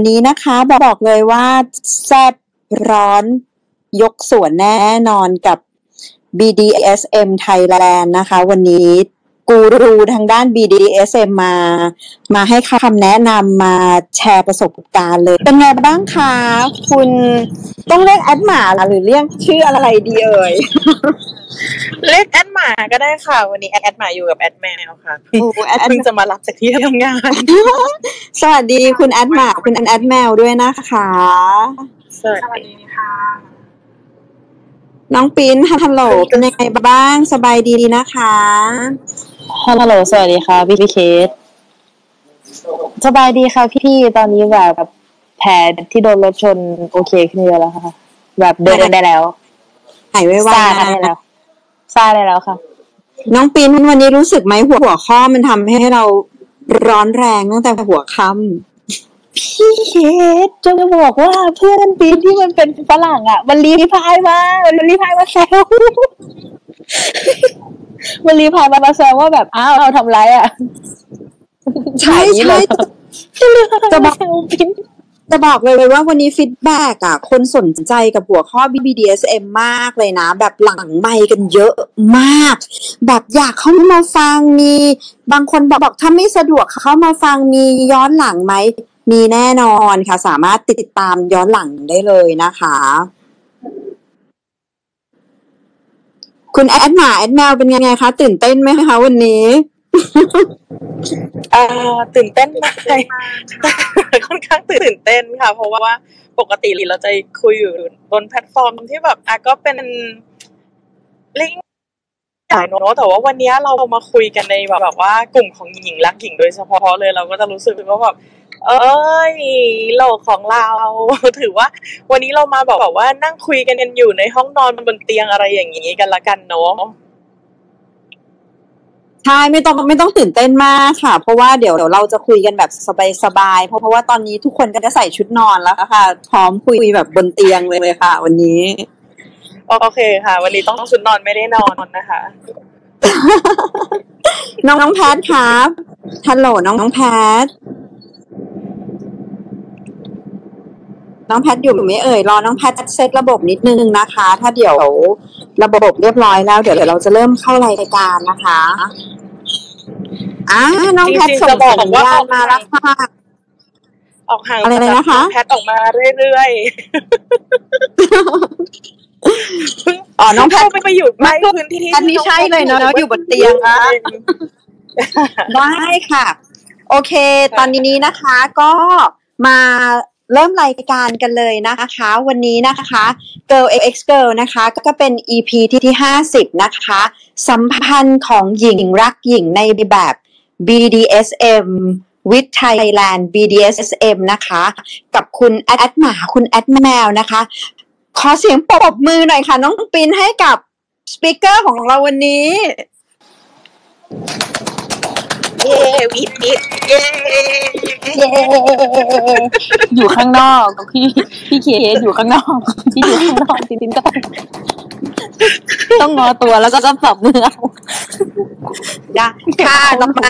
วันนี้นะคะบอกเลยว่าแซ่บร้อนยกส่วนแน่นอนกับ BDSM Thailand นะคะ วันนี้ กูรูทางด้าน BDSM มา มาให้คำแนะนำมาแชร์ประสบการณ์เลย เป็นไงบ้างคะคุณต้องเรียกแอดหมาหรือเรียกชื่ออะไรดีเอ่ย เรียกแอดหมาก็ได้ค่ะ วันนี้แอดหมาอยู่กับแอดแมวค่ะโอ้แอดเพิ่งจะมารับจากที่ทำงาน สวัสดีคุณแอดหมาคุณแอดแมวด้วยนะคะ สวัสดีค่ะน้องปิ้นฮัลโหลเป็นยังไงบ้าง สบายดีนะคะ ฮัลโหล สวัสดีค่ะ พี่พี่เคสสบายดีค่ะพี่ตอนนี้แบบแผลที่โดนรถชนโอเคขึ้นเยอะแล้วค่ะ แบบเดินได้แล้วหายไวซาๆได้นะแล้วซาได้แล้วค่ะ น้องปิ้นวันนี้รู้สึกไหมหัวหัวข้อมันทำให้เราร้อนแรงตั้งแต่หัวค่ พี่เคสจะบอกว่าเพื่อนปีนที่มันเป็นฝรั่งอะ มันรีพายมา มันรีพายมาแซวมันรีพายมามาแซวว่าแบบอ้าวเราทำไรอะำใช่อย่างนี้เลใช่ยจะบอกแซวปิ้นจะบอกเลยว่าวันนี้ฟีดแบ็กอะ คนสนใจกับหัวข้อ BBDSM มากเลยนะ แบบหลังไมค์กันเยอะมาก แบบอยากเข้ามาฟังมี บางคนบอกบอกถ้าไม่สะดวกเข้ามาฟังมีย้อนหลังไหม มีแน่นอนค่ะ สามารถติดตามย้อนหลังได้เลยนะคะ คุณแอดหมาแอดแมวเป็นยังไงคะตื่นเต้นไหมคะวันนี้อ่าตื่นเต้นมากค่อนข้างตื่นเต้นค่ะ เพราะว่าปกติเราจะคุยอยู่บนแพลตฟอร์มที่แบบอะก็เป็นเรื่อง ใหญ่เนอะแต่ว่าวันนี้เรามาคุยกันในแบบแบบว่ากลุ่มของหญิงรักหญิงโดยเฉพาะเลยเราก็จะรู้สึกว่าแบบเอ้ยโลกของเราถือว่า วันนี้เรามาแบบแบบว่านั่งคุยกันกันอยู่ในห้องนอนบนเตียงอะไรอย่างนี้กันละกันเนาะใช่ไม่ต้องไม่ต้องตื่นเต้นมากค่ะ เพราะว่าเดี๋ยวเดี๋ยวเราจะคุยกันแบบสบายๆเพราะเพราะว่าตอนนี้ทุกคนก็จะใส่ชุดนอนแล้วค่ะ พร้อมคุยแบบบนเตียงเลยค่ะ วันนี้ โอเคค่ะ วันนี้ต้องชุดนอนไม่ได้นอนนะคะ น้องน้องแพทครับฮัลโหลน้องน้องแพทน้องแพทอยู่ไหมเอ่ยรอน้องแพทเซตระบบนิดนึงนะคะ ถ้าเดี๋ยวระบบเรียบร้อยแล้วเดี๋ยวเดี๋ยวเราจะเริ่มเข้ารายการนะคะอ่าน้องแพทจริงๆส่งจะบอกสัญว่าญาณมาแล้วค่ะออกห่างอะไรเลยนะคะ แพทออกมาเรื่อยๆ อ๋อน้องแพทเข้าไปไปอยู่ใกล้พื้นที่แพทนี่ใช่เลยเนอะอยู่บนเตียงอะได้ค่ะ โอเค ตอนนี้นะคะก็มาเริ่มรายการกันเลยนะคะ วันนี้นะคะ Girl X Girl นะคะก็เป็น EP ที่ที่ 50 นะคะ สัมพันธ์ของหญิงรักหญิงในแบบ BDSM with Thailand BDSM นะคะ กับคุณแอดหมาคุณแอดแมวนะคะ ขอเสียงปรบมือหน่อยค่ะ น้องปินให้กับสปิเกอร์ของเราวันนี้เย้วิดวิดเย้เย้อยู่ข้างนอกพี่พี่เคอยู่ข้างนอกพี่อยู่ข้างนอกจริงๆก็ต้องต้องงอตัวแล้วก็ต้องปรับมือเอาได้ค่ะน้องมา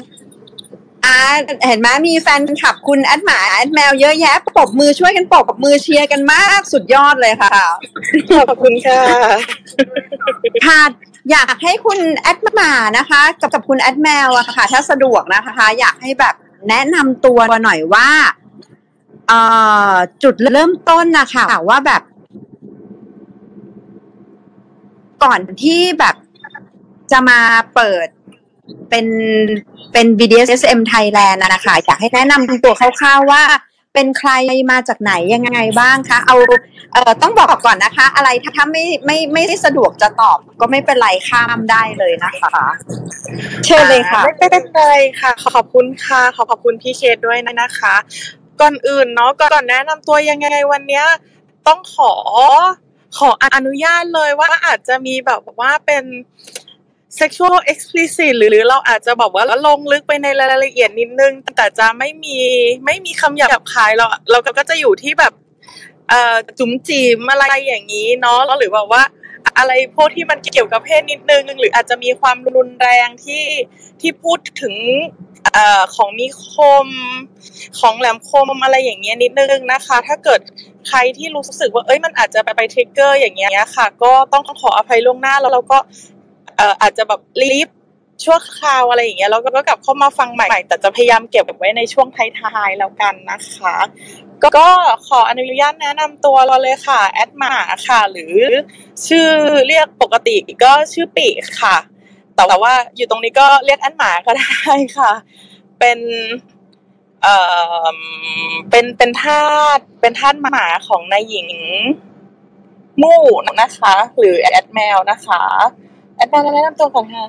อ่าเห็นไหมมีแฟนคลับคุณแอดหมาแอดแมวเยอะแยะปรบมือช่วยกันปรบมือเชียร์กันมากสุดยอดเลยค่ะ ขอบคุณค่ะค่ะอยากให้คุณแอดหมานะคะ กับกับคุณแอดแมวอะค่ะ ถ้าสะดวกนะคะ อยากให้แบบแนะนำตัวหน่อยว่าเอ่อจุดเริ่มต้นนะคะว่าแบบ ก่อนที่แบบจะมาเปิด เป็นเป็น BDSM Thailand นะคะอยากให้แนะนำตัวคร่าวๆว่าเป็นใครมาจากไหนยังไงบ้างคะเอาเอ่อต้องบอกก่อนนะคะ อะไรถ้าถ้าไม่ไม่ไม่ได้สะดวกจะตอบก็ไม่เป็นไรข้ามได้เลยนะคะ เชิญเลยค่ะ ไม่เป็นไรค่ะ ขอบคุณค่ะขอขอบคุณพี่เคสด้วยนะคะ ก่อนอื่นเนาะก่อนแนะนำตัวยังไงวันเนี้ยต้องขอขออนุญาตเลยว่าอาจจะมีแบบว่าเป็น sexual explicit หรือหรือเราอาจจะแบบว่าลงลึกไปในรายละเอียดนิดนึง แต่จะไม่มีไม่มีคำหยาบคายเราเราก็จะอยู่ที่แบบจุ๋มจิ๋มอะไรอย่างนี้เนาะหรือแบบว่าอะไรพวกที่มันเกี่ยวกับเพศนิดนึง หรืออาจจะมีความรุนแรงที่ที่พูดถึงอของมีคม ของแหลมคมอะไรอย่างเงี้ยนิดนึงนะคะ ถ้าเกิดใครที่รู้สึกว่าเอ้ยมันอาจจะไปไปทริกเกอร์อย่างเงี้ยค่ะ ก็ต้องขออภัยล่วงหน้าแล้วเราก็ เอ่ออาจจะแบบรีบชั่วคราวอะไรอย่างเงี้ยแล้วก็กลับเข้ามาฟังใหม่ แต่จะพยายามเก็บไว้ในช่วงท้ายๆแล้วกันนะคะ ก็ขออนุญาตแนะนำตัวเราเลยค่ะแอดหมาค่ะ หรือชื่อเรียกปกติก็ชื่อปีค่ะ แต่ว่าอยู่ตรงนี้ก็เรียกแอดหมาก็ได้ค่ะ เป็นเอ่อเป็นเป็นทาสเป็นทาสหมาของนายหญิงมู่นะคะ หรือแอดแมวนะคะ แอดแมวแนะนำตัวก่อนค่ะ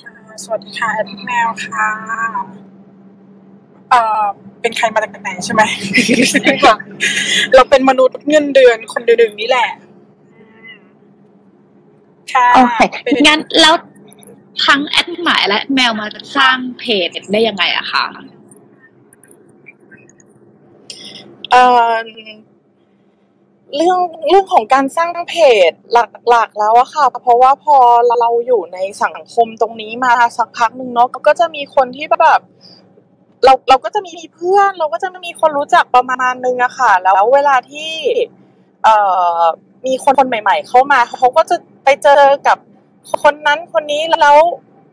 ค่ะ สวัสดีค่ะแอดแมวค่ะ เอ่อ เป็นใครมาจากไหนใช่ไหมค่ะเราเป็นมนุษย์เงินเดือนคนเดือนนี้แหละอืมค่ะโอเคเป็นงั้นแล้วทั้งแอดหมายและแมวมาสร้างเพจได้ยังไงอะคะ เอ่อ เรื่องเรื่องของการสร้างเพจหลักๆแล้วอะค่ะ เพราะว่าพอเราอยู่ในสังคมตรงนี้มาสักพักหนึ่งเนาะก็จะมีคนที่แบบเราเราก็จะมีเพื่อน เราก็จะมีคนรู้จักประมาณนึงอะค่ะ แล้วเวลาที่เอ่อมีคนคนใหม่ ๆ เข้ามาเขาก็จะไปเจอกับคนนั้นคนนี้แล้ว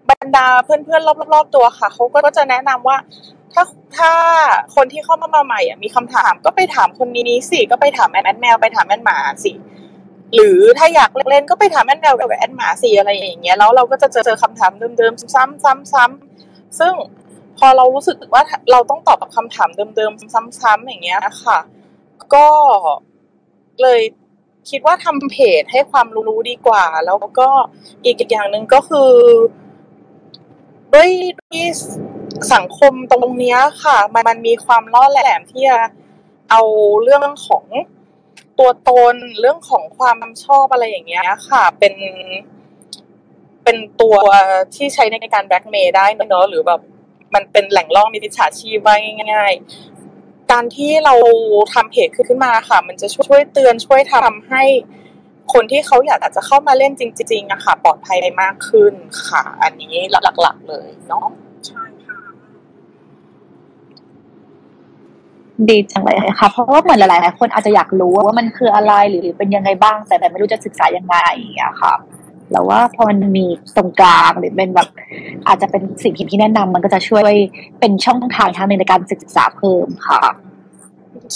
บรรดาเพื่อนๆรอบๆตัวค่ะเขาก็จะแนะนำว่า ถ้าถ้าคนที่เข้ามามาใหม่อะมีคำถามก็ไปถามคนนี้นี่สิก็ไปถามแอนแอนแมวไปถามแอนหมาสิหรือถ้าอยากเล่นก็ไปถามแอนแมวกับแอนหมาสิอะไรอย่างเงี้ยแล้วเราก็จะเจอเจอคำถามเดิมๆ ซ้ำๆๆๆซึ่งพอเรารู้สึกว่าเราต้องตอบกับคำถามเดิมๆซ้ำๆอย่างเงี้ยค่ะ ก็เลยคิดว่าทำเพจให้ความรู้ดีกว่า แล้วก็อีกอย่างหนึ่งก็คือด้วยด้วย สังคมตรงเนี้ยค่ะ มันมันมีความล่อแหลมที่จะเอาเรื่องของตัวตนเรื่องของความชอบอะไรอย่างเงี้ยค่ะ เป็น เป็นตัวที่ใช้ในการแบล็กเมย์ได้เนอะหรือแบบมันเป็นแหล่งล่อมิจฉาชีพไว้ง่ายๆ การที่เราทำเพจขึ้นมาค่ะ มันจะช่วยเตือนช่วยทำให้คนที่เขาอยากอาจจะเข้ามาเล่นจริงๆอะค่ะ ปลอดภัยมากขึ้นค่ะ อันนี้หลักๆเลยเนาะ ดีจังเลยค่ะ เพราะว่าเหมือนหลายๆคนอาจจะอยากรู้ว่ามันคืออะไรหรือเป็นยังไงบ้าง แต่แต่ไม่รู้จะศึกษายังไงอย่างเงี้ยค่ะแล้วว่าพอมันมีตรงกลางหรือเป็นแบบอาจจะเป็นสิ่งที่แนะนำมันก็จะช่วยเป็นช่องทางทางหนึ่งในการศึกษาเพิ่มค่ะ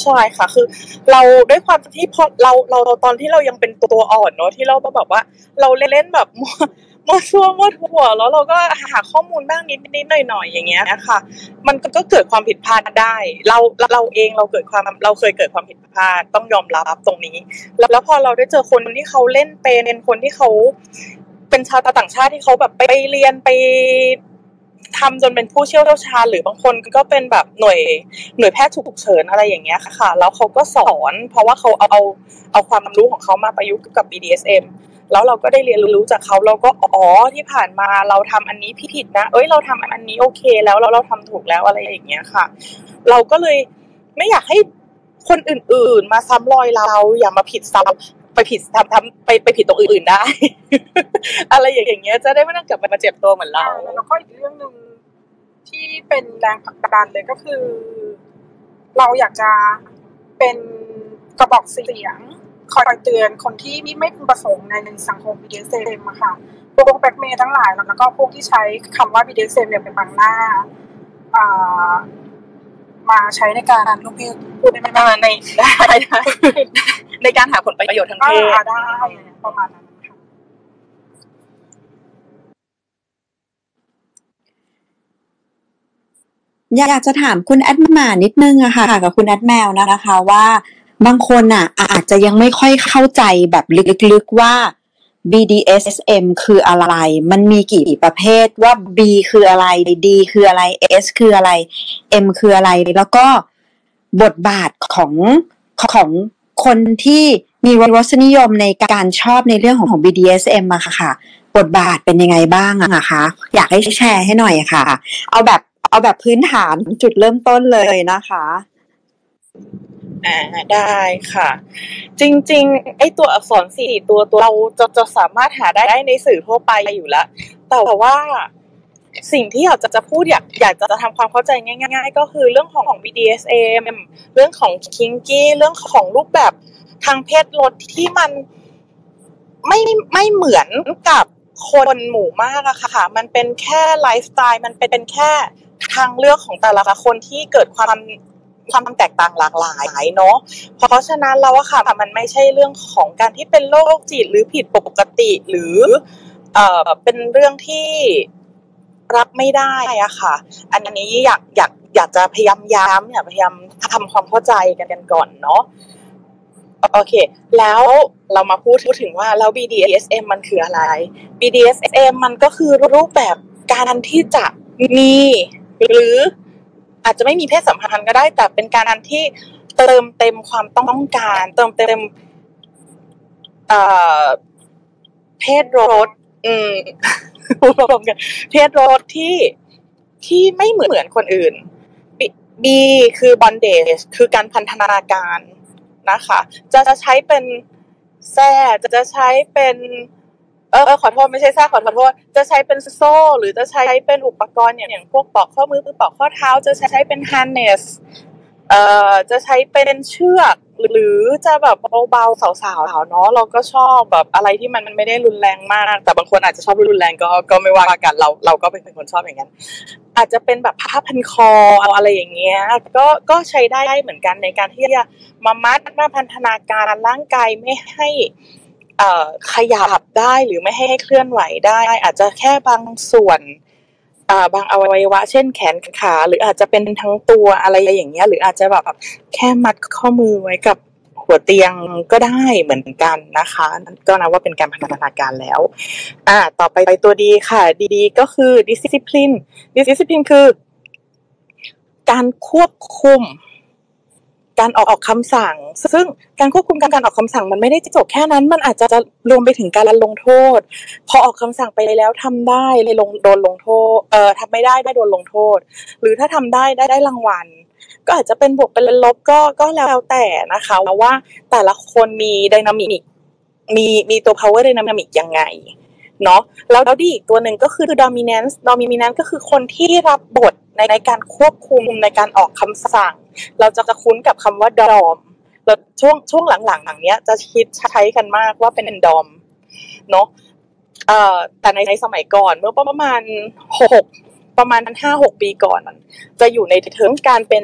ใช่ค่ะ คือ เราด้วยความที่พอเราเราเราตอนที่เรายังเป็นตัวอ่อนเนาะที่เราแบบว่า เราเล่นแบบ มั่วมั่วซั่วมั่วทั่วแล้วเราก็หาข้อมูลบ้างนิดนิดหน่อยหน่อยๆอย่างเงี้ยนะคะมันก็เกิดความผิดพลาดได้ เราเราเองเราเกิดความเราเคยเกิดความผิดพลาดต้องยอมรับตรงนี้ แล้วแล้วพอเราได้เจอคนที่เขาเล่นเป็นคนที่เขาเป็นชาวต่างชาติที่เขาแบบไปเรียนไปทำจนเป็นผู้เชี่ยวชาญหรือบางคนก็เป็นแบบหน่วยหน่วยแพทย์ฉุกเฉินอะไรอย่างเงี้ยค่ะ แล้วเขาก็สอน เพราะว่าเขาเอาเอาเอาความรู้ของเขามาประยุกต์กับ BDSM แล้วเราก็ได้เรียนรู้จากเขาเราก็อ๋อที่ผ่านมาเราทำอันนี้ผิดนะ เอ้ยเราทำอันนี้โอเค แล้วเราเราทำถูกแล้วอะไรอย่างเงี้ยค่ะ เราก็เลยไม่อยากให้คนอื่น ๆ มาซ้ำรอยเราอย่ามาผิดซ้ำไปผิดทำทำไปไปผิดตรงอื่นๆได้ อะไรอย่างเงี้ยจะได้ไม่ต้องกลับมาเจ็บตัวเหมือนเราแล้วก็อีกเรื่องหนึ่งที่เป็นแรงผลักดันเลยก็คือ เราอยากจะเป็นกระบอกเสียง คอยเตือนคนที่ไม่พึงประสงค์ในสังคม BDSM อะค่ะพวกแบ็กเมย์ทั้งหลายแล้วก็พวกที่ใช้คำว่า BDSM เนี่ยเป็นบังหน้าอ่ามาใช้ในการลูกเพศพูดได้ไหมในในได้ได้ในการหาผลประโยชน์ทางก็เพศได้ประมาณนั้นค่ะอยากจะถามคุณแอดมานิดนึงอะค่ะกับคุณแอดแมวนะคะว่า บางคนอะอาจจะยังไม่ค่อยเข้าใจแบบลึกๆว่า BDSM คืออะไร มันมีกี่ประเภทว่า B คืออะไร D คืออะไร S คืออะไร M คืออะไร แล้วก็บทบาทของของคนที่มีรสนิยมในการชอบในเรื่องของของ BDSM อะค่ะ บทบาทเป็นยังไงบ้างอะคะ อยากให้แชร์ให้หน่อยค่ะ เอาแบบเอาแบบพื้นฐานจุดเริ่มต้นเลยนะคะ อ่าได้ค่ะ จริง ๆ ไอตัวอักษรสี่ตัวตัวเราจะจะสามารถหาได้ในสื่อทั่วไปอยู่แล้ว แต่ว่าสิ่งที่อยากจะจะพูดอยากอยากจะทำความเข้าใจง่าย ๆ ก็คือเรื่องของของ BDSM เรื่องของ kinky เรื่องของรูปแบบทางเพศลดที่มันไม่ไม่เหมือนกับคนหมู่มากอะค่ะ มันเป็นแค่ไลฟ์สไตล์ มันเป็นแค่ทางเลือกของแต่ละคนที่เกิดความ ความแตกต่างหลากหลายเนาะ เพราะฉะนั้นเราอะค่ะมันไม่ใช่เรื่องของการที่เป็นโรคจิตหรือผิดปกติหรือเอ่อเป็นเรื่องที่รับไม่ได้อะค่ะ อันนี้อยากอยากอยากจะพยายามย้ำอยากพยายามทำความเข้าใจกันกันก่อนเนาะโอเค แล้วเรามาพูดถึงว่าแล้ว BDSM มันคืออะไร BDSM มันก็คือรูปแบบการที่จะมีหรือ อาจจะไม่มีเพศสัมพันธ์ก็ได้ แต่เป็นการันที่เติมเต็มความต้องการ เติมเต็มเพศรสอืมรวมกันเพศรสที่ที่ไม่เหมือนคนอื่น B คือ bondage คือการพันธนาการนะคะ จะจะใช้เป็นแซ่จะจะใช้เป็น เออขอโทษไม่ใช่แซ่ขอโทษ จะใช้เป็นโซ่ หรือจะใช้เป็นอุปกรณ์อย่างอย่างพวกปอกข้อมือปอกข้อเท้า จะใช้เป็น harness เอ่อจะใช้เป็นเชือกหรือจะแบบเบาๆสาวๆเนาะเราก็ชอบแบบอะไรที่มันมันไม่ได้รุนแรงมาก แต่บางคนอาจจะชอบรุนแรงก็ก็ไม่ว่ากันเราเราก็เป็นคนชอบอย่างนั้นอาจจะเป็นแบบผ้าพันคออะไรอย่างเงี้ยก็ก็ใช้ได้เหมือนกันในการที่จะมามัดมาพันธนาการร่างกายไม่ให้ ขยับได้หรือไม่ให้เคลื่อนไหวได้ อาจจะแค่บางส่วนบางอวัยวะ เช่นแขนขา หรืออาจจะเป็นทั้งตัวอะไรอย่างเงี้ย หรืออาจจะแบบแค่มัดข้อมือไว้กับหัวเตียงก็ได้เหมือนกันนะคะก็นับว่าเป็นการพัฒนาการแล้วอ่าต่อไปไปตัวดีค่ะ ดีๆ ก็คือ discipline discipline คือ การควบคุม การออกออกคำสั่ง ซึ่งการควบคุมการการออกคำสั่งมันไม่ได้จบแค่นั้น มันอาจจะรวมไปถึงการลงโทษ พอออกคำสั่งไปแล้วทำได้เลยลงโดนลงโทษเอ่อทำไม่ได้ได้โดนลงโทษ หรือถ้าทำได้ได้ได้รางวัลก็อาจจะเป็นบวกเป็นลบก็ก็แล้วแต่นะคะว่าแต่ละคนมีไดนามิกมีมีตัว power dynamic ยังไง เนาะแล้วแล้ว D อีกตัวหนึ่งก็คือ dominance dominance ก็คือคนที่รับบทในในการควบคุมในการออกคำสั่ง เราจะจะคุ้นกับคำว่า dom แล้วช่วงช่วงหลังๆหลังเนี้ยจะคิดใช้กันมากว่าเป็นดอมเนาะเอ่อแต่ในในสมัยก่อนเมื่อประมาณหกประมาณห้าหกปีก่อน จะอยู่ในเทอมการเป็น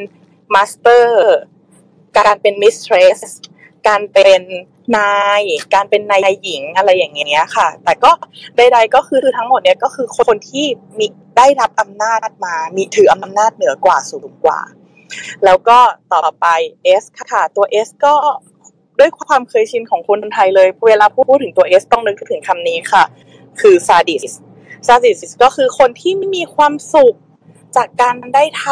masterการเป็นมิสเทรสการเป็น นายการเป็นนายหญิงอะไรอย่างเงี้ยค่ะ แต่ก็ใดๆก็คือทั้งหมดเนี้ยก็คือคนที่มีได้รับอำนาจมา มีถืออำนาจเหนือกว่าสูงกว่า แล้วก็ต่อไป S ค่ะตัว S ก็ด้วยความเคยชินของคนไทยเลย เวลาพูดถึงตัว S ต้องนึกถึงคำนี้ค่ะ คือซาดิสซาดิสก็คือคนที่ไม่มีความสุขจากการได้ท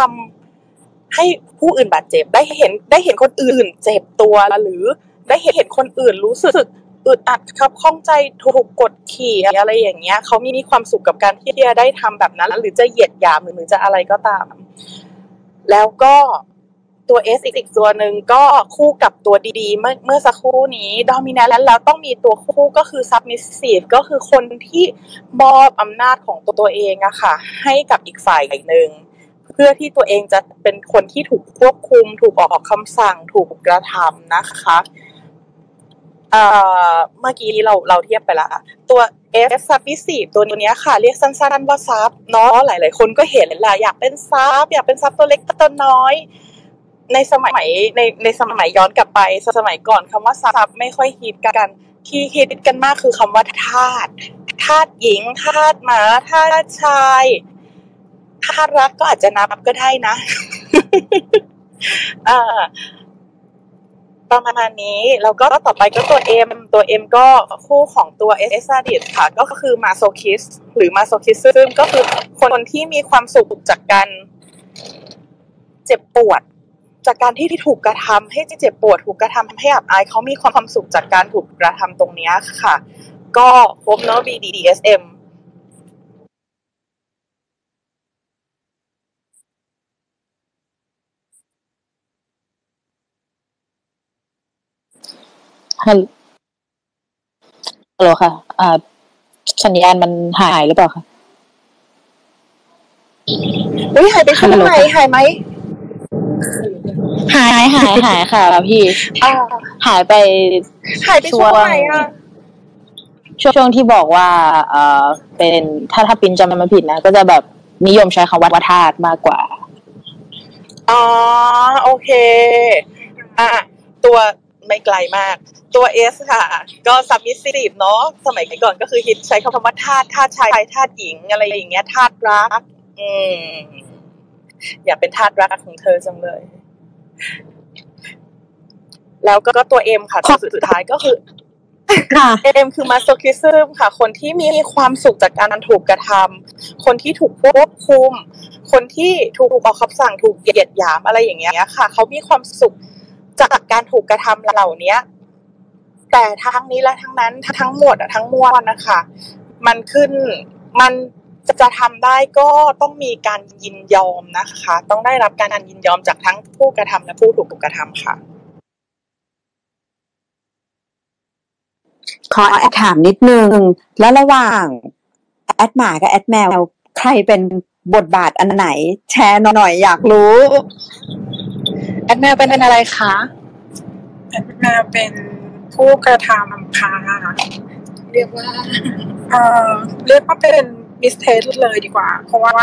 ำให้ผู้อื่นบาดเจ็บได้เห็นได้เห็นคนอื่นเจ็บตัวหรือ ได้เห็นคนอื่นรู้สึกอึดอัดครับข้องใจถูกกดขี่อะไรอย่างเงี้ยเขามีมีความสุขกับการที่จะได้ทำแบบนั้น หรือจะเหยียดหยามหรือจะอะไรก็ตาม แล้วก็ตัว S อีกตัวหนึ่งก็คู่กับตัวดีๆ เมื่อเมื่อสักครู่นี้ dominant แล้วต้องมีตัวคู่ก็คือ submissive ก็คือคนที่มอบอำนาจของตัวตัวเองอะค่ะ ให้กับอีกฝ่ายหนึ่งเพื่อที่ตัวเองจะเป็นคนที่ถูกควบคุม ถูกออกคำสั่ง ถูกกระทำนะคะ เมื่อกี้เราเราเทียบไปละตัว F submissive ตัวนี้ค่ะ เรียกสั้นๆว่าซับเนาะหลาย ๆ คนก็เห็นแหละอยากเป็นซับอยากเป็นซับตัวเล็กตัวน้อย ในสมัยในในสมัยย้อนกลับไป สมัยก่อนคำว่าซับไม่ค่อยฮิตกัน ที่ฮิตกันมากคือคำว่าทาสทาสหญิงทาสหมาทาสชายทาสรักก็อาจจะนับก็ได้นะ ประมาณนี้ แล้วก็ต่อไปก็ตัว M ตัว M ก็คู่ของตัว S ซาดิสค่ะ ก็คือมาโซคิสหรือมาโซคิสซึมก็คือคนที่มีความสุขจากการเจ็บปวด จากการที่ที่ถูกกระทำให้เจ็บปวด ถูกกระทำให้อับอายเขามีความสุขจากการถูกกระทำตรงนี้ค่ะ ก็พบเนาะ BDSM ฮัลโหลค่ะ อ่า สัญญาณมันหายหรือเปล่าคะอุ้ยหายไปช่วงไหนหายไหมหายหายหายค่ะพี่อ่าหายไปหายไปช่วงไหนอะช่วงช่วงที่บอกว่า เอ่อเป็นถ้าถ้าปินจำไม่ผิดนะ ก็จะแบบนิยมใช้คำว่าวัฏาตุมากกว่า อ๋อ โอเค อะ ตัว ไม่ไกลมาก ตัว S ค่ะ ก็ submissive เนาะสมัยก่อนก็คือฮิตใช้คำว่าทาสทาสชายทาสหญิง อะไรอย่างเงี้ยทาสรัก อืมอยากเป็นทาสรักของเธอจังเลย แล้วก็ตัว M ค่ะตัวสุดท้ายก็คือค่ะเอ็มคือมาสโซคิซึมค่ะ คนที่มีความสุขจากการถูกกระทำคนที่ถูกควบคุม คนที่ถูกออกคำสั่งถูกเหยียดหยามอะไรอย่างเงี้ยค่ะ เขามีความสุข จากการถูกกระทำเหล่าเนี้ยแต่ทั้งนี้และทั้งนั้นทั้งหมดอะทั้งมวลนะคะ มันขึ้นมันจะทำได้ก็ต้องมีการยินยอมนะคะ ต้องได้รับการยินยอมจากทั้งผู้กระทำและผู้ถูกกระทำค่ะ ขอแอดถามนิดนึง แล้วระหว่างแอดหมากับแอดแมว ใครเป็นบทบาทอันไหน แชร์หน่อยอยากรู้ แอดแมวเป็นอะไรคะแอดแมวเป็นผู้กระทำค่ะเรียกว่าเอ่อเรียกว่าเป็น mistress เลยดีกว่า เพราะว่า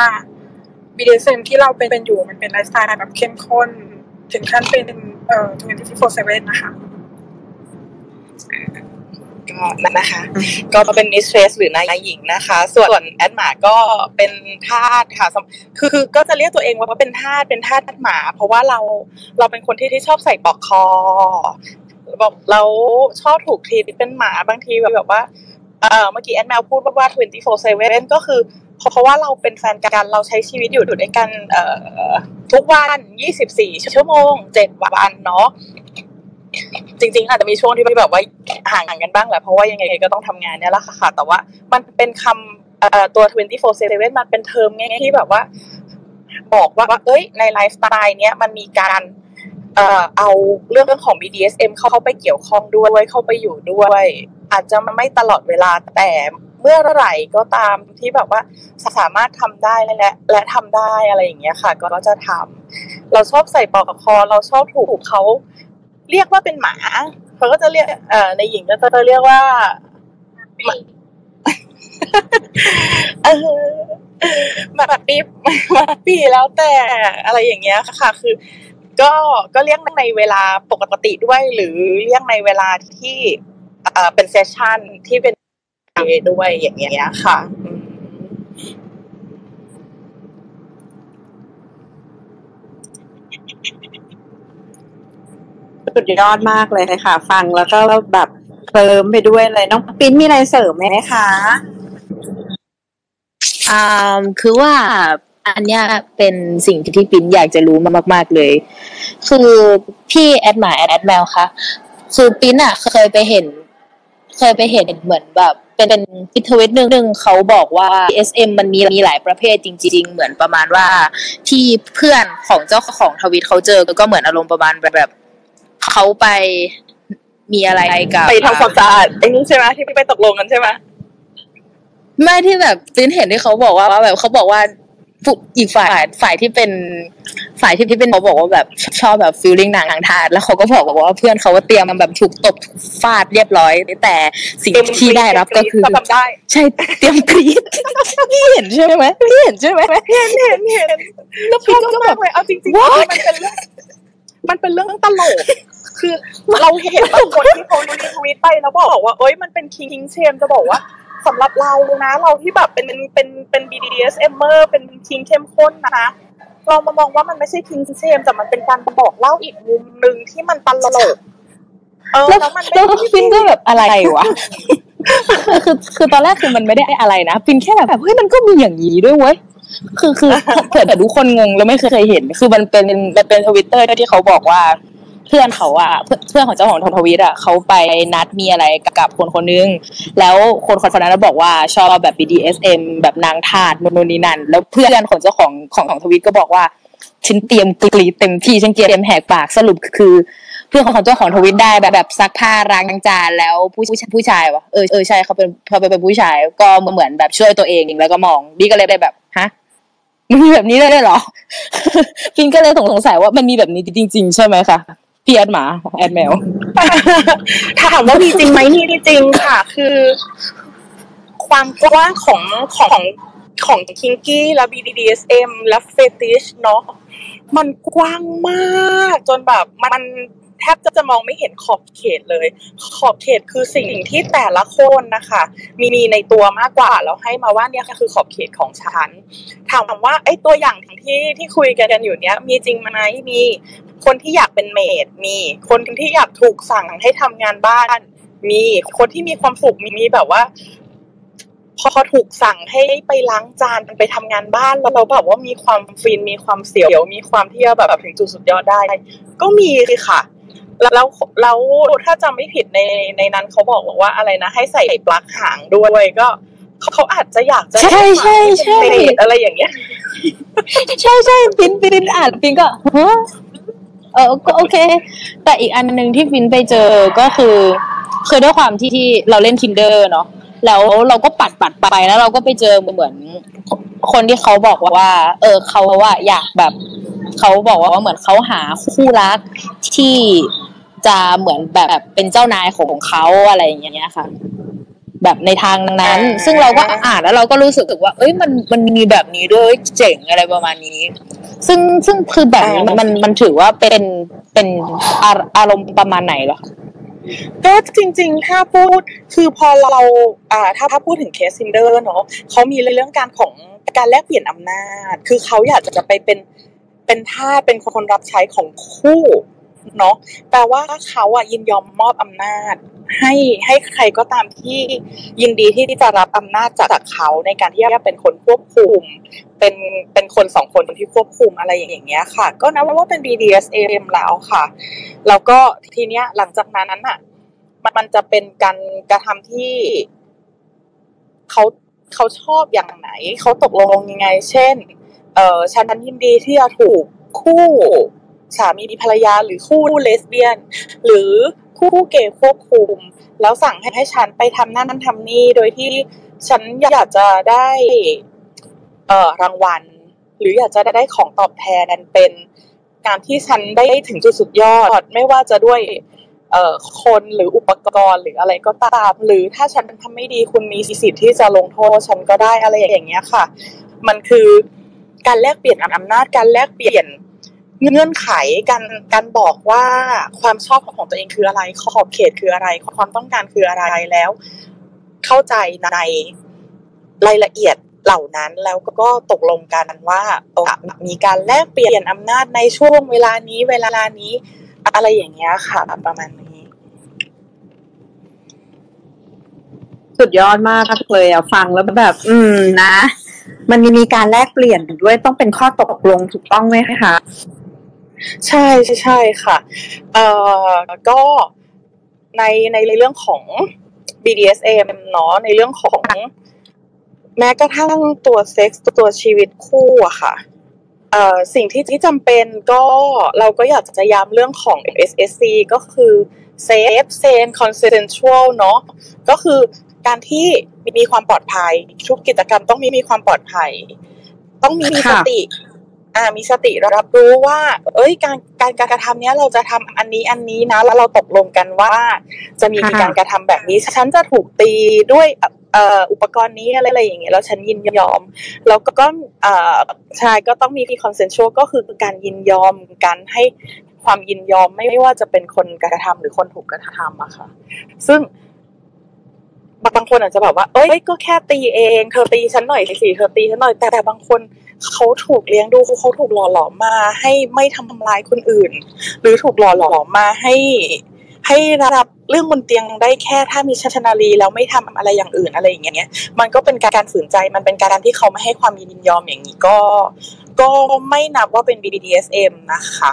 BDSM ที่เราเป็นเป็นอยู่มันเป็นไลฟ์สไตล์แบบเข้มข้น ถึงขั้นเป็นเอ่อ24/7นะคะ ก็นั่นนะคะ ก็เป็น mistress หรือนายหญิงนะคะ ส่วนแอนหมาก็เป็นทาสค่ะสำคือคือก็จะเรียกตัวเองว่าเป็นทาสเป็นทาสหมา เพราะว่าเราเราเป็นคนที่ที่ชอบใส่ปลอกคอบอกเราชอบถูกทีเป็นหมาบางทีแบบว่าเออเมื่อกี้แอดแมวพูดว่าว่า24/7ก็คือเพราะเพราะว่าเราเป็นแฟนกันเราใช้ชีวิตอยู่ด้วยกันเอ่อทุกวัน 24 ชั่วโมง 7 วันเนาะ จริง ๆ อาจจะมีช่วงที่แบบว่าห่างกันบ้างแหละเพราะว่ายังไงก็ต้องทำงานเนี่ยแหละค่ะ แต่ว่ามันเป็นคำเอ่อตัว 24/7 มันเป็นเทอมง่ายๆที่แบบว่า บอกว่าเอ้ยในไลฟ์สไตล์เนี้ยมันมีการเอ่อเอาเรื่องของ BDSM เข้าไปเกี่ยวข้องด้วยเข้าไปอยู่ด้วย อาจจะไม่ตลอดเวลาแต่เมื่อไหร่ก็ตามที่แบบว่าสามารถทำได้และและทำได้อะไรอย่างเงี้ยค่ะ ก็จะทำเราชอบใส่ปลอกคอ เราชอบถูกเขา เรียกว่าเป็นหมาเขาก็จะเรียกเอ่อในหญิงก็จะเรียกว่าเออมาแบบปีมาปีแล้วแต่อะไรอย่างเงี้ยค่ะ คือ ก็ก็เรียกในเวลาปกติด้วย หรือเรียกในเวลาที่เอ่อเป็นเซสชันที่เป็นด้วยอย่างเงี้ยค่ะอื สุดยอดมากเลยค่ะ ฟังแล้วก็แบบเคลิมไปด้วยเลยน้องปิ้นมีอะไรเสริมไหมคะอ่าคือว่าอันเนี้ยเป็นสิ่งที่ปินอยากจะรู้มามาก ๆเลย คือพี่แอดหมาแอดแมวคะคือปินอะเคยไปเห็น เคยไปเห็นเหมือนแบบเป็นเป็นพิทวิตหนึ่งหนึ่งเขาบอกว่า SM มันมีมีหลายประเภทจริง ๆ เหมือนประมาณว่า ที่เพื่อนของเจ้าของทวิตเขาเจอก็เหมือนอารมณ์ประมาณแบบ เขาไปมีอะไรกับไปทำความสะอาดไอ้นี่ใช่ไหมที่ไปตกลงกันใช่ไหมไม่ที่แบบตื้นเห็นที่เขาบอกว่าว่าแบบเขาบอกว่าผู้อีกฝ่ายฝ่ายที่เป็นฝ่ายที่ที่เป็นเขาบอกว่าแบบชอบแบบฟีลลิ่งหนังทางทาสแล้วเขาก็บอกว่าเพื่อนเขาว่าเตรียมมันแบบถูกตบถูกฟาดเรียบร้อย แต่สิ่งที่ได้รับก็คือทำได้ใช่เตรียมกรีดพี่เห็นใช่ไหมพี่เห็นใช่ไหมเห็นเห็นเห็นแล้วชพี่อบก็แบมาบกเลยเอาจริงๆ What? มันเป็นเรื่อง มันเป็นเรื่องตลก คือเราเห็นบางคนที่เขารีทวีตไปแล้วบอกว่า เอ้ยมันเป็นคิงเชมจะบอกว่าสำหรับเรานะ เราที่แบบเป็นเป็นเป็น BDSMer เป็นคิงเข้มข้นนะเรามามองว่ามันไม่ใช่คิงเชมแต่มันเป็นการบอกเล่าอีกมุมหนึ่งที่มันตลกเออแล้วแล้วมันไม่แล้วได้ฟินก็แบบอะไรวะคือคือคือตอนแรกคือมันไม่ได้อะไรนะฟินแค่แบบเฮ้ยมันก็มีอย่างนี้ด้วยเว้ย คือคือเผื่อแต่ทุกคนงงแล้วไม่เคยเห็น คือมันเป็นมันเป็นทวิตเตอร์ที่เขาบอกว่า เพื่อนเขาอะเพื่อนเพื่อนของเจ้าของทวิตอะเขาไปนัดมีอะไรกับคนคนนึง แล้วคนคนนั้นบอกว่าชอบแบบ BDSM แบบนางทาสโนนนี่นั่นแล้วเพื่อนของเจ้าของของของทวิตก็บอกว่าฉันเตรียมกรีดเต็มที่ฉันเตรียมแหกปากสรุปคือ เพื่อนของเจ้าของทวิตได้แบบแบบซักผ้าล้างจานแล้วผู้ผู้ผู้ชายวะเออเออใช่เขาเป็นเขาเป็นผู้ชาย ก็เหมือนแบบช่วยตัวเองแล้วก็มองบี้ก็เลยได้แบบ มันมีแบบนี้ได้เลยเหรอฟินก็เลยสงสัยว่ามันมีแบบนี้จริง ๆ ใช่ไหมคะพี่แอดหมาแอดแมวถามว่ามีจริงไหมนี่จริงค่ะ คือ ความกว้างของของของคิงกี้และ BDSM และเฟติชเนาะมันกว้างมากจนแบบมัน บจะมองไม่เห็นขอบเขตเลย ขอบเขตคือสิ่งที่แต่ละคนนะคะมีมีในตัวมากกว่าแล้วให้มาว่าเนี่ยคือขอบเขตของฉันถามว่าไอ้ตัวอย่างที่ที่คุยกันอยู่เนี้ยมีจริงไหมมีคนที่อยากเป็นเมดมี คนที่อยากถูกสั่งให้ทำงานบ้าน มีคนที่มีความสุขมีแบบว่าพอถูกสั่งให้ไปล้างจานไปทำงานบ้านแล้วเราแบบว่ามีความฟินมีความเสียวมีความที่แบบถึงจุดสุดยอดได้ ก็มีเลยค่ะ แล้วแล้วถ้าจำไม่ผิดในในนั้นเขาบอกว่าอะไรนะ ให้ใส่ปลั๊กหางด้วยก็เขาอาจจะอยากจะใช่ใช่ใช่อะไรอย่างเงี้ย ใช่ใช่ฟินฟินอ่านฟินก็ฮะเออก็โอเค แต่อีกอันหนึ่งที่ฟินไปเจอก็คือคือด้วยความที่ที่เราเล่น tinder เนาะ แล้วเราก็ปัดปัดไปแล้วเราก็ไปเจอเหมือนคนที่เขาบอกว่า เออเขาว่าอยากแบบเขาบอกว่าเหมือนเขาหาคู่รักที่จะเหมือนแบบเป็นเจ้านายของเขาอะไรอย่างเงี้ยค่ะ แบบในทางนั้น ซึ่งเราก็อ่านแล้วเราก็รู้สึกว่า เอ้ยมันมันมีแบบนี้ด้วยเจ๋งอะไรประมาณนี้ ซึ่งซึ่งคือแบบนี้มันมันถือว่าเป็นเป็นอารมณ์ประมาณไหนเหรอ ก็จริงๆ ถ้าพูดคือพอเราอ่าถ้าถ้าพูดถึงเคส Tinder เนาะเขามีเรื่องการของการแลกเปลี่ยนอำนาจ คือเขาอยากจะไปเป็นเป็นทาสเป็นคนรับใช้ของคู่ เนาะแปลว่าเขาอะยินยอมมอบอำนาจ ให้ให้ใครก็ตามที่ยินดีที่จะรับอำนาจจากเขาในการที่จะเป็นคนควบคุม เป็นเป็นคนสองคนที่ควบคุมอะไรอย่างเงี้ยค่ะ ก็นับว่าเป็น BDSM แล้วค่ะ แล้วก็ทีเนี้ยหลังจากนั้นน่ะมันมันจะเป็นการกระทำที่เขาเขาชอบอย่างไหน เขาตกลงยังไง เช่น เออฉันยินดีที่จะถูกคู่ สามีภรรยาหรือคู่เลสเบี้ยน หรือคู่เกย์ควบคุม แล้วสั่งให้ให้ฉันไปทำนั่นทำนี่โดยที่ฉันอยากจะได้เอ่อรางวัล หรืออยากจะได้ของตอบแทนนั้นเป็นการที่ฉันได้ถึงจุดสุดยอด ไม่ว่าจะด้วยเอ่อคนหรืออุปกรณ์หรืออะไรก็ตาม หรือถ้าฉันทำไม่ดีคุณมีสิทธิ์ที่จะลงโทษฉันก็ได้อะไรอย่างเงี้ยค่ะ มันคือการแลกเปลี่ยนอำนาจการแลกเปลี่ยน เงื่อนไขการการบอกว่าความชอบของตัวเองคืออะไร ขอบเขตคืออะไร ความต้องการคืออะไรแล้ว เข้าใจในรายละเอียดเหล่านั้นแล้วก็ตกลงกันว่ามีการแลกเปลี่ยนอำนาจในช่วงเวลานี้ เวลานี้ อะไรอย่างเงี้ยค่ะ ประมาณนี้ สุดยอดมากเลยอะฟังแล้วแบบ อืมนะ มันมีการแลกเปลี่ยนด้วยต้องเป็นข้อตกลงถูกต้องไหมคะ ใช่ใช่ใช่ค่ะเอ่อก็ในในเรื่องของ BDSM เนาะในเรื่องของ แม้กระทั่งตัวเซ็กส์ตัวชีวิตคู่อะค่ะเอ่อสิ่งที่ที่จำเป็นก็เราก็อยากจะย้ำเรื่องของ SSC ก็คือ safe sane consensual เนาะก็คือการที่มีความปลอดภัย ทุกกิจกรรมต้องมีมีความปลอดภัย ต้องมีสติ อ่ามีสติรับรู้ว่า เอ้ยการการการกระทำเนี้ยเราจะทำอันนี้อันนี้นะ แล้วเราตกลงกันว่า จะมีการกระทำแบบนี้ฉันจะถูกตีด้วยเอ่ออุปกรณ์นี้อะไรอะไรอย่างเงี้ยแล้วฉันยินยอม แล้วก็ก็เอ่อชายก็ต้องมีที่คอนเซนช a l ก็คือการยินยอมการให้ความยินยอมไม่ว่าจะเป็นคนกระทำหรือคนถูกกระทำอะค่ะ ซึ่ง บางคนอาจจะแบบว่าเอ้ยก็แค่ตีเอง เธอตีฉันหน่อยสิเธอตีฉันหน่อยแต่แต่บางคนเขาถูกเลี้ยงดูเขาถูกหล่อหลอมมา ให้ไม่ทำร้ายคนอื่น หรือถูกหล่อหลอมมาให้ ให้รับเรื่องบนเตียงได้แค่ถ้ามีชัชนาลีแล้วไม่ทำอะไรอย่างอื่นอะไรอย่างเงี้ย มันก็เป็นการฝืนใจมันเป็นการที่เขาไม่ให้ความยินยอมอย่างนี้ก็ ก็ไม่นับว่าเป็น BDSM นะคะ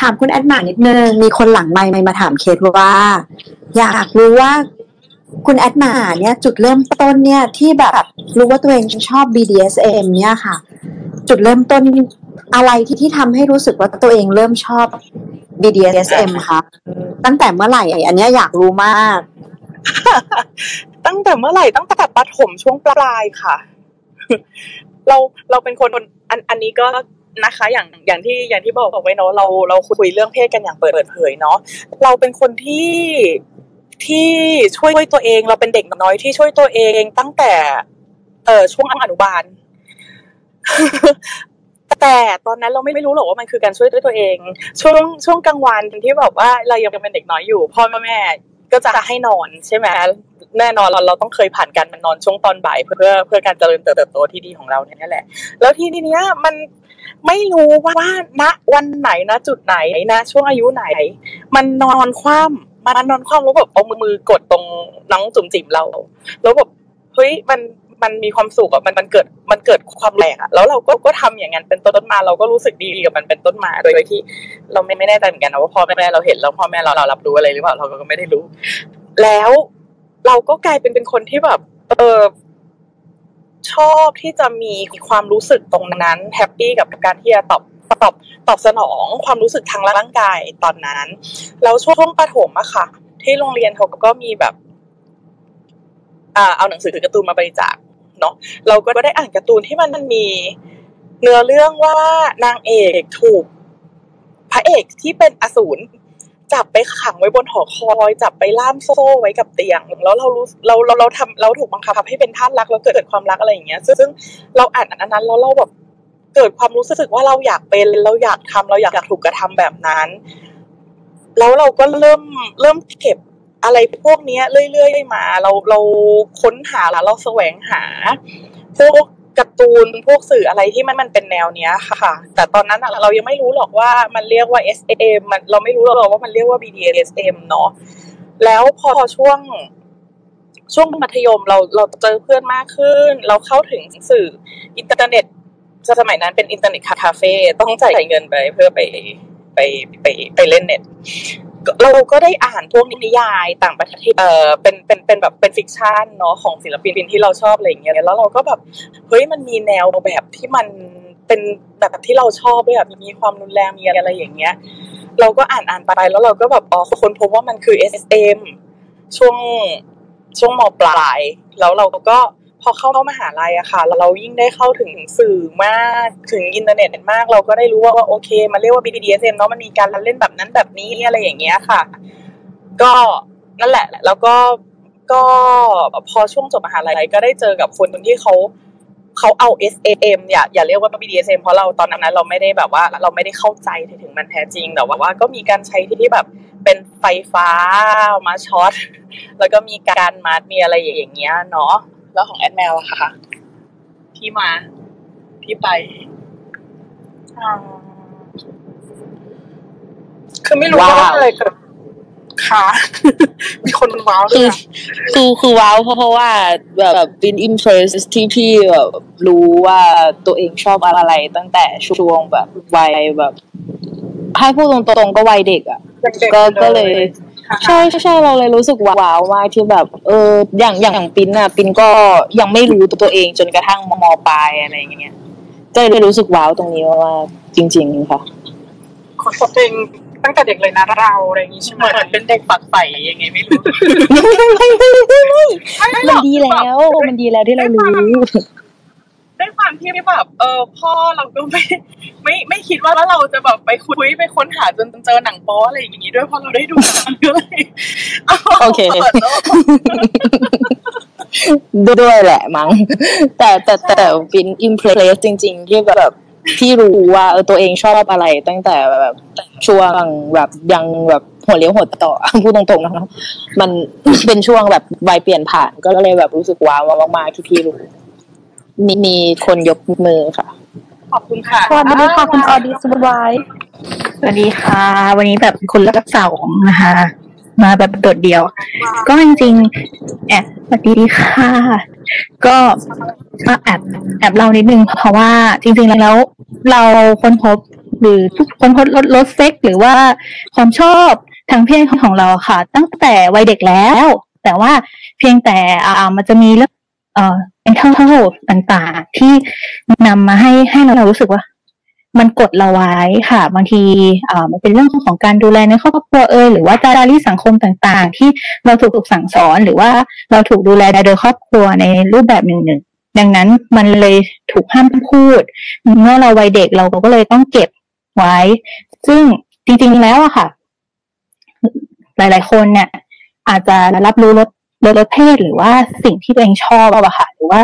ถามคุณแอดมานิดนึง มีคนหลังไมค์มาถามเคสว่า อยากรู้ว่าคุณแอดมาเนี่ยจุดเริ่มต้นเนี่ยที่แบบรู้ว่าตัวเองชอบ BDSM เนี่ยค่ะ จุดเริ่มต้นอะไรที่ที่ทำให้รู้สึกว่าตัวเองเริ่มชอบ BDSM คะตั้งแต่เมื่อไหร่อันนี้อยากรู้มาก ตั้งแต่เมื่อไหร่ตั้งแต่ประถมช่วงปลายค่ะ เราเราเป็นคนอันอันนี้ก็ นะคะ อย่างอย่างที่อย่างที่บอกไว้เนาะเราเราคุยเรื่องเพศกันอย่างเปิดเผยเนาะเราเป็นคนที่ที่ช่วยตัวเอง เราเป็นเด็กน้อยที่ช่วยตัวเองตั้งแต่เออช่วงอนุบาลแต่ตอนนั้นเราไม่ไม่รู้หรอกว่ามันคือการช่วยด้วยตัวเอง ช่วงช่วงกลางวันที่แบบว่าเรายังเป็นเด็กน้อยอยู่พ่อแม่ก็จะให้นอนใช่ไหมแน่นอนเราเราต้องเคยผ่านการมันนอนช่วงตอนบ่ายเพื่อเพื่อการเจริญเติบโตที่ดีของเราเนี่ยแหละ แล้วทีนี้เนี้ยมัน ไม่รู้ว่าณวันไหนนะจุดไหนนะช่วงอายุไหน มันนอนคว่ำมันนอนคว่ำแล้วแบบเอามือกดตรงน้องจุ่มจิ๋มเรา แล้วแบบเฮ้ยมันมันมีความสุขอะมันมันเกิดมันเกิดความแรงอะแล้วเราก็ก็ทำอย่างนั้นเป็นต้นมาเราก็รู้สึกดีกับมันเป็นต้นมาโดยที่ เราไม่ไม่แน่ใจเหมือนกันนะว่าพ่อแม่เราเห็นแล้วพ่อแม่เราเรารับรู้อะไรหรือเปล่าเราก็ไม่ได้รู้ แล้วเราก็กลายเป็นเป็นคนที่แบบ เออ ชอบที่จะมีความรู้สึกตรงนั้นแฮปปี้กับการที่จะตอบตอบตอบสนองความรู้สึกทางร่างกายตอนนั้น แล้วช่วงประถมอะค่ะ ที่โรงเรียนเขาก็มีแบบอ่าเอาหนังสือการ์ตูนมาบริจาคเนาะเราก็ได้อ่านการ์ตูนที่มันมีเนื้อเรื่องว่านางเอกถูกพระเอกที่เป็นอสูร จับไปขังไว้บนหอคอย จับไปล่ามโซ่ไว้กับเตียง แล้วเรารู้เราเราเราทำเราถูกบังคับให้เป็นท่านรักแล้วเกิดความรักอะไรอย่างเงี้ย ซึ่งเราอ่านอันนั้นแล้วเราแบบเกิดความรู้สึกว่าเราอยากเป็นเราอยากทำเราอยากอยากถูกกระทำแบบนั้น แล้วเราก็เริ่มเริ่มเก็บอะไรพวกนี้เรื่อยๆมา เราเราค้นหาแล้วเราแสวงหาพวก การ์ตูนพวกสื่ออะไรที่มันมันเป็นแนวเนี้ยค่ะ แต่ตอนนั้นเรายังไม่รู้หรอกว่ามันเรียกว่า SM มันเราไม่รู้หรอกว่ามันเรียกว่า BDSM เนาะแล้วพอช่วงช่วงมัธยมเราเราเจอเพื่อนมากขึ้น เราเข้าถึงสื่ออินเทอร์เน็ตสมัยนั้นเป็นอินเทอร์เน็ตคาเฟ่ต้องจ่ายเงินไปเพื่อไปไปไปไปเล่นเน็ต เราก็ได้อ่านพวกนิยายต่างประเทศเออเป็นเป็นเป็นแบบเป็น fiction เนาะของศิลปินที่เราชอบอะไรอย่างเงี้ยแล้วเราก็แบบเฮ้ยมันมีแนวแบบที่มันเป็นแบบที่เราชอบด้วยแบบมีความรุนแรงมีอะไรอย่างเงี้ย เราก็อ่านอ่านไปแล้วเราก็แบบอ๋อค้นพบว่ามันคือ SM ช่วงช่วงมปลาย แล้วเราก็ พอเข้ามหาลัยอะค่ะ เรายิ่งได้เข้าถึงสื่อมากถึงอินเทอร์เน็ตมาก เราก็ได้รู้ว่าว่าโอเค มันเรียกว่า BDSM เนาะมันมีการเล่นแบบนั้นแบบนี้อะไรอย่างเงี้ยค่ะ ก็นั่นแหละ แล้วก็ก็พอช่วงจบมหาลัยก็ได้เจอกับคนที่เขาเขาเอา SM อย่าอย่าเรียกว่า BDSM เพราะเราตอนนั้นเราไม่ได้แบบว่า เราไม่ได้เข้าใจถึงมันแท้จริง แต่ว่าว่าก็มีการใช้ที่ที่แบบเป็นไฟฟ้ามาช็อตแล้วก็มีการมัดมีอะไรอย่างเงี้ยเนาะ แล้วของแอดแมวอะค่ะที่มา ที่ไปคือไม่รู้ว่าอะไรเกิดค่ะ มีคนว้าวเลคืยออะคือคือว้าวเพราะเพราะว่าแบบเป็นอิมเพรสที่พี่แบบรู้ว่าตัวเองชอบอะไรตั้งแต่ช่วงแบบวัยแบบให้พูดตรงๆก็วัยเด็กอะเด็กๆก็ก็เลยค่ะ ใช่ใช่เราเลยรู้สึกว้าวมากที่แบบ เอออย่างอย่างอย่างปินอะปินก็ยังไม่รู้ตัวเองจนกระทั่งมปลายอะไรอย่างเงี้ยก็เลยรู้สึกว้าวตรงนี้ว่าจริง ๆ ค่ะคนพบตัวเองตั้งแต่เด็กเลยนะเราอะไรอย่างงี้ใช่ไหมเหมือนเป็นเด็กฝักใฝ่ยังไงไม่รู้มันดีแล้ว มันดีแล้วที่เรารู้ ด้วยความที่แบบเออพ่อเราก็ไม่ไม่ไม่คิดว่าเราจะแบบไปคุยไปค้นหาจนเจอหนังโป๊อะไรอย่างงี้ด้วยเพราะเราได้ดูมันก็เลยโอเคด้วยแหละมั้งแต่แต่แต่แต่ปินอิมเพรสจริง ๆ ที่แบบพี่รู้ว่าเออตัวเองชอบอะไรตั้งแต่แบบช่วงแบบยังแบบหัวเลี้ยวหัวต่อพูดตรงๆนะครับมันเป็นช่วงแบบวัยเปลี่ยนผ่านก็เลยแบบรู้สึกว้าวมากๆที่พี่รู้ มีมีคนยกมือค่ะ ขอบคุณค่ะสวัสดีค่ะคุณออดิสบายสวัสดีค่ะ วันนี้แบบคนรับสองนะคะ มาแบบโดดเดี่ยว ก็จริงๆแอบสวัสดีค่ะก็ก็แอบแอบเล่านิดนึง เพราะว่าจริง ๆแล้ว เราค้นพบหรือค้นพบลดลดเซ็กหรือว่าความชอบทางเพศของเราค่ะ ตั้งแต่วัยเด็กแล้ว แต่ว่าเพียงแต่อ่ามันจะมีเรื่อง เอ่อเป็นเท่าๆต่างๆ ที่นำมาให้ให้เรารู้สึกว่า มันกดเราไว้ค่ะบางทีเอ่ามันเป็นเรื่องของการดูแลในครอบครัวเอยหรือว่าจารีสังคมต่างๆ ที่เราถูกถูกสั่งสอนหรือว่าเราถูกดูแลโดยครอบครัวในรูปแบบหนึ่งหนึ่งดังนั้นมันเลยถูกห้ามพูด เมื่อเราวัยเด็กเราก็เลยต้องเก็บไว้ ซึ่งจริงๆแล้วอะค่ะ หลายๆคนเนี่ยอาจจะรับรู้รส รสรสเพศหรือว่าสิ่งที่ตัวเองชอบอะค่ะหรือว่า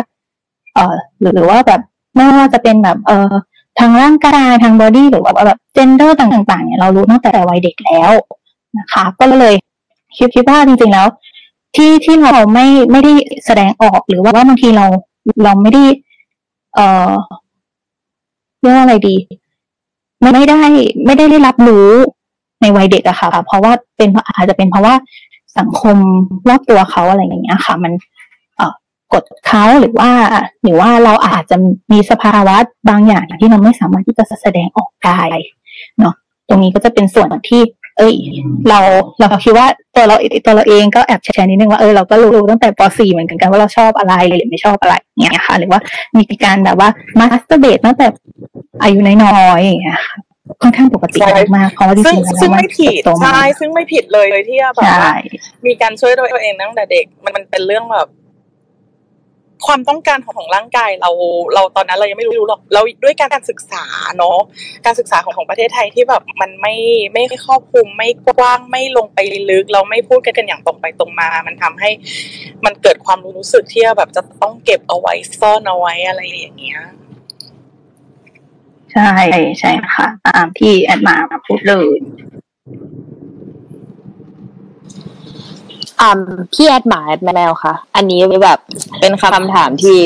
เออหรือหรือว่าแบบไม่ว่าจะเป็นแบบเออทางร่างกายทางบอดี้หรือว่าแบบเจนเดอร์ต่างๆเนี่ยเรารู้ตั้งแต่วัยเด็กแล้วนะคะ ก็เลยคิดคิดว่าจริงๆแล้ว ที่ที่เราไม่ไม่ได้แสดงออกหรือว่าบางทีเราเราไม่ได้ เออเรียกว่าอะไรดีไม่ได้ไม่ได้ได้รับรู้ในวัยเด็กอะค่ะ เพราะว่าเป็นอาจจะเป็นเพราะว่า สังคมรอบตัวเขาอะไรอย่างเงี้ยค่ะ มันกดเขาหรือว่า หรือว่าเราอาจจะมีสภาวะบางอย่างที่เราไม่สามารถที่จะแสดงออกได้เนาะตรงนี้ก็จะเป็นส่วนที่ เอ้ย เราเราคิดว่าตัวเราตัวเราเองก็แอบแชร์นิดนึงว่าเออเราก็รู้ตั้งแต่ป .4 เหมือนกันว่าเราชอบอะไรหรือไม่ชอบอะไรเงี้ยค่ะ หรือว่ามีการแบบว่า masturbate ตั้งแต่อายุน้อยๆอย่างเงี้ย ค่ะค่อนข้างปกติมากเพราะว่าจริงๆซึ่งไม่ผิดใช่ซึ่งไม่ผิดเลยที่แบบว่ามีการช่วยตัวเองตั้งแต่เด็ก มันมันเป็นเรื่องแบบความต้องการของของร่างกายเราเราตอนนั้นเรายังไม่รู้หรอกเราด้วยการการศึกษาเนาะการศึกษาของของประเทศไทยที่แบบมันไม่ไม่ครอบคลุมไม่กว้างไม่ลงไปลึก เราไม่พูดกันกันอย่างตรงไปตรงมา มันทำให้ มันเกิดความรู้สึกที่แบบจะต้องเก็บเอาไว้ซ่อนเอาไว้อะไรอย่างเงี้ย ใช่ใช่ค่ะ ตามที่แอดมาพูดเลยอ่าพี่แอดหมาแอดแมวค่ะ อันนี้แบบเป็นคำถามที่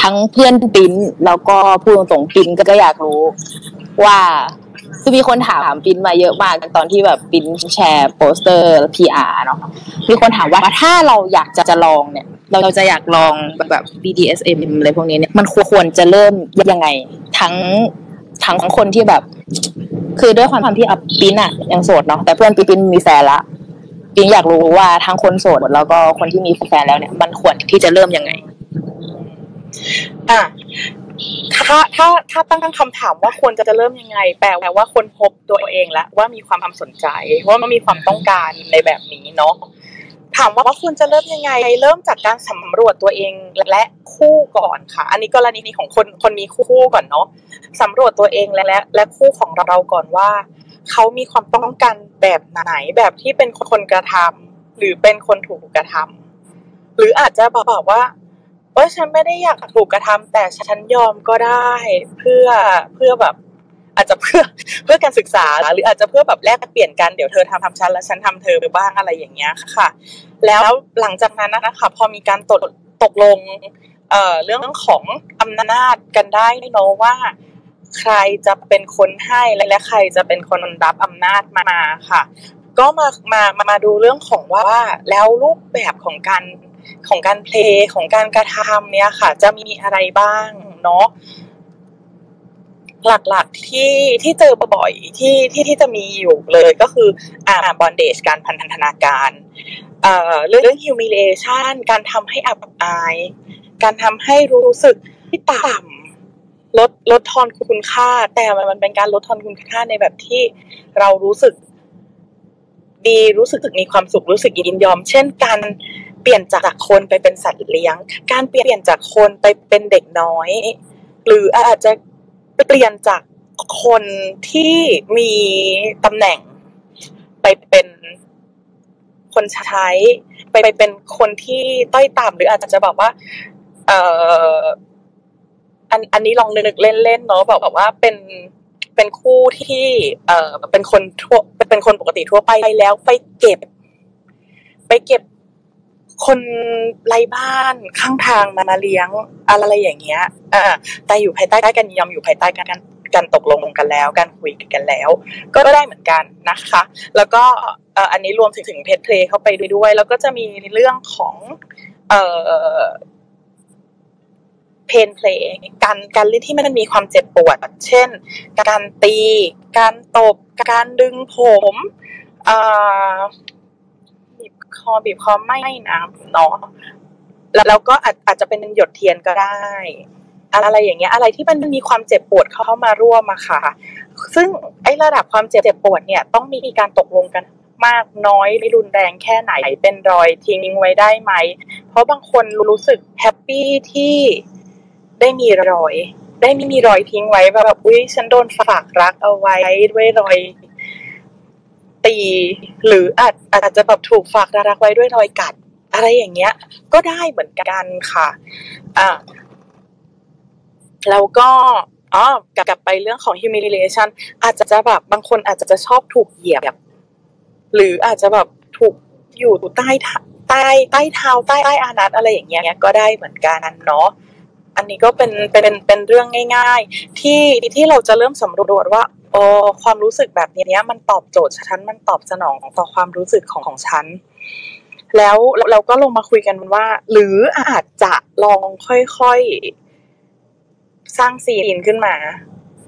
ทั้งเพื่อนปิ้นแล้วก็พูดตรงปิ้นก็อยากรู้ว่าคือมีคนถามปิ้นมาเยอะมากตอนที่แบบปิ้นแชร์โปสเตอร์พีอาร์เนาะมีคนถามว่าถ้าเราอยากจะจะลองเนี่ย เราจะอยากลองแบบ BDSM อะไรพวกนี้เนี่ยมันควรจะเริ่มยังไง ทั้ง ทั้งคนที่แบบ คือด้วยความที่อับปินอะยังโสดเนาะแต่เพื่อนปินมีแฟนละปิงอยากรู้ว่าทั้งคนโสดแล้วก็คนที่มีแฟนแล้วเนี่ย มันควรที่จะเริ่มยังไง อะถ้าถ้าถ้าตั้งคำถามว่าควรจะจะเริ่มยังไง แปลว่าคนพบตัวเองแล้วว่ามีความความสนใจว่ามันมีความต้องการในแบบนี้เนาะ ถามว่าควรจะเริ่มยังไง เริ่มจากการสำรวจตัวเองและคู่ก่อนค่ะ อันนี้กรณีของคนคนมีคู่ก่อนเนาะสำรวจตัวเองและและและคู่ของเราก่อนว่าเขามีความต้องการแบบไหนแบบที่เป็นคนกระทำหรือเป็นคนถูกกระทำหรืออาจจะบอกว่าว่าฉันไม่ได้อยากถูกกระทำแต่ฉันยอมก็ได้เพื่อเพื่อแบบ อาจจะเพื่อเพื่อการศึกษา หรืออาจจะเพื่อแบบแลกเปลี่ยนกันเดี๋ยวเธอทำทำฉันแล้วฉันทำเธอไปบ้างอะไรอย่างเงี้ยค่ะ แล้วหลังจากนั้นนะคะพอมีการตกตกลงเอ่อเรื่องของอำนาจกันได้เนาะว่า ใครจะเป็นคนให้และใครจะเป็นคนรับอำนาจมาค่ะ ก็มามามาดูเรื่องของว่าแล้วรูปแบบของการของการเพลงของการกระทำเนี่ยค่ะ จะมีอะไรบ้างเนาะ หลักๆที่ที่เจอบ่อยที่ที่ที่จะมีอยู่เลยก็คืออ่าบอนเดจการพันธนาการเอ่อเรื่อง humiliation การทำให้อับอาย การทำให้รู้สึกที่ต่ำลดลดทอนคุณค่า แต่มันเป็นการลดทอนคุณค่าในแบบที่เรารู้สึกดีรู้สึกมีความสุขรู้สึกยินยอม เช่นการเปลี่ยนจากคนไปเป็นสัตว์เลี้ยง การเปลี่ยนจากคนไปเป็นเด็กน้อย หรืออาจจะ เปลี่ยนจากคนที่มีตำแหน่ง ไปเป็นคนใช้ไปเป็นคนที่ต้อยต่ำหรืออาจจะแบบว่า เอ่ออันอันนี้ลองนึกเล่นๆเนาะแบบแบบว่าเป็นเป็นคู่ที่ เอ่อเป็นคนทั่วเป็นคนปกติทั่วไปแล้วไปเก็บ ไปเก็บ คนไร้บ้านข้างทางมามาเลี้ยงอะไรอย่างเงี้ยอ่าแต่อยู่ภายใต้กันยอมอยู่ภายใต้กันกันตกลงกันแล้วการคุยกันแล้ว ก็ได้เหมือนกันนะคะ แล้วก็อันนี้รวมถึงถึงเพจเพลย์เข้าไปด้วย แล้วก็จะมีเรื่องของเอ่อเพนเพลงการการเล่นที่มันมีความเจ็บปวด เช่น การตี การตบ การดึงผม บีบคอบีบคอไม่น้ำเนาะแล้วก็อาจอาจจะเป็นหยดเทียนก็ได้อะไรอย่างเงี้ยอะไรที่มันมีความเจ็บปวดเข้ามาร่วมอะค่ะ ซึ่งไอ้ระดับความเจ็บปวดเนี่ยต้องมีการตกลงกันมากน้อยรุนแรงแค่ไหนเป็นรอยทิ้งไว้ได้ไหม เพราะบางคนรู้สึกแฮปปี้ที่ได้มีรอย ได้ไม่มีรอยทิ้งไว้แบบอุ้ยฉันโดนฝากรักเอาไว้ด้วยรอย ตี หรืออาจอาจจะแบบถูกฝากรักไว้ด้วยรอยกัด อะไรอย่างเงี้ย ก็ได้เหมือนกันค่ะอ่าแล้วก็อ๋อกลับไปเรื่องของ humiliation อาจจะจะแบบบางคนอาจจะจะชอบถูกเหยียบ หรืออาจจะแบบถูกอยู่ใต้ใต้ใต้เท้าใต้ใต้อานัตอะไรอย่างเงี้ยก็ได้เหมือนกันเนาะอันนี้ก็เป็นเป็นเป็นเรื่องง่าย ๆ ที่ที่เราจะเริ่มสำรวจว่า ออความรู้สึกแบบนี้มันตอบโจทย์ฉันมันตอบสนองต่อความรู้สึกของของฉันแล้วเราก็ลงมาคุยกันว่า หรืออาจจะลองค่อยๆสร้างซีนขึ้นมา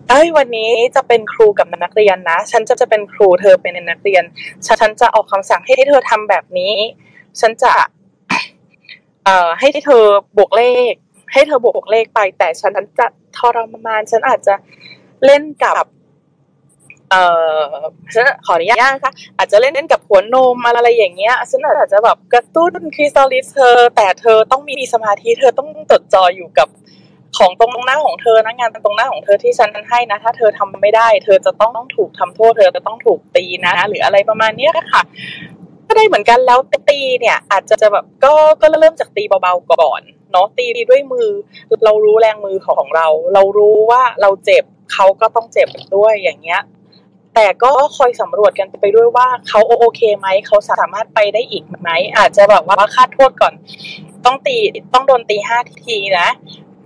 เอ้ยวันนี้จะเป็นครูกับนักเรียนนะ ฉันจะจะเป็นครูเธอเป็นนักเรียน ฉันจะออกคำสั่งให้เธอทำแบบนี้ ฉันจะ เอ่อให้เธอบวกเลข ให้เธอบวกเลขไป แต่ฉันจะทรมาน ฉันอาจจะเล่นกับ เออฉันขออนุญาตนะคะอาจจะเล่นเล่นกับหัวนมอะไรอย่างเงี้ยฉันอาจจะแบบกระตุ้นคริสตัลลิสเธอ แต่เธอต้องมีสมาธิเธอต้องจดจ่ออยู่กับของตรงหน้าของเธอนะงานตรงหน้าของเธอที่ฉันให้นะ ถ้าเธอทำไม่ได้ เธอจะต้องต้องถูกทำโทษ เธอจะต้องถูกตีนะ หรืออะไรประมาณนี้ค่ะก็ได้เหมือนกันแล้วตีเนี่ย อาจจะจะแบบก็ก็เริ่มจากตีเบาๆก่อนเนาะตีด้วยมือ เรารู้แรงมือของเรา เรารู้ว่าเราเจ็บเขาก็ต้องเจ็บด้วยอย่างเงี้ย แต่ก็คอยสำรวจกันไปด้วยว่าเขาโอเคไหมเขาสามารถไปได้อีกไหมอาจจะแบบว่าค่าโทษก่อน ต้องตีต้องโดนตีห้าทีนะ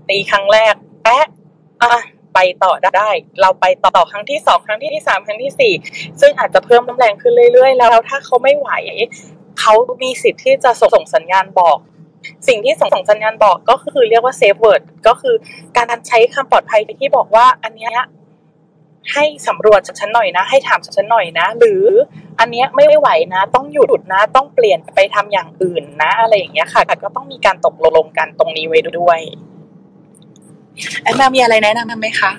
ตีครั้งแรกแปะอะไปต่อได้ เราไปต่อครั้งที่สองครั้งที่สามครั้งที่สี่ซึ่งอาจจะเพิ่มน้ำแรงขึ้นเรื่อยๆ แล้วถ้าเขาไม่ไหวเขามีสิทธิ์ที่จะส่งสัญญาณบอก สิ่งที่ส่งสัญญาณบอกก็คือเรียกว่า safe word ก็คือการใช้คำปลอดภัยที่บอกว่าอันนี้ ให้สำรวจจากฉันหน่อยนะ ให้ถามจากฉันหน่อยนะ หรืออันเนี้ยไม่ไหวนะ ต้องหยุดนะ ต้องเปลี่ยนไปทำอย่างอื่นนะ อะไรอย่างเงี้ยค่ะก็ต้องมีการตกลงกันตรงนี้ไว้ด้วยแอนนามีอะไรแนะนำไหมคะ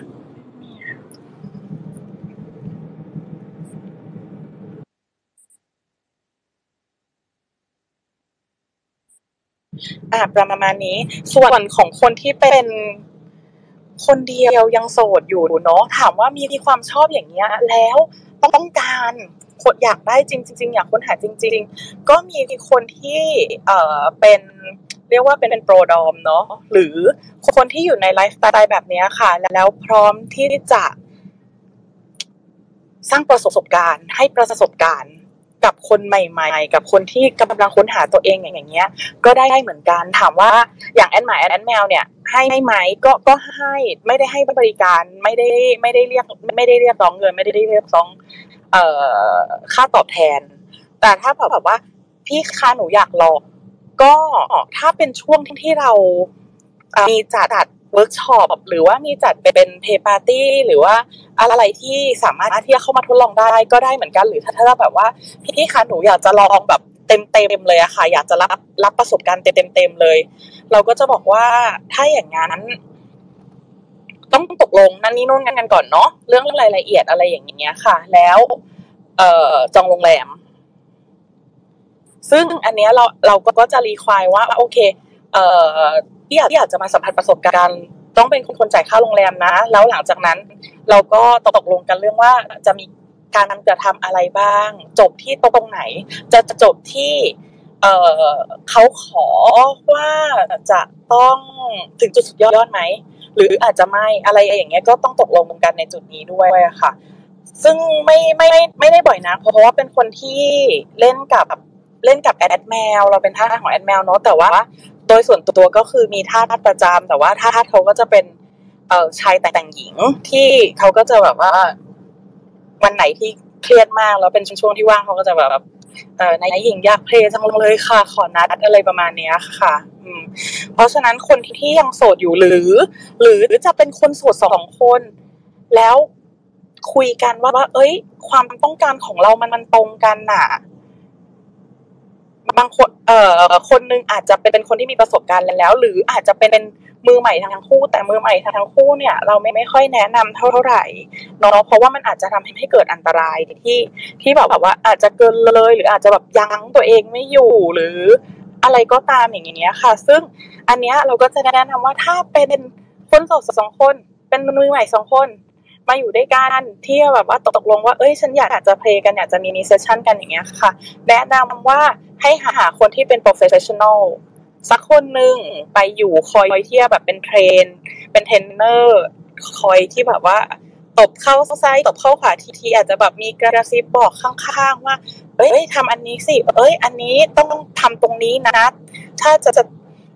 อ่าประมาณนี้ ส่วนของคนที่เป็น คนเดียวยังโสดอยู่เนาะถามว่ามีมีความชอบอย่างเงี้ยแล้วต้องการคนอยากได้จริงจริงอยากค้นหาจริง ๆ ก็มีคนที่เอ่อเป็นเรียกว่าเป็นเป็นโปรดอมเนาะหรือคนที่อยู่ในไลฟ์สไตล์แบบนี้ค่ะ แล้วพร้อมที่จะสร้างประสบการณ์ให้ประสบการณ์ กับคนใหม่ๆ กับคนที่กำลังค้นหาตัวเองอย่างเงี้ย ก็ได้เหมือนกันถามว่าอย่างแอนหมาแอนแอนแมวเนี่ยให้ไหมก็ก็ให้ไม่ได้ให้บริการไม่ได้ไม่ได้เรียกไม่ได้เรียกร้องเงินไม่ได้เรียกร้องเอ่อค่าตอบแทน แต่ถ้าแบบว่าพี่คะหนูอยากลองก็ถ้าเป็นช่วงที่เรามีจัดจัด เวิร์กช็อปหรือว่ามีจัดเป็น play party หรือว่าอะไรที่สามารถที่จะเข้ามาทดลองได้ก็ได้เหมือนกันหรือถ้าถ้าแบบว่าพี่คะหนูอยากจะลองแบบเต็มเต็มเลยอะค่ะ อยากจะรับรับประสบการณ์เต็มเต็มเลย เราก็จะบอกว่าถ้าอย่างนั้นต้องตกลงนั่นนี่นู่นกันก่อนเนาะเรื่องรายละเอียดอะไรอย่างเงี้ยค่ะ แล้ว เอ่อจองโรงแรม ซึ่งอันเนี้ยเราเราก็จะรีควายว่าโอเค เอ่อ ที่อยากจะมาสัมผัสประสบการณ์ต้องเป็นคนจ่ายค่าโรงแรมนะ แล้วหลังจากนั้น เราก็ตกลงกันเรื่องว่าจะมีการนำจะทำอะไรบ้าง จบที่ตรงไหน จะจบที่เออเขาขอว่าจะต้องถึงจุดสุดยอดไหม หรืออาจจะไม่อะไรอย่างเงี้ยก็ต้องตกลงกันในจุดนี้ด้วยค่ะ ซึ่งไม่ไม่ไม่ได้บ่อยนะ เพราะว่าเป็นคนที่เล่นกับเล่นกับแอดแมวเราเป็นท่าของแอดแมวเนาะแต่ว่า ยส่วนตัวก็คือมีท่าประจำแต่ว่าท่าเขาก็จะเป็นเอ่อชายแต่งหญิงที่เขาก็จะแบบว่าวันไหนที่เครียดมากแล้วเป็นช่วงที่ว่างเขาก็จะแบบเอ่อในหญิงอยากเพลจังเลยค่ะ ขอนัดอะไรประมาณนี้ค่ะ อืม เพราะฉะนั้นคนที่ยังโสดอยู่หรือ หรือจะเป็นคนโสดสองคน แล้วคุยกันว่าว่า เอ้ย ความต้องการของเรามันมันตรงกันน่ะ บางคนเอ่อคนนึงอาจจะเป็นคนที่มีประสบการณ์แล้ว หรืออาจจะเป็นมือใหม่ทั้งคู่ แต่มือใหม่ทั้งคู่เนี่ยเราไม่ไม่ค่อยแนะนำเท่าเท่าไหร่เนาะเพราะว่ามันอาจจะทำให้เกิดอันตรายที่ที่แบบว่าอาจจะเกินเลย หรืออาจจะแบบยั้งตัวเองไม่อยู่หรืออะไรก็ตามอย่างเงี้ยค่ะ ซึ่งอันเนี้ยเราก็จะแนะนำว่าถ้าเป็นคนโสดสองคน เป็นมือใหม่สองคน มาอยู่ด้วยกันที่แบบว่าตกลงว่าเอ้ยฉันอยากจะเพลงกันอยากจะมีมีเซชั่นกันอย่างเงี้ยค่ะ แนะนำว่าให้หาคนที่เป็น professional สักคนหนึ่งไปอยู่คอยที่แบบเป็น train เป็นเทรนเนอร์คอยที่แบบว่าตบเข้าซ้ายตบเข้าขวาทีทีอาจจะแบบมีกระซิบบอกข้างๆว่าเอ้ยทำอันนี้สิ เอ้ย อันนี้ต้องทำตรงนี้นะ ถ้าจะจะ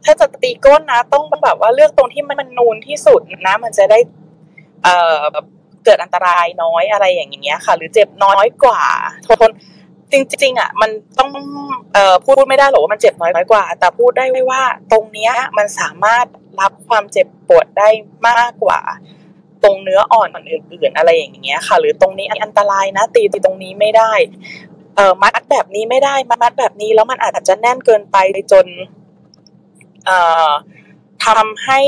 ถ้าจะตีก้นนะ ต้องแบบว่าเลือกตรงที่มันนูนที่สุดนะ มันจะได้ เอ่อแบบ เกิดอันตรายน้อยอะไรอย่างเงี้ยค่ะ หรือเจ็บน้อยกว่าทนจริงๆอะมันต้องเอ่อพูดไม่ได้หรอกว่ามันเจ็บน้อยกว่า แต่พูดได้ว่าตรงเนี้ยมันสามารถรับความเจ็บปวดได้มากกว่า ตรงเนื้ออ่อนอื่นๆอะไรอย่างเงี้ยค่ะ หรือตรงนี้อันตรายนะตีตรงนี้ไม่ได้เอ่อมัดแบบนี้ไม่ได้มัดแบบนี้แล้วมันอาจจะแน่นเกินไปจนเอ่อทำให้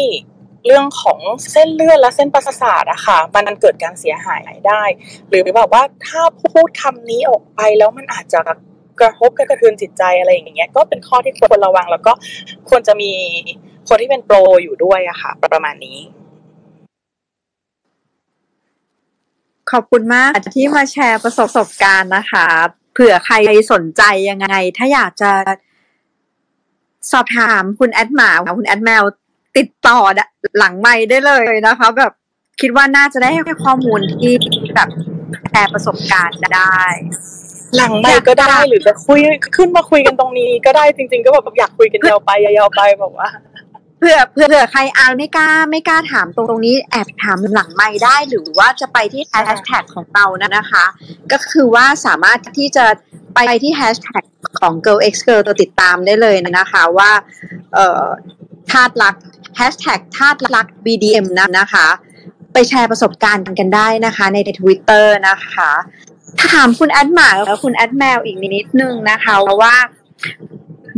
เรื่องของเส้นเลือดและเส้นประสาทอะค่ะ มันเกิดการเสียหายได้ หรือแบบว่าถ้าพูดคำนี้ออกไปแล้วมันอาจจะกระทบกระเทือนจิตใจอะไรอย่างเงี้ย ก็เป็นข้อที่ควรระวัง แล้วก็ควรจะมีคนที่เป็นโปรอยู่ด้วยอะค่ะ ประมาณนี้ ขอบคุณมากที่มาแชร์ประสบการณ์นะคะ เผื่อใครสนใจยังไง ถ้าอยากจะสอบถามคุณแอดหมาคุณแอดแมว ติดต่อหลังไม่ได้เลยนะคะ แบบคิดว่าน่าจะได้ให้ข้อมูลที่แบบแชร์ประสบการณ์ได้ หลังไม่ก็ได้หรือจะคุยขึ้นมาคุยกันตรงนี้ ก็ได้จริง ๆ ก็แบบอยากคุยกันยาวไปยาวไปแบบว่าเผื่อเผื่อใครอ่านไม่กล้าไม่กล้าถามตรงตรงนี้แอบถามหลังไม่ได้หรือว่าจะไปที่แฮชแท็กของเรานะนะคะ ก็คือว่าสามารถที่จะไปที่แฮชแท็กของ Girl X Girl ตัวติดตามได้เลยนะคะว่า เอ่อธาตุรัก ฮชแท็กธาตุรัก BDM นะนะคะ ไปแชร์ประสบการณ์กันได้นะคะในทวิตเตอร์นะคะถามคุณแอดหมาแล้วคุณแอดแมวอีกนิดนึงนะคะว่า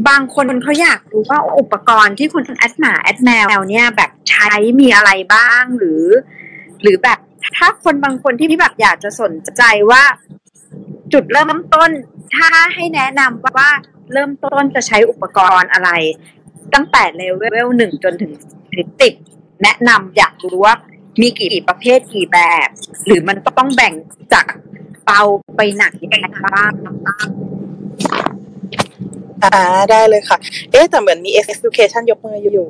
บางคนเขาอยากรู้ว่าอุปกรณ์ที่คุณแอดหมาแอดแมวเนี่ยแบบใช้มีอะไรบ้างหรือ หรือแบบถ้าคนบางคนที่แบบอยากจะสนใจว่า จุดเริ่มต้น ถ้าให้แนะนำว่าเริ่มต้นจะใช้อุปกรณ์อะไร ตั้งแต่เลเวลหนึ่งจนถึงสิบแนะนำอยากรู้ว่ามีกี่ประเภทกี่แบบ หรือมันต้องแบ่งจากเบาไปหนักยังไงบ้างอ่าได้เลยค่ะ เอ๊ะแต่เหมือนมี S Education ยกมืออยู่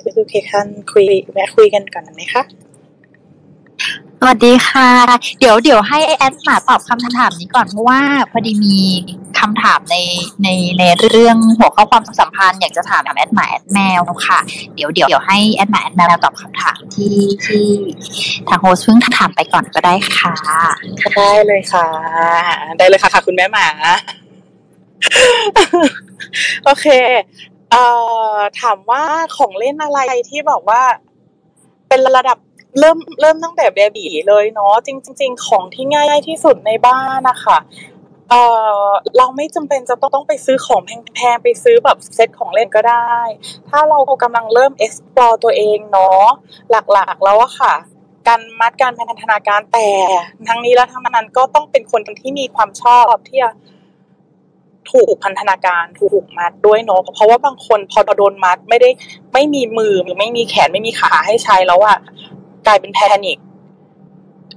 S Education คุยแวะคุยกันก่อนไหมคะ สวัสดีค่ะ เดี๋ยวเดี๋ยวให้แอดมาตอบคำถามนี้ก่อนเพราะว่าพอดีมีคำถามในในในเรื่องหัวข้อความสัมพันธ์อยากจะถามแอดมาแอดแมวค่ะ เดี๋ยวเดี๋ยวเดี๋ยวให้แอดมาแอดแมวตอบคำถามที่ที่ทางโฮสเพิ่งถามไปก่อนก็ได้ค่ะได้เลยค่ะ ได้เลยค่ะค่ะ คุณแม่หมา โอเค เอ่อถามว่าของเล่นอะไรที่บอกว่า เป็นระดับ เริ่มเริ่มตั้งแต่เบบีเลยเนาะจริง ๆ ของที่ง่ายที่สุดในบ้านนะคะเออเราไม่จำเป็นจะต้องต้องไปซื้อของแพงๆไปซื้อแบบเซ็ตของเล่นก็ได้ ถ้าเรากำลังเริ่ม explore ตัวเองเนาะหลักๆแล้วอะค่ะ การมัดการพันธนาการแต่ทั้งนี้และทั้งนั้นก็ต้องเป็นคนที่มีความชอบที่จะถูกพันธนาการถูกมัดด้วยเนาะเพราะว่าบางคนพอโดนมัดไม่ได้ไม่มีมือหรือไม่มีแขนไม่มีขาให้ใช้แล้วอะ กลายเป็นแพนิค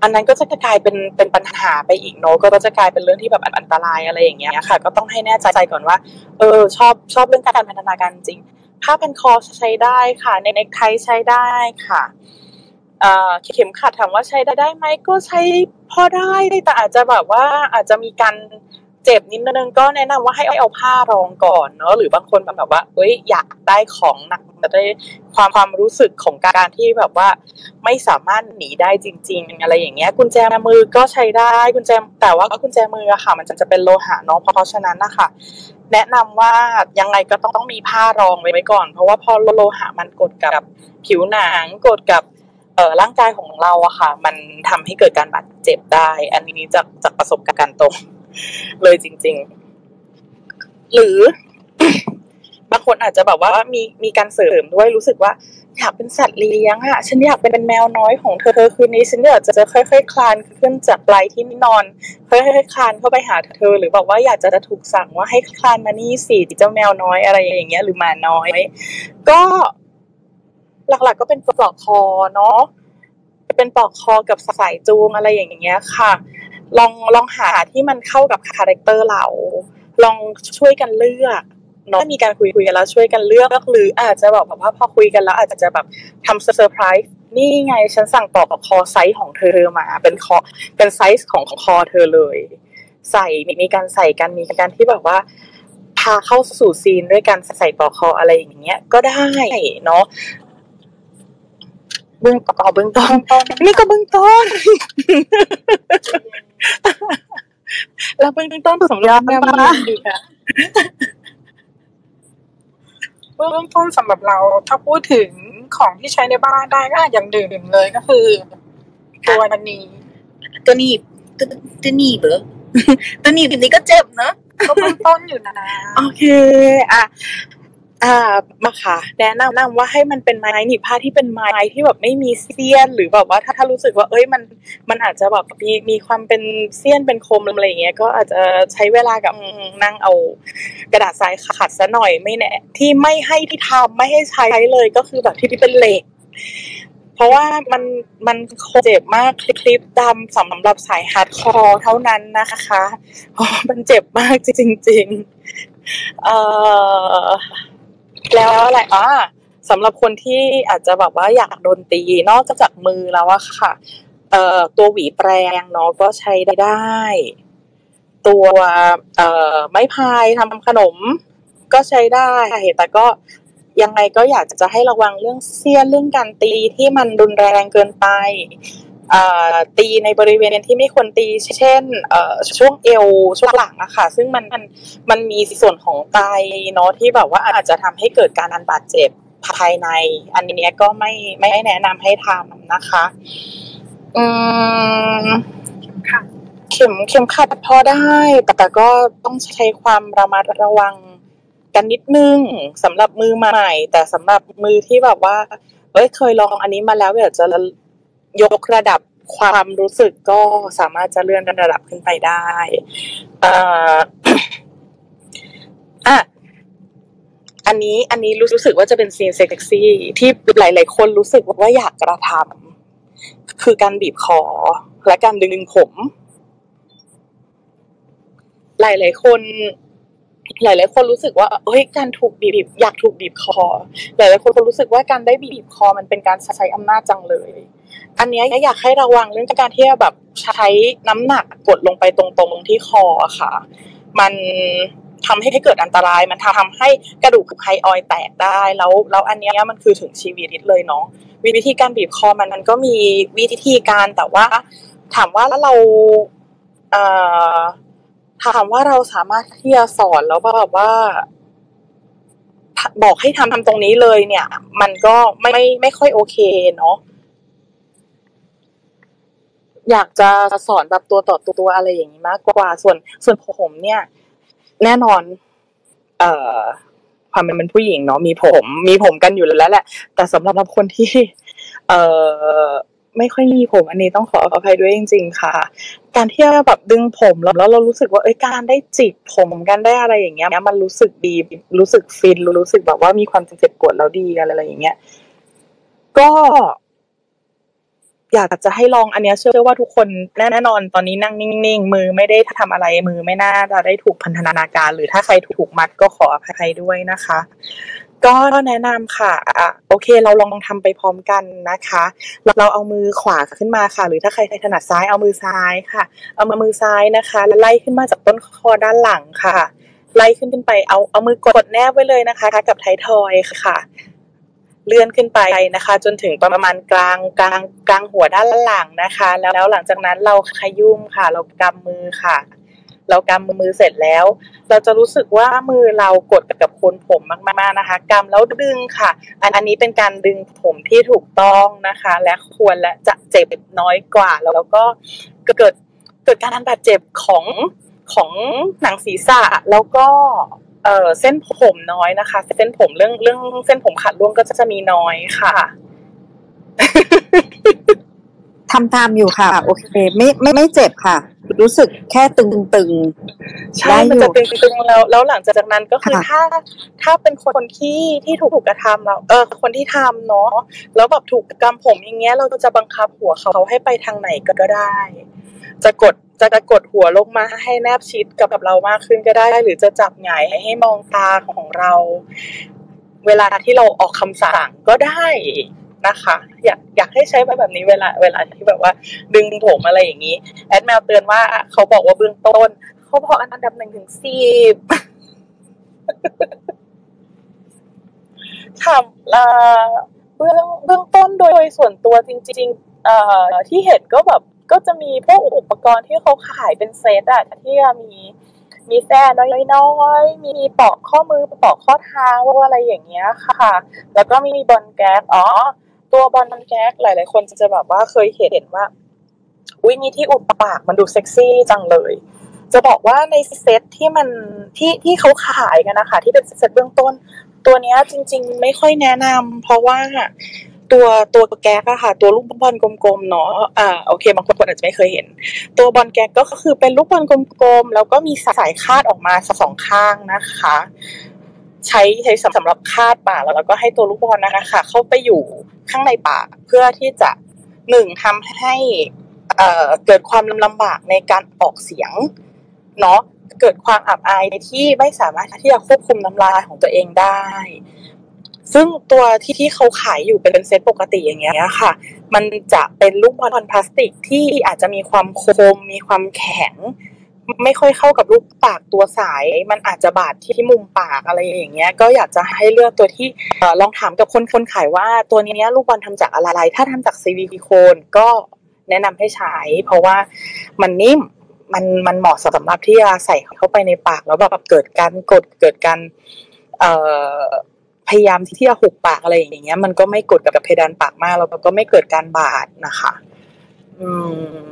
อันนั้นก็จะกลายเป็นเป็นปัญหาไปอีกเนาะก็จะกลายเป็นเรื่องที่แบบอันตรายอะไรอย่างเงี้ยค่ะ ก็ต้องให้แน่ใจก่อนว่า เออ ชอบชอบเรื่องการพันธนาการจริงผ้าพันคอใช้ได้ค่ะ ในเน็กไทใช้ได้ค่ะเข็มขัดถามว่าใช้ได้ได้ไหมก็ใช้พอได้แต่อาจจะแบบว่าอาจจะมีการ เจ็บนิดนึงก็แนะนำว่าให้เอาผ้ารองก่อนเนาะหรือบางคนแบบว่าเอ้ยอยากได้ของหนักจะได้ความความรู้สึกของการที่แบบว่า ไม่สามารถหนีได้จริง ๆ อะไรอย่างเงี้ยกุญแจมือก็ใช้ได้กุญแจแต่ว่ากุญแจมืออะค่ะ มันจะจะเป็นโลหะเนาะเพราะฉะนั้นนะคะแนะนำว่ายังไงก็ต้องต้องมีผ้ารองไว้ก่อน เพราะว่าพอโลหะมันกดกับผิวหนังกดกับเอ่อร่างกายของเราอะค่ะ มันทำให้เกิดการบาดเจ็บได้ อันนี้จากจากประสบการณ์ตรง เลยจริง ๆ หรือบางคนอาจจะแบบว่ามีมีการเสริมด้วยรู้สึกว่าอยากเป็นสัตว์เลี้ยงอะฉันอยากเป็นแมวน้อยของเธอเธอคืนนี้ฉันอยากจะค่อยๆคลานขึ้นจากปลายที่นอนค่อยๆคลานเข้าไปหาเธอ หรือบอกว่าอยากจะจะถูกสั่งว่าให้คลานมานี่สิเจ้าแมวน้อยอะไรอย่างเงี้ย หรือหมาน้อย ก็หลักๆก็เป็นปลอกคอเนาะเป็นปลอกคอกับสายจูงอะไรอย่างเงี้ยค่ะ ลองลองหาที่มันเข้ากับ character เรา ลองช่วยกันเลือกเนาะมีการคุยคุยกันแล้วช่วยกันเลือกหรืออาจจะแบบว่าพอคุยกันแล้วอาจจะแบบทำเซอร์ไพรส์นี่ไงฉันสั่งปลอกคอไซส์ของเธอมา เป็นคอเป็นไซส์ของของคอเธอเลย ใส่มีการใส่กันมีการที่แบบว่าพาเข้าสู่ซีนด้วยการใส่ปลอกคออะไรอย่างเงี้ยก็ได้เนาะ บื้องต่อเบื้องต้นนี่ก็เบื้องต้น แล้วเบื้องต้นสำหรับแม่บ้านดีค่ะเบื้องต้นสำหรับเราถ้าพูดถึงของที่ใช้ในบ้านได้ก็อย่างดื่มเลยก็คือ ตัวนันนีตัวหนีบตัวตัวหนีบเหรอตัวหนีบนี่ก็เจ็บเนอะก็เบื้องต้นอยู่นะนะโอเค อะ อ่ามาค่ะ แนะนำนำว่าให้มันเป็นไม้หนีบผ้าที่เป็นไม้ที่แบบไม่มีเสี้ยน หรือแบบว่าถ้าถ้ารู้สึกว่าเอ้ยมันมันอาจจะแบบมีมีความเป็นเสี้ยนเป็นคมอะไรอย่างเงี้ยก็อาจจะใช้เวลากับนั่งเอา กระดาษทรายขัดซะหน่อยไม่แน่ที่ไม่ให้ที่ทำไม่ให้ใช้เลยก็คือแบบที่ที่เป็นเหล็กเพราะว่ามันมันเจ็บมากคลิปดำสำหรับสาย hardcore เท่านั้นนะคะเพราะมันเจ็บมากจริงๆเอ่อ แล้วอะไรอ่าสำหรับคนที่อาจจะแบบว่าอยากโดนตีนอกจากมือแล้วอะค่ะ เอ่อตัวหวีแปรงเนาะก็ใช้ได้ ตัวเอ่อไม้พายทำขนม ก็ใช้ได้แต่ก็ยังไงก็อยากจะให้ระวังเรื่องเสี้ยนเรื่องการตีที่มันรุนแรงเกินไป ตีในบริเวณที่ไม่ควรตีเช่นเอ่อช่วงเอวช่วงหลังอะค่ะ ซึ่งมันมันมันมีส่วนของไตเนาะที่แบบว่าอาจจะทำให้เกิดการอันบาดเจ็บภายใน อันนี้ก็ไม่ไม่แนะนำให้ทำนะคะ อืมค่ะเข็มเข็มขัดพอได้ แต่แต่ก็ต้องใช้ความระมัดระวังกันนิดนึงสำหรับมือใหม่ แต่สำหรับมือที่แบบว่า เอ้ยเคยลองอันนี้มาแล้วอยากจะ ยกระดับความรู้สึกก็สามารถจะเลื่อนระดับขึ้นไปได้อ่าอะอันนี้อันนี้รู้สึกว่าจะเป็นซีนเซ็กซี่ที่หลาย ๆ คนรู้สึกว่าอยากกระทำคือการบีบคอและการดึงผม หลาย ๆ คน หลาย ๆ คนรู้สึกว่าเฮ้ยการถูกบีบอยากถูกบีบคอ หลาย ๆ คนก็รู้สึกว่าการได้บีบคอมันเป็นการใช้อำนาจจังเลย อันนี้อยากให้ระวังเรื่องการที่แบบใช้น้ำหนักกดลงไปตรงๆที่คอค่ะ มันทำให้เกิดอันตราย มันทำให้กระดูกไฮออยแตกได้ แล้วแล้วอันนี้มันคือถึงชีวิตเลยเนาะวิธีการบีบคอมันมันก็มีวิธีการแต่ว่า ถามว่าแล้วเราเอ่อ ถามว่าเราสามารถที่จะสอนแล้วแบบว่า บอกให้ทำทำตรงนี้เลย เนี่ย มันก็ไม่ไม่ไม่ค่อยโอเคเนาะอยากจะสอนแบบตัวต่อตัวอะไรอย่างนี้มากกว่า ส่วนส่วนผมเนี่ย แน่นอน เอ่อ ความเป็นผู้หญิงเนาะมีผม มีผมกันอยู่แล้วแหละ แต่สำหรับคนที่ เอ่อ ไม่ค่อยมีผมอันนี้ต้องขออภัยด้วยจริง ๆ ค่ะ การที่แบบดึงผมแล้วแล้วเรารู้สึกว่าเอ้ยการได้จิกผมกันได้อะไรอย่างเงี้ยมันรู้สึกดีรู้สึกฟินรู้สึกแบบว่ามีความเจ็บปวดแล้วดีอะไรอย่างเงี้ยก็อยากจะให้ลองอันนี้เชื่อว่าทุกคนแน่นอนตอนนี้นั่งนิ่งๆมือไม่ได้ทำอะไรมือไม่น่าจะได้ถูกพันธนาการ หรือถ้าใครถูกมัดก็ขออภัยด้วยนะคะ ก็แนะนำค่ะอะ โอเค เราลองทำไปพร้อมกันนะคะ เราเอามือขวาขึ้นมาค่ะ หรือถ้าใครถนัดซ้ายเอามือซ้ายค่ะ เอามามือซ้ายนะคะแล้วไล่ขึ้นมาจากต้นคอด้านหลังค่ะ ไล่ขึ้นขึ้นไปเอาเอามือกดแนบไว้เลยนะคะ กับไททอยค่ะ เลื่อนขึ้นไปนะคะ จนถึงประมาณกลางกลางกลางหัวด้านหลังนะคะ แล้วแล้วหลังจากนั้นเราขยุ่มค่ะ เรากำมือค่ะ เรากำมือเสร็จแล้ว เราจะรู้สึกว่ามือเรากดกับโคนผมมากๆนะคะกำแล้วดึงค่ะอันอันนี้เป็นการดึงผมที่ถูกต้องนะคะ และควรและจะเจ็บน้อยกว่าแล้วก็เกิดเกิดการอันบาดเจ็บของของหนังศีรษะแล้วก็เออเส้นผมน้อยนะคะ เส้นผมเรื่องเรื่องเส้นผมขาดร่วงก็จะมีน้อยค่ะทำตามอยู่ค่ะ โอเค ไม่ไม่ไม่เจ็บค่ะ รู้สึกแค่ตึงตึงใช่มันจะตึงๆแล้วแล้วหลังจากนั้นก็คือค่ะถ้าถ้าเป็นคนที่ที่ถูกกระทำแล้วเออคนที่ทำเนาะแล้วแบบถูกกำผมอย่างเงี้ยเราก็จะบังคับหัวเขาให้ไปทางไหนก็ได้ จะกดจะกดหัวลงมาให้แนบชิดกับกับเรามากขึ้นก็ได้ หรือจะจับหงายให้มองตาของเรา เวลาที่เราออกคำสั่งก็ได้ นะคะ อยากอยากให้ใช้แบบนี้เวลาเวลาที่แบบว่า ดึงผมอะไรอย่างนี้ แอดแมวเตือนว่าเขาบอกว่าเบื้องต้น เขาบอกอันดับหนึ่งถึงสิบถามเอ่อเบื้องเบื้องต้นโดยส่วนตัวจริงๆเอ่อที่เห็นก็แบบก็จะมีพวกอุปกรณ์ที่เขาขายเป็นเซตอะที่มีมีแส้น้อยๆ มีปอกข้อมือปอกข้อเท้าอะไรอย่างเงี้ยค่ะ แล้วก็มีบอลแก๊กอ๋อ ตัวบอลแก๊กหลาย ๆ คนจะแบบว่าเคยเห็นว่าอุ้ยนี่ที่อุดปากมันดูเซ็กซี่จังเลย จะบอกว่าในเซตที่มันที่ที่เขาขายกันนะคะ ที่เป็นเซตเบื้องต้น ตัวนี้จริง ๆ ไม่ค่อยแนะนำเพราะว่าตัวตัวแก๊กอะค่ะ ตัวลูกบอลกลมๆเนาะอ่าโอเคบางคนอาจจะไม่เคยเห็น ตัวบอลแก๊กก็คือเป็นลูกบอลกลมๆแล้วก็มีสายคาดออกมาสองข้างนะคะ ใช้ใช้สำหรับคาดปากแล้วก็ให้ตัวลูกบอลนะคะ เข้าไปอยู่ ข้างในป่าเพื่อที่จะหนึ่งทำให้เอ่อเกิดความลำบากในการออกเสียงเนาะเกิดความอับอายที่ไม่สามารถที่จะควบคุมน้ำลายของตัวเองได้ ซึ่งตัวที่ที่เขาขายอยู่เป็นเซตปกติอย่างเงี้ยค่ะ มันจะเป็นลูกบอลพลาสติกที่อาจจะมีความคมมีความแข็ง ไม่ค่อยเข้ากับลูกปากตัวสาย มันอาจจะบาดที่มุมปากอะไรอย่างเงี้ย ก็อยากจะให้เลือกตัวที่ลองถามกับคนคนขายว่าตัวเนี้ยลูกบอลทำจากอะไร ถ้าทำจากซิลิโคนก็แนะนำให้ใช้ เพราะว่ามันนิ่มมันมันเหมาะสำหรับที่จะใส่เข้าไปในปากแล้วแบบเกิดการกดเกิดการเอ่อพยายามที่จะหุบปากอะไรอย่างเงี้ย มันก็ไม่กดกับเพดานปากมากแล้วก็ไม่เกิดการบาดนะคะ อืม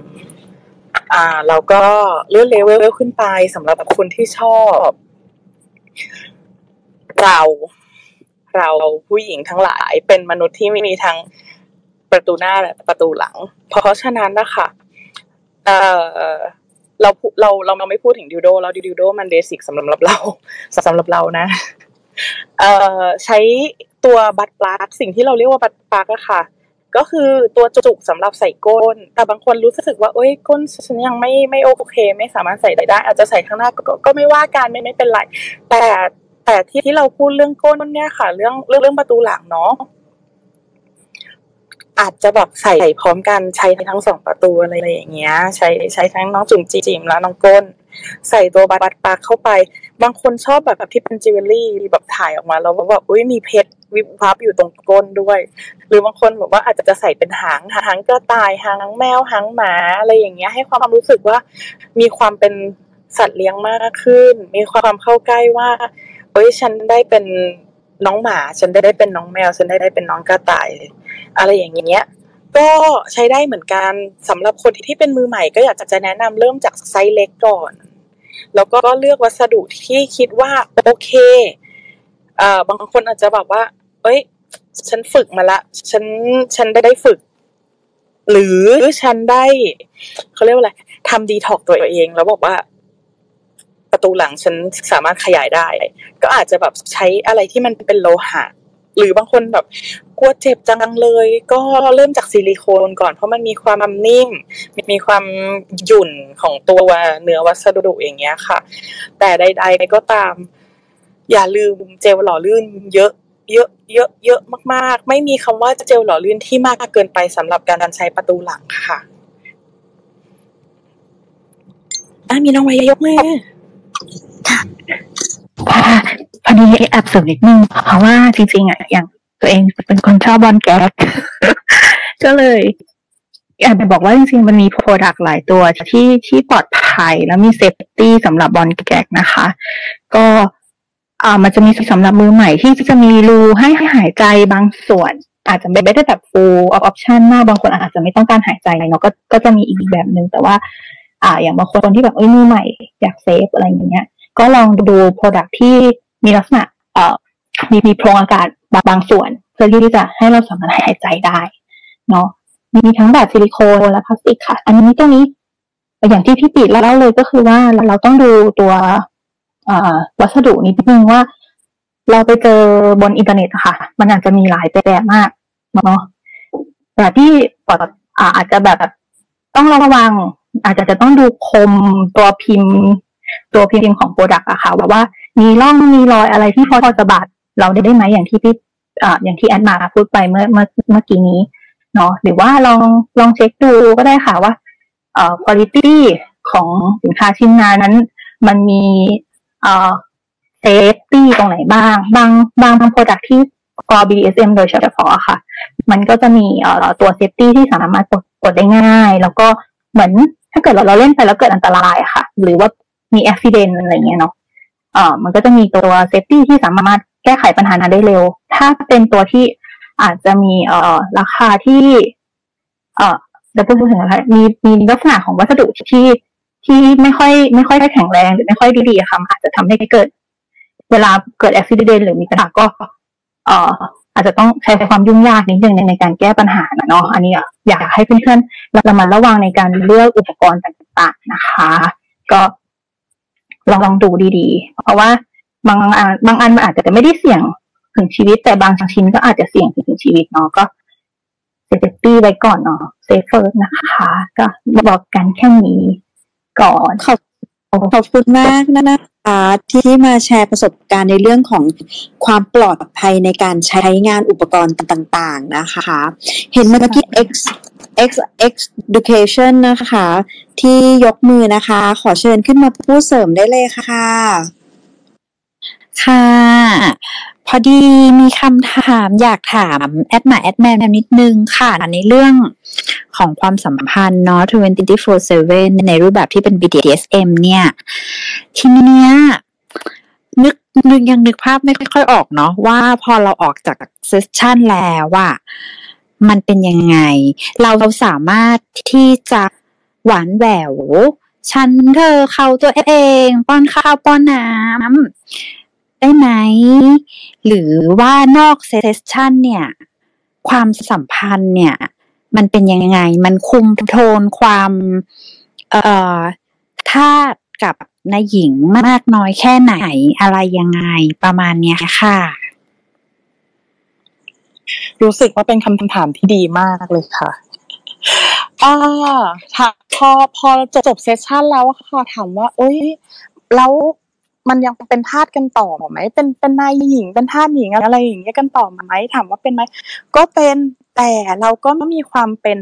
อ่าแล้วก็เลื่อนเลเวลขึ้นไปสำหรับคนที่ชอบ เรา เราผู้หญิงทั้งหลายเป็นมนุษย์ที่ไม่มีทั้งประตูหน้าและประตูหลัง เพราะฉะนั้นนะคะเอ่อเราเราเราเราไม่พูดถึง dildo แล้ว dildo มัน basic สำหรับเราสำหรับเรานะ เอ่อใช้ตัว butt plug สิ่งที่เราเรียกว่า butt plug อะค่ะ ก็คือตัวจุกสำหรับใส่ก้น แต่บางคนรู้สึกว่าเอ้ยก้นฉันยังไม่ไม่โอเค ไม่สามารถใส่ได้ อาจจะใส่ข้างหน้าก็ก็ไม่ว่ากันไม่ไม่เป็นไร แต่แต่ที่ที่เราพูดเรื่องก้นเนี่ยค่ะ เรื่องเรื่องเรื่องประตูหลังเนาะอาจจะแบบใส่พร้อมกันใช้ทั้งสองประตูอะไรอย่างเงี้ย ใช้ใช้ทั้งน้องจุ๋มจิ๋มแล้วน้องก้น ใส่ตัว butt plug เข้าไปบางคนชอบแบบแบบที่เป็นจิวเวลรี่แบบถ่ายออกมาแล้วแบบอุ้ยมีเพชรวิบวับอยู่ตรงก้นด้วย หรือบางคนแบบว่าอาจจะจะใส่เป็นหางหางกระต่ายหางแมวหางหมาอะไรอย่างเงี้ยให้ความรู้สึกว่ามีความเป็นสัตว์เลี้ยงมากขึ้น มีความเข้าใกล้ว่าเอ้ยฉันได้เป็นน้องหมา ฉันได้ได้เป็นน้องแมว ฉันได้ได้เป็นน้องกระต่าย อะไรอย่างเงี้ยก็ใช้ได้เหมือนกันสำหรับคนที่เป็นมือใหม่ก็อยากจะแนะนำเริ่มจากไซส์เล็กก่อน แล้วก็เลือกวัสดุที่คิดว่าโอเคเอ่อบางคนอาจจะแบบว่า เอ้ย ฉันฝึกมาละ ฉันฉันได้ได้ฝึก หรือฉันได้เขาเรียกว่าอะไรทำดีท็อกตัวเอง แล้วบอกว่าประตูหลังฉันสามารถขยายได้ ก็อาจจะแบบใช้อะไรที่มันเป็นโลหะ หรือบางคนแบบ กลัวเจ็บจังเลย ก็เริ่มจากซิลิโคนก่อนเพราะมันมีความนิ่ม มีความหยุ่นของตัวเนื้อวัสดุอย่างเงี้ยค่ะ แต่ใด ๆ ก็ตาม อย่าลืมเจลหล่อลื่นเยอะเยอะเยอะเยอะมาก ๆ ไม่มีคำว่าเจลหล่อลื่นที่มากเกินไปสำหรับการใช้ประตูหลังค่ะอะมีน้องไว้ยกมือค่ะพอดีแอบเสริมนิดนึงเพราะว่าจริงๆอะอย่าง ตัวเองเป็นคนชอบบอลแก๊กก็เลยอยากจะบอกว่าจริงๆ มันมีโปรดักต์หลายตัวที่ที่ปลอดภัยแล้วมี safety สำหรับ ball gag นะคะ ก็อ่ามันจะมีสำหรับมือใหม่ที่จะมีรูให้หายใจบางส่วน อาจจะไม่ได้แบบ full option มากบางคนอาจจะไม่ต้องการหายใจเนาะก็ก็จะมีอีกแบบหนึ่งแต่ว่า อ่า อย่างบางคนที่แบบเอ้ยมือใหม่อยาก safe อะไรอย่างเงี้ย ก็ลองดู product ที่มีลักษณะเอ่อมีมีโพรงอากาศ บางส่วน เพื่อที่จะให้เราสามารถหายใจได้เนาะมีทั้งแบบซิลิโคนและพลาสติกค่ะ อันนี้ตรงนี้ อย่างที่พี่ปิดเล่าเลยก็คือว่าเราต้องดูตัววัสดุนิดนึงว่า เราไปเจอบนอินเทอร์เน็ตค่ะ มันอาจจะมีหลายแบบมากเนาะแต่ที่ปอดอาจจะแบบต้องระวัง อาจจะจะต้องดูคมตัวพิมพ์ ตัวพิมพ์ของ product อะค่ะว่าว่ามีร่องมีรอยอะไรที่พอจะบาด เราได้ได้ไหมอย่างที่พี่อ่าอย่างที่แอดมาพูดไปเมื่อเมื่อเมื่อกี้นี้เนาะหรือว่าลองลองเช็คดูก็ได้ค่ะว่าเอ่อคุณภาพของสินค้าชิ้นงานนั้น มันมีเอ่อ safety ตรงไหนบ้าง บางบางบาง product ที่ก็ BDSM โดยเฉพาะค่ะ มันก็จะมีเอ่อตัว safety ที่สามารถกดกดได้ง่าย แล้วก็เหมือนถ้าเกิดเราเราเล่นไปแล้วเกิดอันตรายค่ะ หรือว่ามีอุบิเหตุอะไรเงี้ยเนาะเอ่อมันก็จะมีตัวเซฟตี้ที่สามารถ แก้ไขปัญหานั้นได้เร็ว ถ้าเป็นตัวที่อาจจะมีเอ่อราคาที่ เอ่อจะพูดถึงอะไรมีมีลักษณะของวัสดุที่ที่ไม่ค่อยไม่ค่อยแข็งแรงหรือไม่ค่อยดีๆค่ะอาจจะทำให้เกิด เวลาเกิดอุบิเหตุหรือมีปัญหาก็เอ่ออาจจะต้องใช้ความยุ่งยากนิดนึงในในการแก้ปัญหาเนาะอันนี้อยากให้เพื่อนๆระมัดระวังในการเลือกอุปกรณ์ต่างๆนะคะ ก็ลองลองดูดีๆ เพราะว่า บางอันบางอันมันอาจจะไม่ได้เสี่ยงถึงชีวิต แต่บางชิ้นก็อาจจะเสี่ยงถึงชีวิตเนาะก็ safety ไว้ก่อนเนาะ safe first นะคะ ก็บอกกันแค่นี้ก่อนขอบขอบคุณมากนะนะคะที่มาแชร์ประสบการณ์ในเรื่องของความปลอดภัยในการใช้งานอุปกรณ์ต่างๆนะคะ เห็นเมื่อกี้ X X X Education นะคะ ที่ยกมือนะคะ ขอเชิญขึ้นมาพูดเสริมได้เลยค่ะ ค่ะ พอดีมีคำถามอยากถามแอดมาแอดแมนนิดนึงค่ะ ในเรื่องของความสัมพันธ์เนาะ24/7 ในรูปแบบที่เป็น BDSM เนี่ย ทีเนี้ยนึกนึกยังนึกภาพไม่ค่อยออกเนาะว่าพอเราออกจากเซสชันแล้วว่ามันเป็นยังไง เราเราสามารถที่จะหวานแหววฉันเธอเขาตัวเอง ป้อนข้าวป้อนน้ำ ได้ไหม หรือว่านอกเซสชันเนี่ย ความสัมพันธ์เนี่ย มันเป็นยังไง มันคุมโทนความเอ่อธาตุกับนายหญิงมากน้อยแค่ไหนอะไรยังไงประมาณเนี้ยค่ะ รู้สึกว่าเป็นคำถามที่ดีมากเลยค่ะอ่าพอพอจบจบเซสชันแล้วค่ะถามว่าเอ้ยแล้ว มันยังเป็นทาสกันต่อไหมเป็นเป็นนายหญิงเป็นทาสหญิงอะไรอย่างเงี้ยกันต่อไหมถามว่าเป็นไหมก็เป็นแต่เราก็มีความเป็น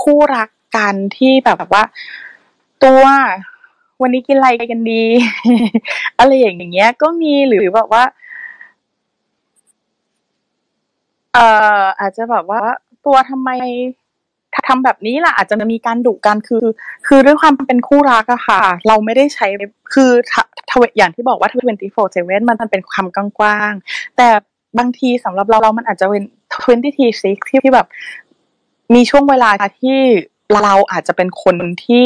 คู่รักกันที่แบบว่า ตัววันนี้กินอะไรกันดี อะไรอย่างเงี้ย ก็มีหรือแบบว่า เอ่ออาจจะแบบว่า ตัวทำไมทำแบบนี้ล่ะ อาจจะมีการดุกันคือ คือด้วยความเป็นคู่รักอะค่ะ เราไม่ได้ใช้คือทว อย่างที่บอกว่า24/7มันมันเป็นความกว้างๆแต่บางทีสำหรับเราเรามันอาจจะเป็น20ที่ที่แบบ มีช่วงเวลาที่เราอาจจะเป็นคนที่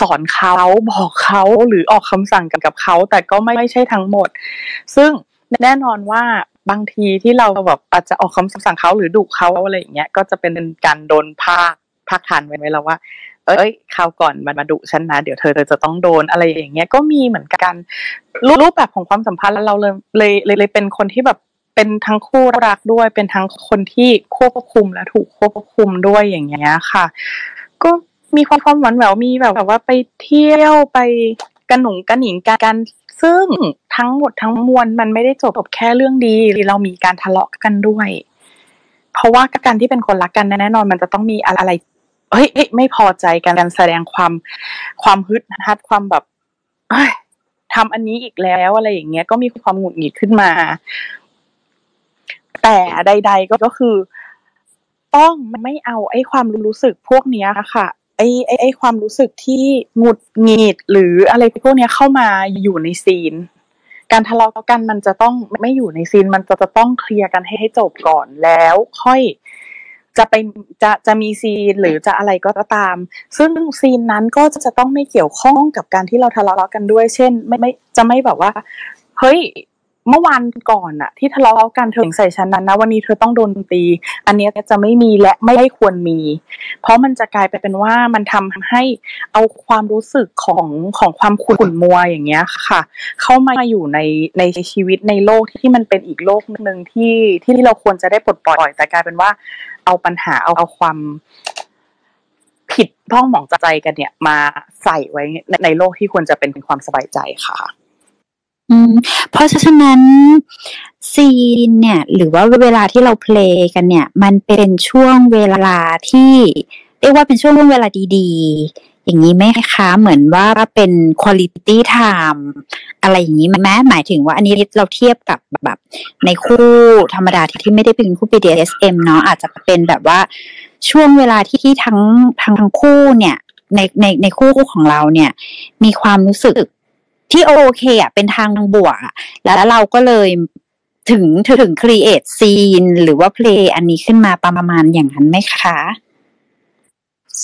สอนเขาบอกเขาหรือออกคำสั่งกับเขา แต่ก็ไม่ใช่ทั้งหมด ซึ่งแน่นอนว่าบางทีที่เราแบบอาจจะออกคำสั่งเขาหรือดุเขาอะไรอย่างเงี้ยก็จะเป็นการโดนภาคภาคทันไว้ไว้แล้วว่า เอ้ยคราวก่อนมันมาดุฉันนะ เดี๋ยวเธอเธอจะต้องโดนอะไรอย่างเงี้ยก็มีเหมือนกันรูปแบบของความสัมพันธ์แล้วเราเลยเลยเลยเป็นคนที่แบบเป็นทั้งคู่รักด้วย เป็นทั้งคนที่ควบคุมและถูกควบคุมด้วยอย่างเงี้ยค่ะ ก็มีความความหวานแหววมีแบบว่าไปเที่ยวไปกันหนุงกันหนิงกันซึ่งทั้งหมดทั้งมวลมันไม่ได้จบแค่เรื่องดีเรามีการทะเลาะกันด้วย เพราะว่าการที่เป็นคนรักกันแน่นอน มันจะต้องมีอะไร เฮ้ยไม่พอใจกันการแสดงความความฮึดฮัดความแบบทำอันนี้อีกแล้วอะไรอย่างเงี้ย ก็มีความหงุดหงิดขึ้นมา แต่ใด ๆ ก็คือ ต้องไม่เอาไอ้ความรู้สึกพวกเนี้ยค่ะไอ้ไอ้ไอ้ความรู้สึกที่หงุดหงิดหรืออะไรพวกเนี้ยเข้ามาอยู่ในซีน การทะเลาะกันมันจะต้องไม่อยู่ในซีน มันจะจะต้องเคลียร์กันให้ให้จบก่อนแล้ว ค่อย จะไปจะจะมีซีนหรือจะอะไรก็ตาม ซึ่งซีนนั้นก็จะต้องไม่เกี่ยวข้องกับการที่เราทะเลาะกันด้วย เช่น ไม่ไม่จะไม่แบบว่า เฮ้ย เมื่อวานก่อนอะที่ทะเลาะกันเธอถึงใส่ฉันนั้นนะวันนี้เธอต้องโดนตี อันนี้จะไม่มีและไม่ได้ควรมี เพราะมันจะกลายไปเป็นว่ามันทำให้เอาความรู้สึกของของความขุ่นมัวอย่างเงี้ยค่ะ เข้ามาอยู่ในในชีวิตในโลกที่มันเป็นอีกโลกหนึ่งที่ที่เราควรจะได้ปลดปล่อยแต่กลายเป็นว่า เอาปัญหาเอาเอาความผิดพ้องหมองใจกันเนี่ยมาใส่ไว้ในในโลกที่ควรจะเป็นความสบายใจค่ะ อืมเพราะฉะนั้นซีนเนี่ย หรือว่าเวลาที่เราเพลงกันเนี่ย มันเป็นช่วงเวลาที่เรียกว่าเป็นช่วงเวลาดีๆ อย่างนี้ไหมคะเหมือนว่าเป็น quality time อะไรอย่างนี้ไหมหมายถึงว่าอันนี้เราเทียบกับแบบ ในคู่ธรรมดาที่ไม่ได้เป็นคู่ BDSM เนาะอาจจะเป็นแบบว่าช่วงเวลาที่ที่ทั้งทั้งทั้งคู่เนี่ย ในในในคู่ของเราเนี่ย มีความรู้สึก ที่โอเคอะเป็นทางบวกอะแล้วเราก็เลยถึงถึง create scene หรือว่า play อันนี้ขึ้นมาประมาณอย่างนั้นไหมคะ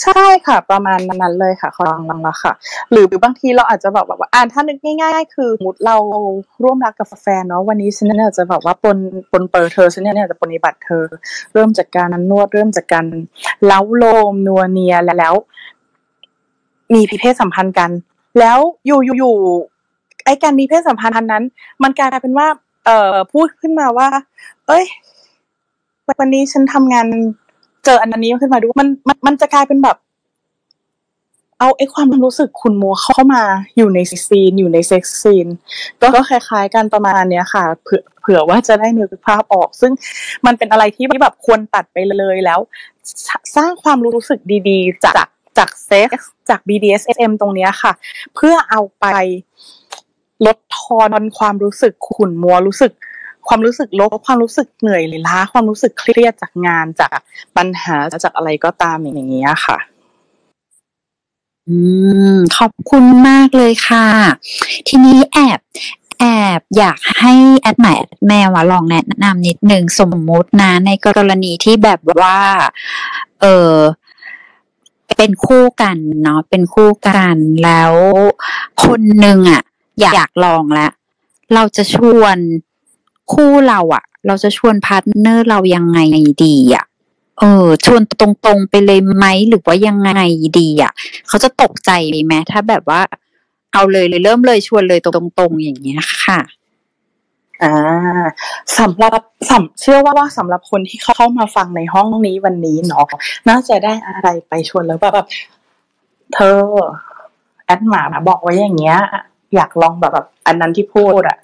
ใช่ค่ะ ประมาณนั้นเลยค่ะคอลังละค่ะ หรือบางทีเราอาจจะแบบว่าอ่านถ้านึกง่าย ๆ คือมมติเราร่วมรักกับแฟนเนาะวันนี้ฉันเนี่ยจะแบบว่าปนปนเปิดเธอฉันเนี่ยจะปฏิบัติเธอ เริ่มจากการนวดเริ่มจากการเล้าโลมนัวเนียแล้ว มีพิเพศสัมพันธ์กัน แล้วอยู่อยู่ ไอ้การมีเพศสัมพันธ์นั้น มันกลายเป็นว่า เอ่อพูดขึ้นมาว่า เอ้ย วันนี้ฉันทำงานเจออันนี้ขึ้นมาดูมันมันมันจะกลายเป็นแบบ เอาไอ้ความรู้สึกคุณมัวเข้ามาอยู่ในซีน อยู่ในเซ็กซ์ซีนก็ก็คล้ายๆกันประมาณเนี้ยค่ะเผื่อเผื่อว่าจะได้นึกภาพออก ซึ่งมันเป็นอะไรที่แบบควรตัดไปเลยแล้ว สร้างความรู้สึกดีๆ จากจากเซ็กซ์จาก BDSM ตรงเนี้ยค่ะ เพื่อเอาไป ลดทอนความรู้สึกขุ่นมัวรู้สึก ความรู้สึกลบความรู้สึกเหนื่อยหรือล้าความรู้สึกเครียดจากงานจากปัญหาจากอะไรก็ตามอย่างเงี้ยค่ะอืมขอบคุณมากเลยค่ะ ทีนี้แอบแอบอยากให้แอดหมายแมวลองแนะนำนิดหนึ่งสมมุตินะ ในกรณีที่แบบว่า เออเป็นคู่กันเนาะเป็นคู่กันแล้วคนหนึ่งอะ อยากลองแล้วเราจะชวนคู่เราอะเราจะชวน partner เรายังไงดีอะเออ ชวนตรงๆไปเลยไหมหรือว่ายังไงดีอะเขาจะตกใจไหมถ้าแบบว่า เอาเลยเลยเริ่มเลยชวนเลยตรงๆอย่างเงี้ยค่ะอ่าสำหรับสำเชื่อว่าว่าสำหรับคนที่เข้ามาฟังในห้องนี้วันนี้เนาะน่าจะได้อะไรไปชวนแล้วแบบเธอแอดหมาบอกไว้อย่างเงี้ย อยากลองแบบแบบอันนั้นที่พูดอะ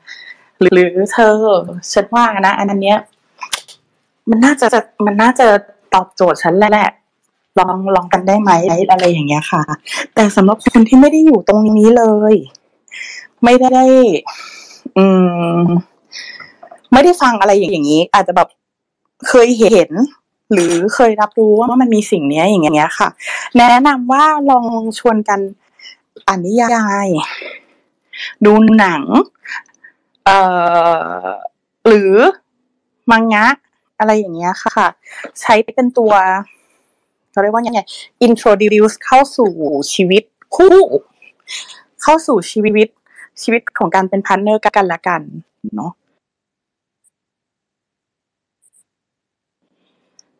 หรือเธอฉันว่านะอันนั้นเนี้ย มันน่าจะมันน่าจะตอบโจทย์ฉันแหละลองลองกันได้ไหมอะไรอย่างเงี้ยค่ะ แต่สำหรับคนที่ไม่ได้อยู่ตรงนี้เลย ไม่ได้ อืม ไม่ได้ฟังอะไรอย่างนี้ อาจจะแบบเคยเห็น หรือเคยรับรู้ว่ามันมีสิ่งนี้อย่างเงี้ยค่ะ แนะนำว่าลองชวนกันอ่านนิยาย ดูหนัง เอ่อ หรือมังงะ อะไรอย่างเงี้ยค่ะ ใช้เป็นตัวเขาเรียกว่ายังไง introduce เข้าสู่ชีวิตคู่ เข้าสู่ชีวิตชีวิตของการเป็น partner กันละกันเนาะ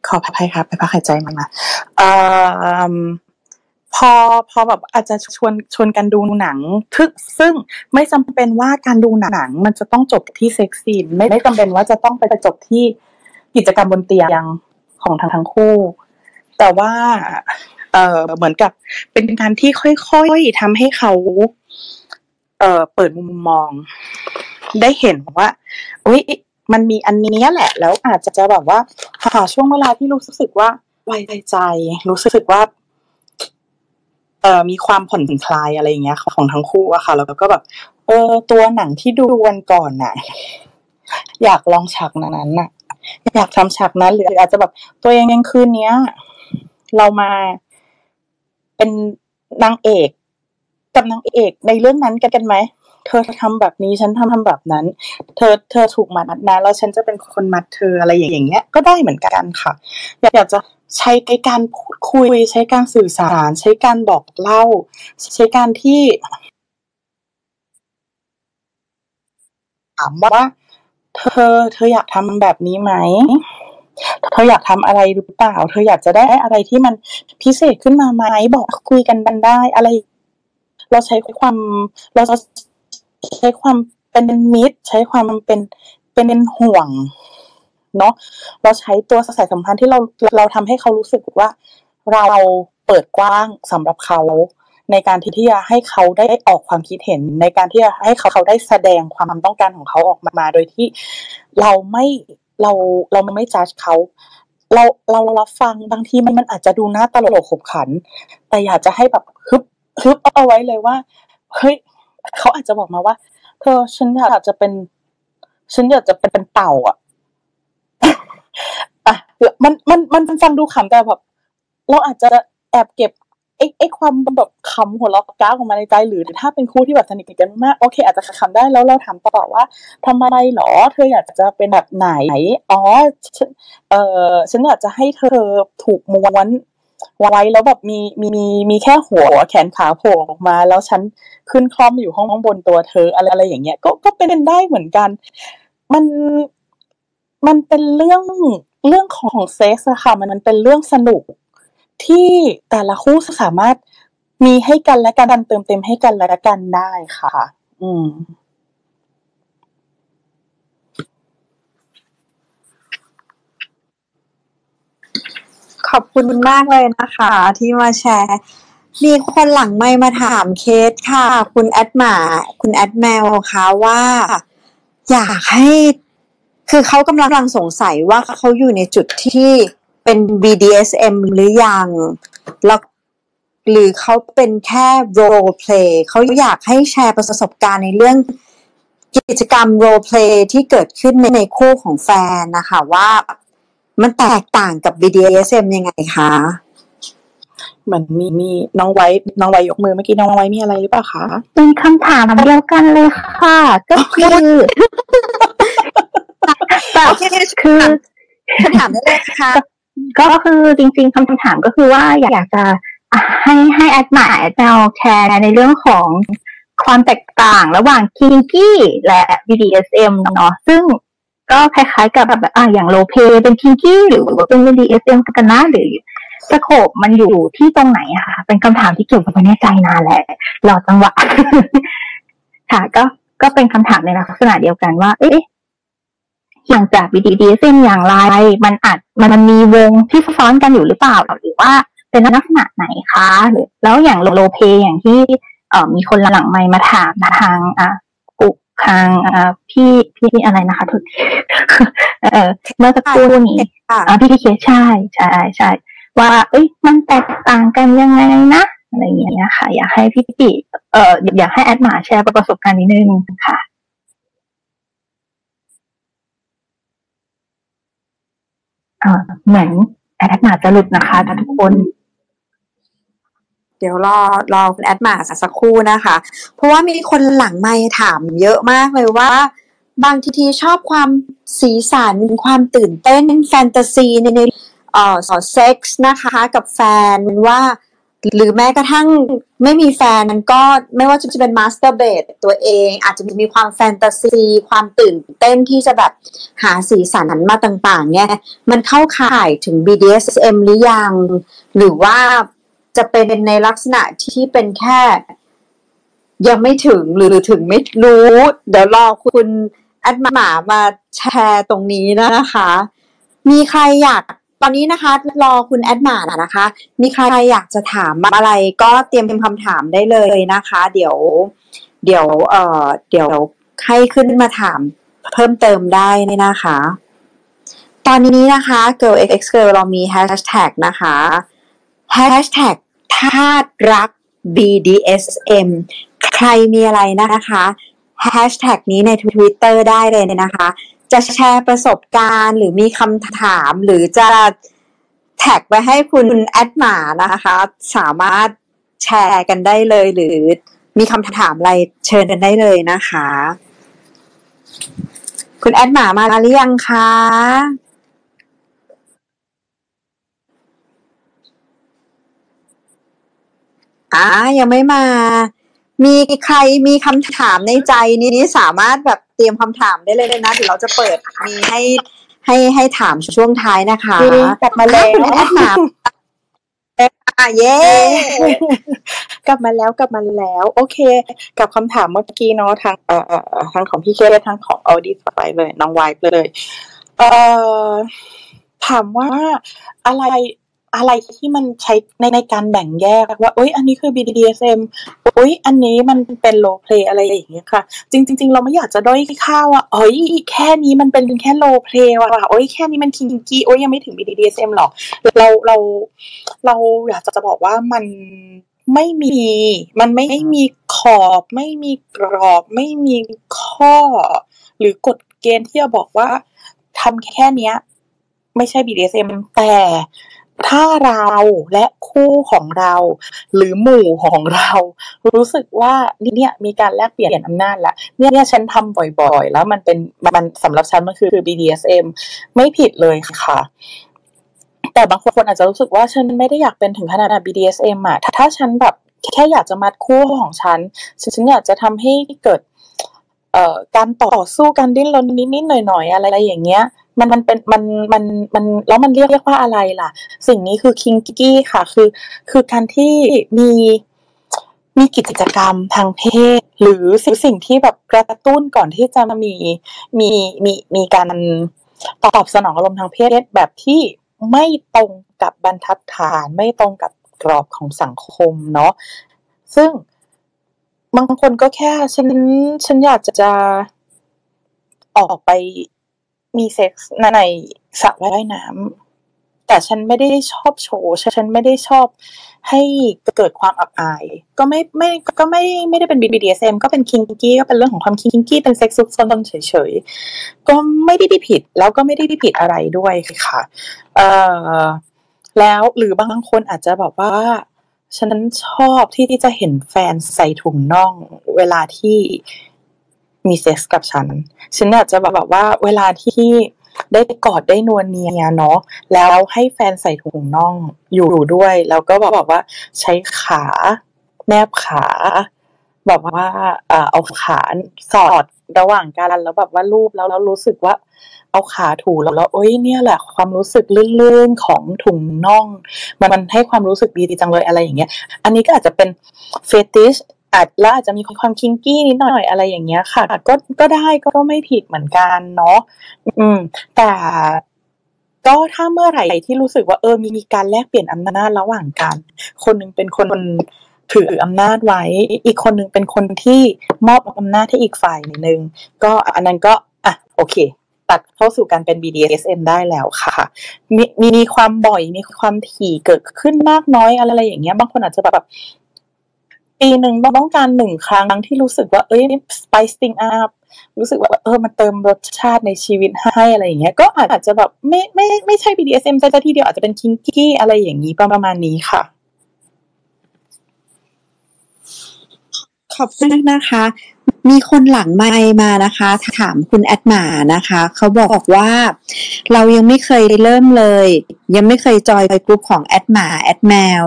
ขอพักครับไปพักหายใจมาเอ่อ พอพอแบบอาจจะชวนชวนกันดูหนังทึกซึ่งไม่จำเป็นว่าการดูหนังมันจะต้องจบที่เซ็กซีนไม่ไม่จำเป็นว่าจะต้องไปจบที่กิจกรรมบนเตียงของทั้งทั้งคู่ แต่ว่าเออเหมือนกับเป็นการที่ค่อยๆทำให้เขาเอ่อเปิดมุมมอง ได้เห็นว่าอุ้ยมันมีอันนี้แหละ แล้วอาจจะจะแบบว่าหาช่วงเวลาที่รู้สึกว่าไว้ใจ รู้สึกว่า เอ่อมีความผ่อนคลายอะไรอย่างเงี้ยของทั้งคู่อะค่ะ แล้วก็แบบเออตัวหนังที่ดูวันก่อนน่ะ อยากลองฉากนั้นน่ะ อยากทำฉากนั้นหรืออาจจะแบบตัวเองยังคืนเนี้ย เรามาเป็นนางเอกกับนางเอกในเรื่องนั้นกันกันไหม เธอทำแบบนี้ฉันทำทำแบบนั้น เธอเธอถูกมัดนะแล้วฉันจะเป็นคนมัดเธออะไรอย่างเงี้ยก็ได้เหมือนกันค่ะ อยากจะใช้การพูดคุย ใช้การสื่อสาร ใช้การบอกเล่า ใช้การที่ถามว่า เธอ เธออยากทำแบบนี้ไหมเธออยากทำอะไรหรือเปล่า เธออยากจะได้อะไรที่มันพิเศษขึ้นมาไหมบอกคุยกันกันได้อะไร เราใช้ความเราจะ ใช้ความเป็นมิตร ใช้ความเป็นเป็นห่วงเนาะเราใช้ตัวสายสัมพันธ์ที่เราเราทำให้เขารู้สึกว่า เราเปิดกว้างสำหรับเขาในการที่จะให้เขาได้ออกความคิดเห็น ในการที่จะให้เขาเขาได้แสดงความต้องการของเขาออกมา โดยที่เราไม่เราเราไม่จัดเขาเราเรารับฟังบางทีมันมันอาจจะดูน่าตลกขบขัน แต่อยากจะให้แบบฮึบฮึบเอาไว้เลยว่าเฮ้ย เขาอาจจะบอกมาว่า เธอฉันอยากจะเป็น ฉันอยากจะเป็นเป็นเต่าอะอะมันมันมันฟังดูขำแต่แบบเราอาจจะแอบเก็บไอ้ไอ้ความแบบคำหัวเราะก้าออกมาในใจหรือถ้าเป็นคู่ที่แบบสนิทกันมากโอเค อาจจะคำได้แล้วเราถามต่อว่าทำไมหรอ เธออยากจะเป็นแบบไหนอ๋อเออฉันอยากจะให้เธอถูกม้วน ไว้แล้วแบบมีมีมีมีแค่หัวแขนขาโผล่ออกมา แล้วฉันขึ้นคล่อมอยู่ห้องข้างบนตัวเธออะไรอะไรอย่างเงี้ยก็ก็เป็นได้เหมือนกัน มันมันเป็นเรื่องเรื่องของเซ็กส์อะค่ะมันมันเป็นเรื่องสนุกที่แต่ละคู่สามารถมีให้กันและกันเติมเต็มให้กันและกันได้ค่ะ อืม ขอบคุณมากเลยนะคะ ที่มาแชร์ มีคนหลังไม่มาถามเคสค่ะ คุณแอดหมา คุณแอดแมวคะว่า อยากให้ คือเขากำลังสงสัยว่าเขาอยู่ในจุดที่เป็น BDSM หรือยังแล้วหรือเขาเป็นแค่ role play เขาอยากให้แชร์ประสบการณ์ในเรื่องกิจกรรม role play ที่เกิดขึ้นในคู่ของแฟนนะคะว่า มันแตกต่างกับ BDSM ยังไงคะเหมือนมีมีน้องไว้น้องไว้ยกมือเมื่อกี้น้องไว้มีอะไรหรือเปล่าคะเป็นคำถามเดียวกันเลยค่ะ ก็คือแต่คือคำถามได้เลยค่ะก็คือจริง ๆคำถามก็คือว่าอยากจะให้ให้แอดมาแอดแนวแชร์ในเรื่องของความแตกต่างระหว่างคิงกี้และ BDSM เนาะซึ่ง ก็คล้ายๆกับแบบอ่าอย่างโลเปเป็นคิงกี้หรือว่าเป็น BDSM กันนะหรือสโคปมันอยู่ที่ตรงไหนอะคะเป็นคำถามที่เกี่ยวกับไม่แน่ใจนานแหละรอจังหวะค่ะก็ก็เป็นคำถามในลักษณะเดียวกันว่า เอ๊ะอย่างจาก BDSM อย่างไร มันอาจมันมีวงที่ซ้อนกันอยู่หรือเปล่าหรือว่าเป็นลักษณะไหนคะหรือแล้วอย่างโลเปอย่างที่เอ่อมีคนหลังไม่มาถามทางอะ ทางอ่าพี่พี่อะไรนะคะทุกเออเมื่อสักครู่นี้อ่าพี่เคใช่ใช่ใช่ว่า เอ้ยมันแตกต่างกันยังไงนะอะไรอย่างเงี้ยค่ะ อยากให้พี่ปิเอ่ออยากให้แอดมาแชร์ประสบการณ์นิดนึงค่ะเออเหมือนแอดมาจะหลุดนะคะทุกคน เดี๋ยวรอรอคุณแอดมาสักครู่นะคะ เพราะว่ามีคนหลังไมค์ถามเยอะมากเลยว่า บางทีทีชอบความสีสันความตื่นเต้นแฟนตาซีในในเอ่อสอเซ็กส์นะคะ กับแฟนว่า หรือแม้กระทั่งไม่มีแฟนมันก็ไม่ว่าจะเป็น masturbate ตัวเอง อาจจะมีความแฟนตาซี ความตื่นเต้นที่จะแบบหาสีสันมาต่างๆเนี่ยมันเข้าข่ายถึง BDSM หรือยัง หรือว่า จะเป็นในลักษณะที่เป็นแค่ ยังไม่ถึงหรือถึงไม่รู้ เดี๋ยวรอคุณแอดหมามาแชร์ตรงนี้นะคะ มีใครอยากตอนนี้นะคะรอคุณแอดมานะคะ มีใครอยากจะถามอะไรก็เตรียมคำถามได้เลยนะคะ เดี๋ยว เดี๋ยวเอ่อเดี๋ยวให้ขึ้นมาถามเพิ่มเติมได้นะคะ ตอนนี้นะคะ girl x girl เรามีแฮชแท็กนะคะ แฮชแท็กทาตรัก BDSM ใครมีอะไรนะคะแฮชแท็กนี้ใน Twitter ได้เลยนะคะ จะแชร์ประสบการณ์ หรือมีคำถามหรือจะแท็กไว้ให้คุณแอดหมานะคะ สามารถแชร์กันได้เลย หรือมีคำถามอะไรเชิญกันได้เลยนะคะ คุณแอดหมามาหรือยังคะ อ่ายังไม่มา มีใครมีคำถามในใจนี้สามารถแบบเตรียมคำถามได้เลยนะเดี๋ยวเราจะเปิดมีให้ให้ให้ถามช่วงท้ายนะคะกลับมาแล้วคุณแอดหมาอะเย้กลับมาแล้วกลับมาแล้ว โอเค กับคำถามเมื่อกี้เนาะทางเอ่อเอ่อเอ่อทางของพี่เคสทางของออดี้ไปเลยน้องไวท์เลย เอ่อถามว่าอะไร อะไรที่มันใช้ในในการแบ่งแยกว่าเอ้ย อันนี้คือ BDSM เอ้ย อันนี้มันเป็น roleplay อะไรอย่างเงี้ยค่ะ จริงจริงๆเราไม่อยากจะด้อยค่าว่าเอ้ยแค่นี้มันเป็นแค่ roleplay ว่ะเอ้ยแค่นี้มัน kinky โอ้ยยังไม่ถึง BDSM หรอก เราเราเราอยากจะบอกว่ามันไม่มี มันไม่มีขอบ ไม่มีกรอบ ไม่มีข้อ หรือกฎเกณฑ์ที่จะบอกว่าทำแค่เนี้ย ไม่ใช่ BDSM แต่ ถ้าเราและคู่ของเรา หรือหมู่ของเรา รู้สึกว่าเนี่ยมีการแลกเปลี่ยนอำนาจละเนี่ยเนี่ยฉันทำบ่อยๆ แล้วมันเป็นมันสำหรับฉันมันคือ BDSM ไม่ผิดเลยค่ะ แต่บางคนอาจจะรู้สึกว่าฉันไม่ได้อยากเป็นถึงขนาด BDSM อะถ้าถ้าฉันแบบแค่อยากจะมัดคู่ของฉัน ฉันอยากจะทำให้เกิด เอ่อการต่อสู้การดิ้นรนนิดๆหน่อยๆอะไรอย่างเงี้ยมันมันเป็นมันมันมันแล้วมันเรียกเรียกว่าอะไรล่ะ สิ่งนี้คือคิงกี้ค่ะ คือคือการที่มีมีกิจกรรมทางเพศ หรือสิ่งสิ่งที่แบบกระตุ้นก่อนที่จะมีมีมีมีการตอบสนองอารมณ์ทางเพศแบบที่ไม่ตรงกับบรรทัดฐาน ไม่ตรงกับกรอบของสังคมเนาะซึ่ง บางคนก็แค่ ฉัน ฉันอยากจะออกไปมีเซ็กส์ในสระว่ายน้ำแต่ฉันไม่ได้ชอบโชว์ ฉันไม่ได้ชอบให้เกิดความอับอาย ก็ไม่ไม่ก็ไม่ไม่ได้เป็น BDSM ก็เป็น kinky ก็เป็นเรื่องของความ kinky เป็นเซ็กซ์ซุกซนเฉยๆ ก็ไม่ได้ผิด แล้วก็ไม่ได้ผิดอะไรด้วยค่ะ เอ่อแล้วหรือบางคนอาจจะบอกว่า ฉันชอบที่ที่จะเห็นแฟนใส่ถุงน่องเวลาที่มีเซ็กส์กับฉัน ฉันอยากจะแบบว่าเวลาที่ได้กอดได้นัวเนียเนาะแล้วให้แฟนใส่ถุงน่องอยู่ด้วย แล้วก็แบบว่าใช้ขาแนบขา แบบว่าเออเอาขาสอด ระหว่างกันแล้วแบบว่ารูปแล้วแล้วรู้สึกว่า เอาขาถูแล้วแล้วเอ้ยเนี่ยแหละความรู้สึกลื่นๆของถุงน่อง มันมันให้ความรู้สึกดีจังเลยอะไรอย่างเงี้ย อันนี้ก็อาจจะเป็นเฟติชอาจแล้วอาจจะมีความคิงกี้นิดหน่อยอะไรอย่างเงี้ยค่ะ ก็ก็ได้ก็ไม่ผิดเหมือนกันเนาะอืม แต่ก็ถ้าเมื่อไหร่ที่รู้สึกว่าเออมีมีการแลกเปลี่ยนอำนาจระหว่างกัน คนหนึงเป็นคน ถืออำนาจไว้ อีกคนหนึงเป็นคนที่มอบอำนาจให้อีกฝ่ายหนึ่งก็อันนั้นก็อะโอเค ตัดเข้าสู่การเป็น BDSM ได้แล้วค่ะมีมีมีความบ่อยมีความถี่เกิดขึ้นมากน้อยอะไรอย่างเงี้ยบางคนอาจจะแบบปีหนึ่งต้องการหนึ่งครั้งที่รู้สึกว่าเอ้ย spicing up รู้สึกว่าเออมันเติมรสชาติในชีวิตให้อะไรอย่างเงี้ยก็อาจจะแบบไม่ไม่ไม่ใช่ BDSM ซะทีเดียวอาจจะเป็น kinky อะไรอย่างนี้ประมาณนี้ค่ะ ขอบคุณมากนะคะ มีคนหลังไมมานะคะ ถามคุณแอดหมานะคะ เขาบอกว่า เรายังไม่เคยเริ่มเลย ยังไม่เคยจอยไปกลุ่มของแอดหมาแอดแมว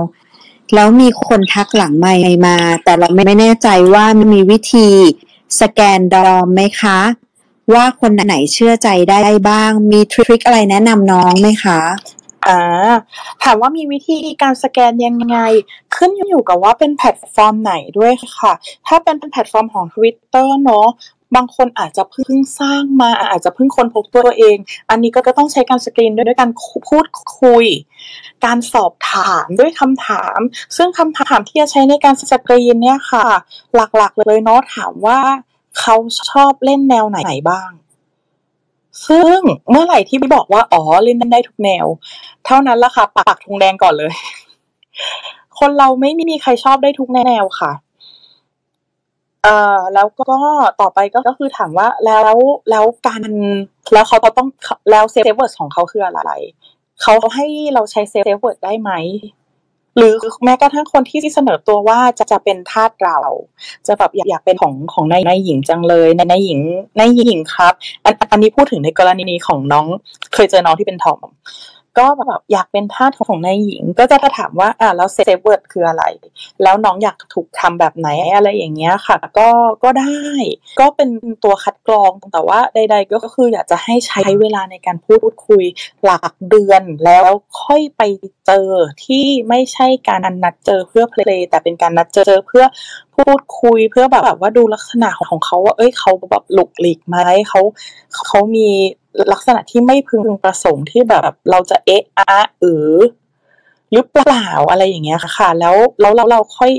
แล้วมีคนทักหลังไมค์มา แต่เราไม่แน่ใจว่ามีวิธีสแกน Dom ไหมคะ ว่าคนไหนเชื่อใจได้บ้าง มี trick อะไรแนะนำน้องไหมคะ อ่าถามว่ามีวิธีการสแกนยังไง ขึ้นอยู่กับว่าเป็นแพลตฟอร์มไหนด้วยค่ะ ถ้าเป็นแพลตฟอร์มของ Twitter เนาะบางคนอาจจะเพิ่งสร้างมาอาจจะเพิ่งค้นพบตัวเอง อันนี้ก็จะต้องใช้การสกรีนด้วยด้วยการพูดคุย การสอบถามด้วยคำถาม ซึ่งคำถามที่จะใช้ในการสกรีนเนี่ยค่ะ หลักๆเลยเนาะถามว่าเขาชอบเล่นแนวไหนบ้าง ซึ่งเมื่อไหร่ที่บอกว่า อ๋อ เล่นได้ทุกแนว เท่านั้นละค่ะ ปักธงแดงก่อนเลย คนเราไม่มีใครชอบได้ทุกแนวค่ะเอ่อแล้วก็ต่อไปก็ก็คือถามว่าแล้วแล้วการแล้วเขาต้องแล้ว safe word ของเขาคืออะไร เขาให้เราใช้ safe word ได้ไหม หรือแม้กระทั่งคนที่เสนอตัวว่าจะจะเป็นทาสเรา จะแบบอยากอยากเป็นของของนายนายหญิงจังเลยนายนายหญิงนายหญิงครับ อันอันนี้พูดถึงในกรณีนี้ของน้องเคยเจอน้องที่เป็นทอม ก็แบบอยากเป็นทาสของนายหญิง ก็จะถามว่าอ่าแล้ว safe word คืออะไร แล้วน้องอยากถูกทำแบบไหนอะไรอย่างเงี้ยค่ะ ก็ก็ได้ ก็เป็นตัวคัดกรองแต่ว่าใด ๆ ก็คืออยากจะให้ใช้เวลาในการพูดคุยหลักเดือน แล้วค่อยไปเจอที่ไม่ใช่การนัดเจอเพื่อเพลย์แต่เป็นการนัดเจอเพื่อพูดคุยเพื่อแบบแบบว่าดูลักษณะของเขาว่า เอ้ยเขาแบบหลุกหลีกไหมเขาเขามี ลักษณะที่ไม่พึงประสงค์ที่แบบเราจะเอะอะเออหรือเปล่าอะไรอย่างเงี้ยค่ะ แล้วแล้วเราเราค่อย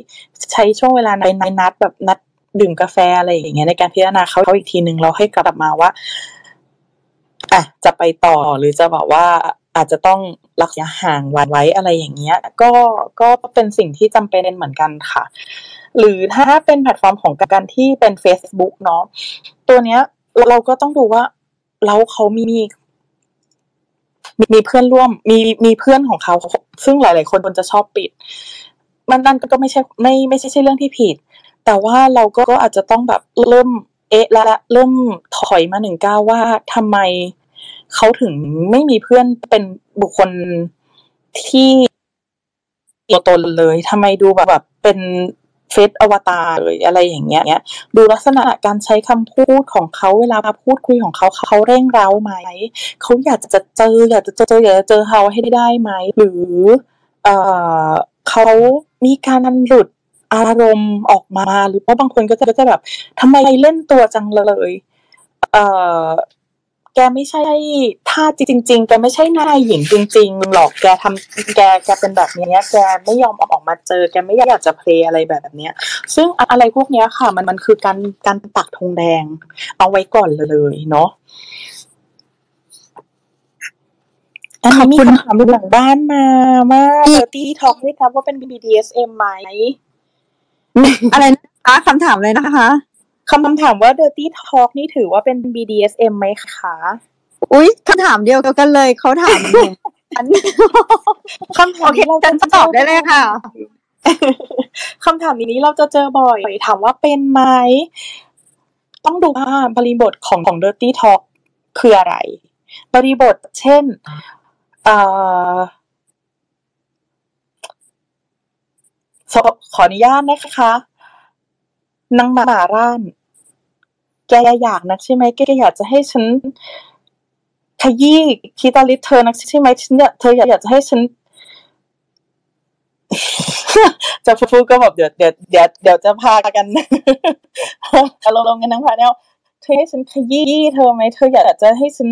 ใช้ช่วงเวลาในในนัดแบบนัดดื่มกาแฟอะไรอย่างเงี้ยในการพิจารณาเขาเขาอีกทีหนึ่งเราให้กลับมาว่าอะจะไปต่อหรือจะบอกว่าอาจจะต้องรักษาห่างวันไว้อะไรอย่างเงี้ย ก็ก็เป็นสิ่งที่จำเป็นเหมือนกันค่ะ หรือถ้าเป็นแพลตฟอร์มของการที่เป็น Facebook เนาะตัวเนี้ยเราก็ต้องดูว่า แล้วเขามีมี มีเพื่อนร่วม มีมีเพื่อนของเขา ซึ่งหลาย ๆ คนคนจะชอบปิด มันนั่นก็ไม่ใช่ไม่ไม่ใช่ใช่เรื่องที่ผิด แต่ว่าเราก็อาจจะต้องแบบเริ่ม เอ๊ะละเริ่มถอยมาหนึ่งก้าวว่าทำไมเขาถึงไม่มีเพื่อนเป็นบุคคลที่ตัวตนเลยทำไมดูแบบแบบเป็น เฟซอวตารเลยอะไรอย่างเงี้ยดูลักษณะการใช้คำพูดของเขาเวลาพูดคุยของเขาเขาเร่งเร้าไหมเขาอยากจะเจออยากจะเจออยากจะเจอเขาให้ได้ไหมหรือเออเขามีการหลุดอารมณ์ออกมา หรือเพราะบางคนก็จะจะแบบทำไมเล่นตัวจังเลยเออ แกไม่ใช่ท่าจริง ๆ แกไม่ใช่นายหญิงจริง ๆ หรอกแกทำแกแกเป็นแบบนี้แกไม่ยอมออกมาเจอ แกไม่อยากจะเพลย์อะไรแบบเนี้ย ซึ่งอะไรพวกเนี้ยค่ะ มันมันคือการการปักธงแดง เอาไว้ก่อนเลยเนาะอันนี้มีคำถามหลังบ้านมาว่าเดอร์ตี้ท็อกด้วยครับว่าเป็น BDSM ไหมอะไรนะคะคำถามเลยนะคะ คำถามว่า Dirty Talk นี่ถือว่าเป็น BDSM ไหมคะ อุ๊ยคำถามเดียวกันเลยเขาถามหนูคำถามนี้เราจะตอบได้เลยค่ะคำถามนี้เราจะเจอบ่อย ถามว่าเป็นไหม ต้องดูว่าบริบทของของ Dirty Talk คืออะไร บริบทเช่นอขออนุญาตนะคะ นางหมาร่าน แกอยากนักใช่ไหมแกอยากจะให้ฉันขยี้คีตาลิสเธอนักใช่ไหมฉันเธออยากจะให้ฉันจะพูดก็แบบเดี๋ยวเดี๋ยวเดี๋ยวเดี๋ยวจะพากันอารมณ์กันนังพาแนวเธอให้ฉันขยี้เธอไหมเธออยากจะให้ฉัน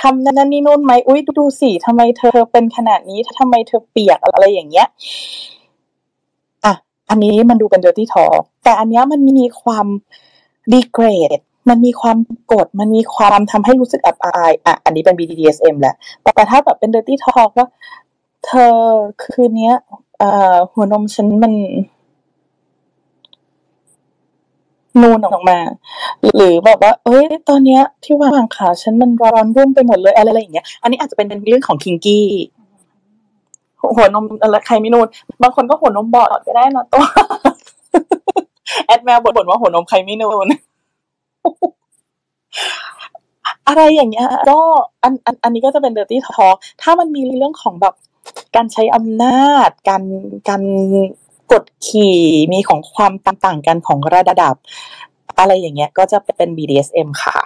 ทำนั่นนี่นู่นไหมอุ้ยดูสิทำไมเธอเป็นขนาดนี้ทำไมเธอเปียกอะไรอย่างเงี้ย อันนี้มันดูเป็น dirty talk แต่อันนี้มันมีความดีเกรด มันมีความกด มันมีความทำให้รู้สึกอับอายอะอันนี้เป็น BDSM แหละ แต่ถ้าแบบเป็น dirty talk ว่า เธอคืนนี้เอ่อหัวนมฉันมันนูนออกมา หรือแบบว่า เอ้ย ตอนเนี้ยที่วางขาฉันมันร้อนรุ่มไปหมดเลยอะไรอะไรอย่างเงี้ย อันนี้อาจจะเป็นเรื่องของคิงกี้ หัวนมอะไรใครไม่นูนบางคนก็หัวนมบอดก็ได้นะตัวแอดแมวบ่นว่าหัวนมใครไม่นูนอะไรอย่างเงี้ยก็อันอันอันนี้ก็จะเป็น dirty talk ถ้ามันมีเรื่องของแบบการใช้อำนาจ การการกดขี่มีของความต่างๆกันของระดับ อะไรอย่างเงี้ยก็จะเป็น BDSM ค่ะ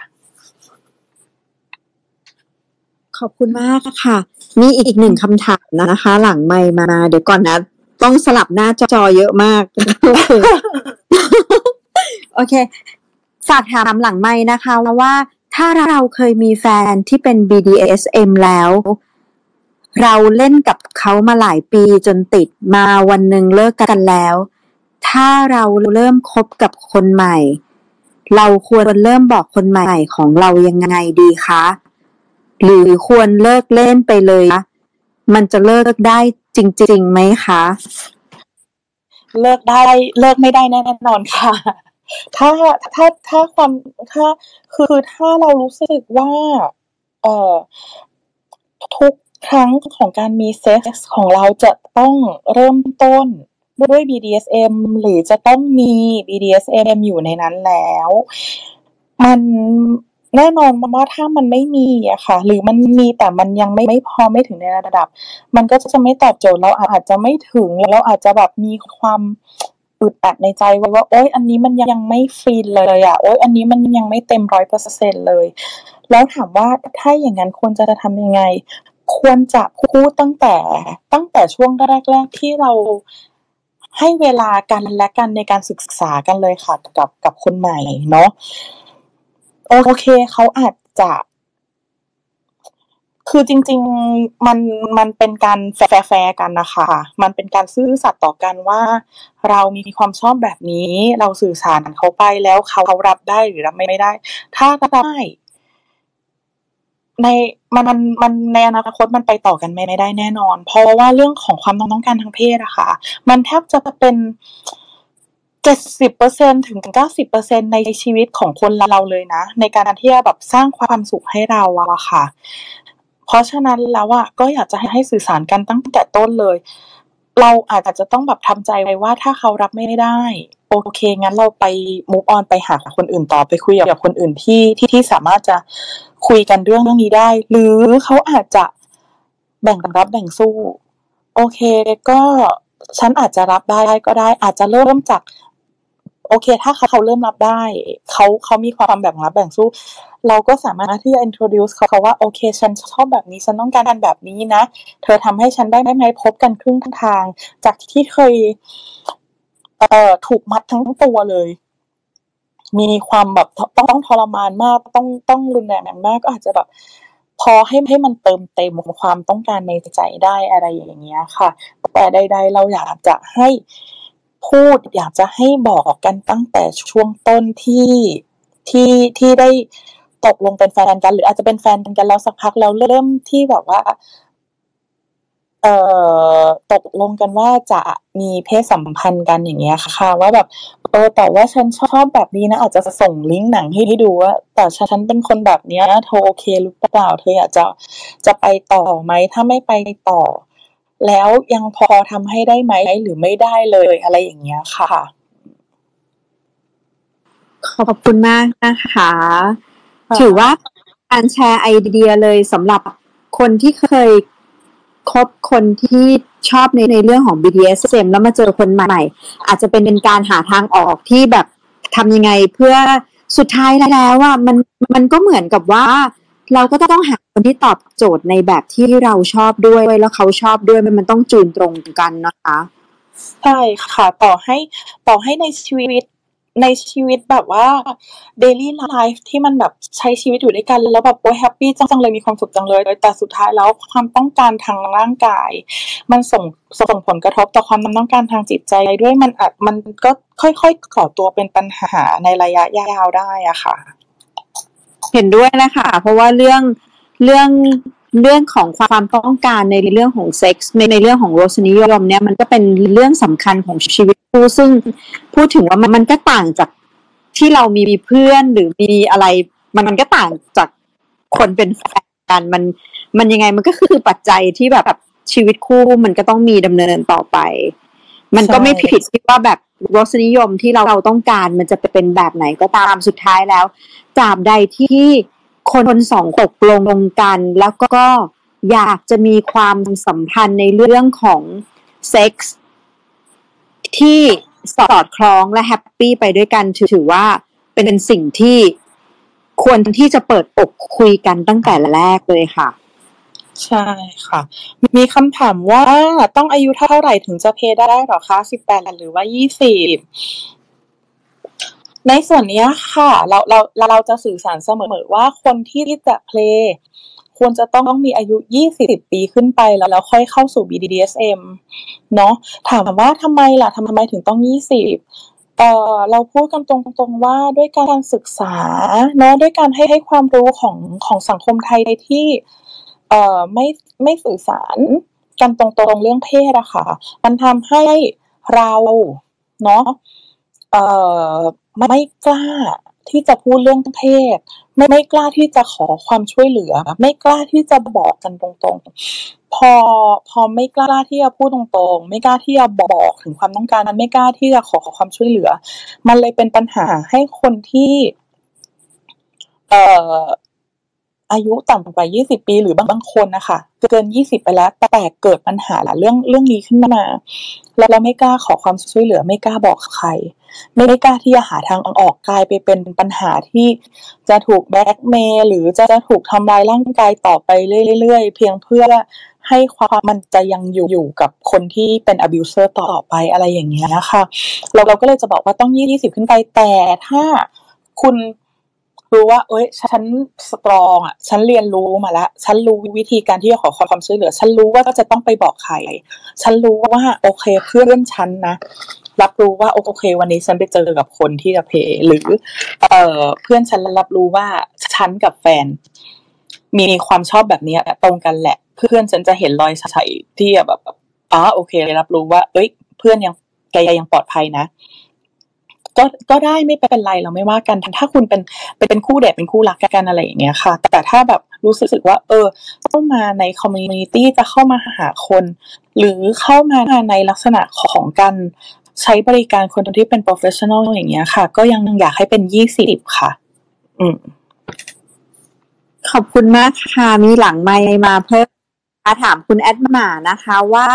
ขอบคุณมากค่ะ มีอีกหนึ่งคำถามนะคะ หลังไมค์มา เดี๋ยวก่อนนะ ต้องสลับหน้าจอเยอะมาก โอเค ฝากถามหลังไม่นะคะว่าถ้าเราเคยมีแฟนที่เป็น BDSM แล้ว เราเล่นกับเขามาหลายปีจนติดมาวันหนึ่งเลิกกันแล้ว ถ้าเราเริ่มคบกับคนใหม่ เราควรเริ่มบอกคนใหม่ของเรายังไงดีคะ หรือควรเลิกเล่นไปเลยมันจะเลิกได้จริงๆไหมคะ เลิกได้เลิกไม่ได้แน่นอนค่ะ ถ้าถ้าถ้าความถ้าคือถ้าเรารู้สึกว่า เอ่อทุกครั้งของการมีเซ็กส์ของเราจะต้องเริ่มต้นด้วย BDSM หรือจะต้องมี BDSM อยู่ในนั้นแล้ว มัน แน่นอนว่าถ้ามันไม่มีอะค่ะ หรือมันมีแต่มันยังไม่ไม่พอไม่ถึงในระดับ มันก็จะไม่ตอบโจทย์เราอาจจะไม่ถึงเราอาจจะแบบมีความอึดอัดในใจว่าว่าโอ๊ยอันนี้มันยังไม่ฟินเลยอะโอ๊ยอันนี้มันยังไม่เต็มร้อยเปอร์เซ็นเลย แล้วถามว่าถ้าอย่างนั้นควรจะทำยังไง ควรจะพูดตั้งแต่ตั้งแต่ช่วงแรก ๆที่เราให้เวลากันและกันในการศึกษากันเลยค่ะกับกับคนใหม่เนาะ โอเคเขาอาจจะ คือจริง ๆ มันมันเป็นการแฟร์กันนะคะ มันเป็นการซื่อสัตย์ต่อกันว่า เรามีความชอบแบบนี้ เราสื่อสารเขาไปแล้วเขาเขารับได้หรือรับไม่ได้ ถ้ารับได้ในมันมันมันในอนาคตมันไปต่อกันไม่ได้แน่นอน เพราะว่าเรื่องของความต้องการทางเพศอะค่ะ มันแทบจะเป็นเจ็ดสิบเปอร์เซ็นถึงเก้าสิบเปอร์เซ็นในชีวิตของคนเราเลยนะ ในการที่จะแบบสร้างความสุขให้เราอะค่ะ เพราะฉะนั้นแล้วอะก็อยากจะให้สื่อสารกันตั้งแต่ต้นเลย เราอาจจะต้องแบบทำใจไว้ว่าถ้าเขารับไม่ได้ โอเค งั้นเราไปมูฟออนไปหาคนอื่นต่อไปคุยกับคนอื่นที่ที่ที่สามารถจะคุยกันเรื่องเรื่องนี้ได้ หรือเขาอาจจะแบ่งรับแบ่งสู้ โอเคก็ฉันอาจจะรับได้ก็ได้ อาจจะเริ่มจาก โอเค ถ้าเขาเขาเริ่มรับได้เขาเขามีความแบ่งรับแบ่งสู้ เราก็สามารถที่จะ introduce เขาเขาว่าโอเค ฉันชอบแบบนี้ ฉันต้องการกันแบบนี้นะ เธอทำให้ฉันได้ไหมพบกันครึ่งทาง จากที่เคยเอ่อถูกมัดทั้งตัวเลย มีความแบบต้องต้องทรมานมากต้องต้องรุนแรงมากก็อาจจะแบบพอให้ให้มันเติมเต็มความต้องการในใจได้อะไรอย่างเงี้ยค่ะ แต่ใดๆเราอยากจะให้ พูดอยากจะให้บอกกันตั้งแต่ช่วงต้นที่ที่ที่ได้ตกลงเป็นแฟนกัน หรืออาจจะเป็นแฟนกันแล้วสักพักแล้วเริ่มที่แบบว่า เอ่อตกลงกันว่าจะมีเพศสัมพันธ์กันอย่างเงี้ยค่ะ ว่าแบบเออแต่ว่าฉันชอบแบบนี้นะอาจจะส่งลิงก์หนังให้ให้ดูว่าแต่ฉันเป็นคนแบบเนี้ยเธอโอเคหรือเปล่าเธออยากจะจะไปต่อไหมถ้าไม่ไปต่อ แล้วยังพอทำให้ได้ไหมหรือไม่ได้เลยอะไรอย่างเงี้ยค่ะ ขอบคุณมากนะคะ ถือว่าการแชร์ไอเดียเลยสำหรับคนที่เคยคบคนที่ชอบในในเรื่องของ BDSM แล้วมาเจอคนใหม่ อาจจะเป็นเป็นการหาทางออกที่แบบทำยังไงเพื่อสุดท้ายแล้วว่ามันมันก็เหมือนกับว่า เราก็ต้องหาคนที่ตอบโจทย์ในแบบที่เราชอบด้วยแล้วเขาชอบด้วยมันต้องจูนตรงกันนะคะใช่ค่ะต่อให้ต่อให้ในชีวิตในชีวิตแบบว่า daily life ที่มันแบบใช้ชีวิตอยู่ด้วยกัน แล้วแบบโอ้ยแฮปปี้จังเลยมีความสุขจังเลย แต่สุดท้ายแล้วความต้องการทางร่างกาย มันส่งส่งผลกระทบต่อความต้องการทางจิตใจด้วยมันอาจมันก็ค่อยๆก่อตัวเป็นปัญหาในระยะยาวได้อะค่ะ เห็นด้วยนะคะ เพราะว่าเรื่องเรื่องเรื่องของความต้องการในเรื่องของเซ็กส์ในในเรื่องของรสนิยมเนี่ยมันก็เป็นเรื่องสำคัญของชีวิตคู่ซึ่งพูดถึงว่ามันก็ต่างจากที่เรามีเพื่อนหรือมีอะไรมันมันก็ต่างจากคนเป็นแฟนกันมันมันยังไงมันก็คือปัจจัยที่แบบชีวิตคู่มันก็ต้องมีดำเนินต่อไป มันก็ไม่ผิดที่ว่าแบบ รสนิยมที่เราเราต้องการมันจะเป็นแบบไหนก็ตามสุดท้ายแล้วตราบใดที่คนสองตกลงลงกัน แล้วก็อยากจะมีความสัมพันธ์ในเรื่องของเซ็กส์ที่สอดคล้องและ happy ไปด้วยกันถือว่าเป็นสิ่งที่ควรที่จะเปิดอกคุยกันตั้งแต่แรกเลยค่ะ ใช่ค่ะ มีคำถามว่าต้องอายุเท่าไหร่ถึงจะเพย์ได้หรอคะสิบแปดหรือว่ายี่สิบในส่วนนี้ค่ะ เราเราเราจะสื่อสารเสมอว่าคนที่จะเพลย์ควรจะต้องมีอายุ 20 ปีขึ้นไปแล้วแล้วค่อยเข้าสู่ BDSM เนาะถามว่าทำไมล่ะทำไมถึงต้อง 20เอ่อเราพูดกันตรงๆว่าด้วยการศึกษาเนาะด้วยการให้ให้ความรู้ของของสังคมไทยที่ อ่อไม่ไม่สื่อสารกันตรงๆเรื่องเพศอะค่ะ มันทำให้เราเนาะเอ่อไม่กล้าที่จะพูดเรื่องเพศ ไม่ไม่กล้าที่จะขอความช่วยเหลือ ไม่กล้าที่จะบอกกันตรงๆ พอพอไม่กล้าที่จะพูดตรงๆ ไม่กล้าที่จะบอกถึงความต้องการไม่กล้าที่จะขอความช่วยเหลือ มันเลยเป็นปัญหาให้คนที่ เอ่อ อายุต่ำกว่า 20 ปี หรือบางบางคนนะคะเกิน 20 ไปแล้ว แต่เกิดปัญหาเรื่องเรื่องนี้ขึ้นมา แล้วเราไม่กล้าขอความช่วยเหลือ ไม่กล้าบอกใคร ไม่ได้กล้าที่จะหาทางออกกลายไปเป็นปัญหาที่จะถูกแบล็กเมย์หรือจะจะถูกทำลายร่างกายต่อไปเรื่อยๆ เพียงเพื่อให้ความมันจะยังอยู่อยู่กับคนที่เป็น abuser ต่อไปอะไรอย่างเงี้ยค่ะเราเราก็เลยจะบอกว่าต้อง 20 ขึ้นไปแต่ถ้าคุณ รู้ว่า เอ้ย ฉันสตรองอะ ฉันเรียนรู้มาแล้ว ฉันรู้วิธีการที่จะขอความช่วยเหลือ ฉันรู้ว่าก็จะต้องไปบอกใคร ฉันรู้ว่าโอเคเพื่อนฉันนะรับรู้ว่าโอเค วันนี้ฉันไปเจอกับคนที่จะเพหรือ เออเพื่อนฉันรับรู้ว่าฉันกับแฟน มีความชอบแบบนี้ตรงกันแหละ เพื่อนฉันจะเห็นรอยใส่ที่แบบอ๋อโอเค รับรู้ว่า เอ้ย เพื่อนยังแกยังปลอดภัยนะ ก็ก็ได้ไม่เป็นไรเราไม่ว่ากันถ้าคุณเป็นเป็นคู่เดทเป็นคู่รักกันอะไรอย่างเงี้ยค่ะ แต่ถ้าแบบรู้สึกว่า เออเข้ามาในคอมมูนิตี้จะเข้ามาหาคน หรือเข้ามาในลักษณะของการใช้บริการคนที่เป็น professional อย่างเงี้ยค่ะ ก็ยังอยากให้เป็นยี่สิบค่ะ อืมขอบคุณมากค่ะ มีหลังไมค์มาเพิ่มถามคุณแอดมานะคะว่า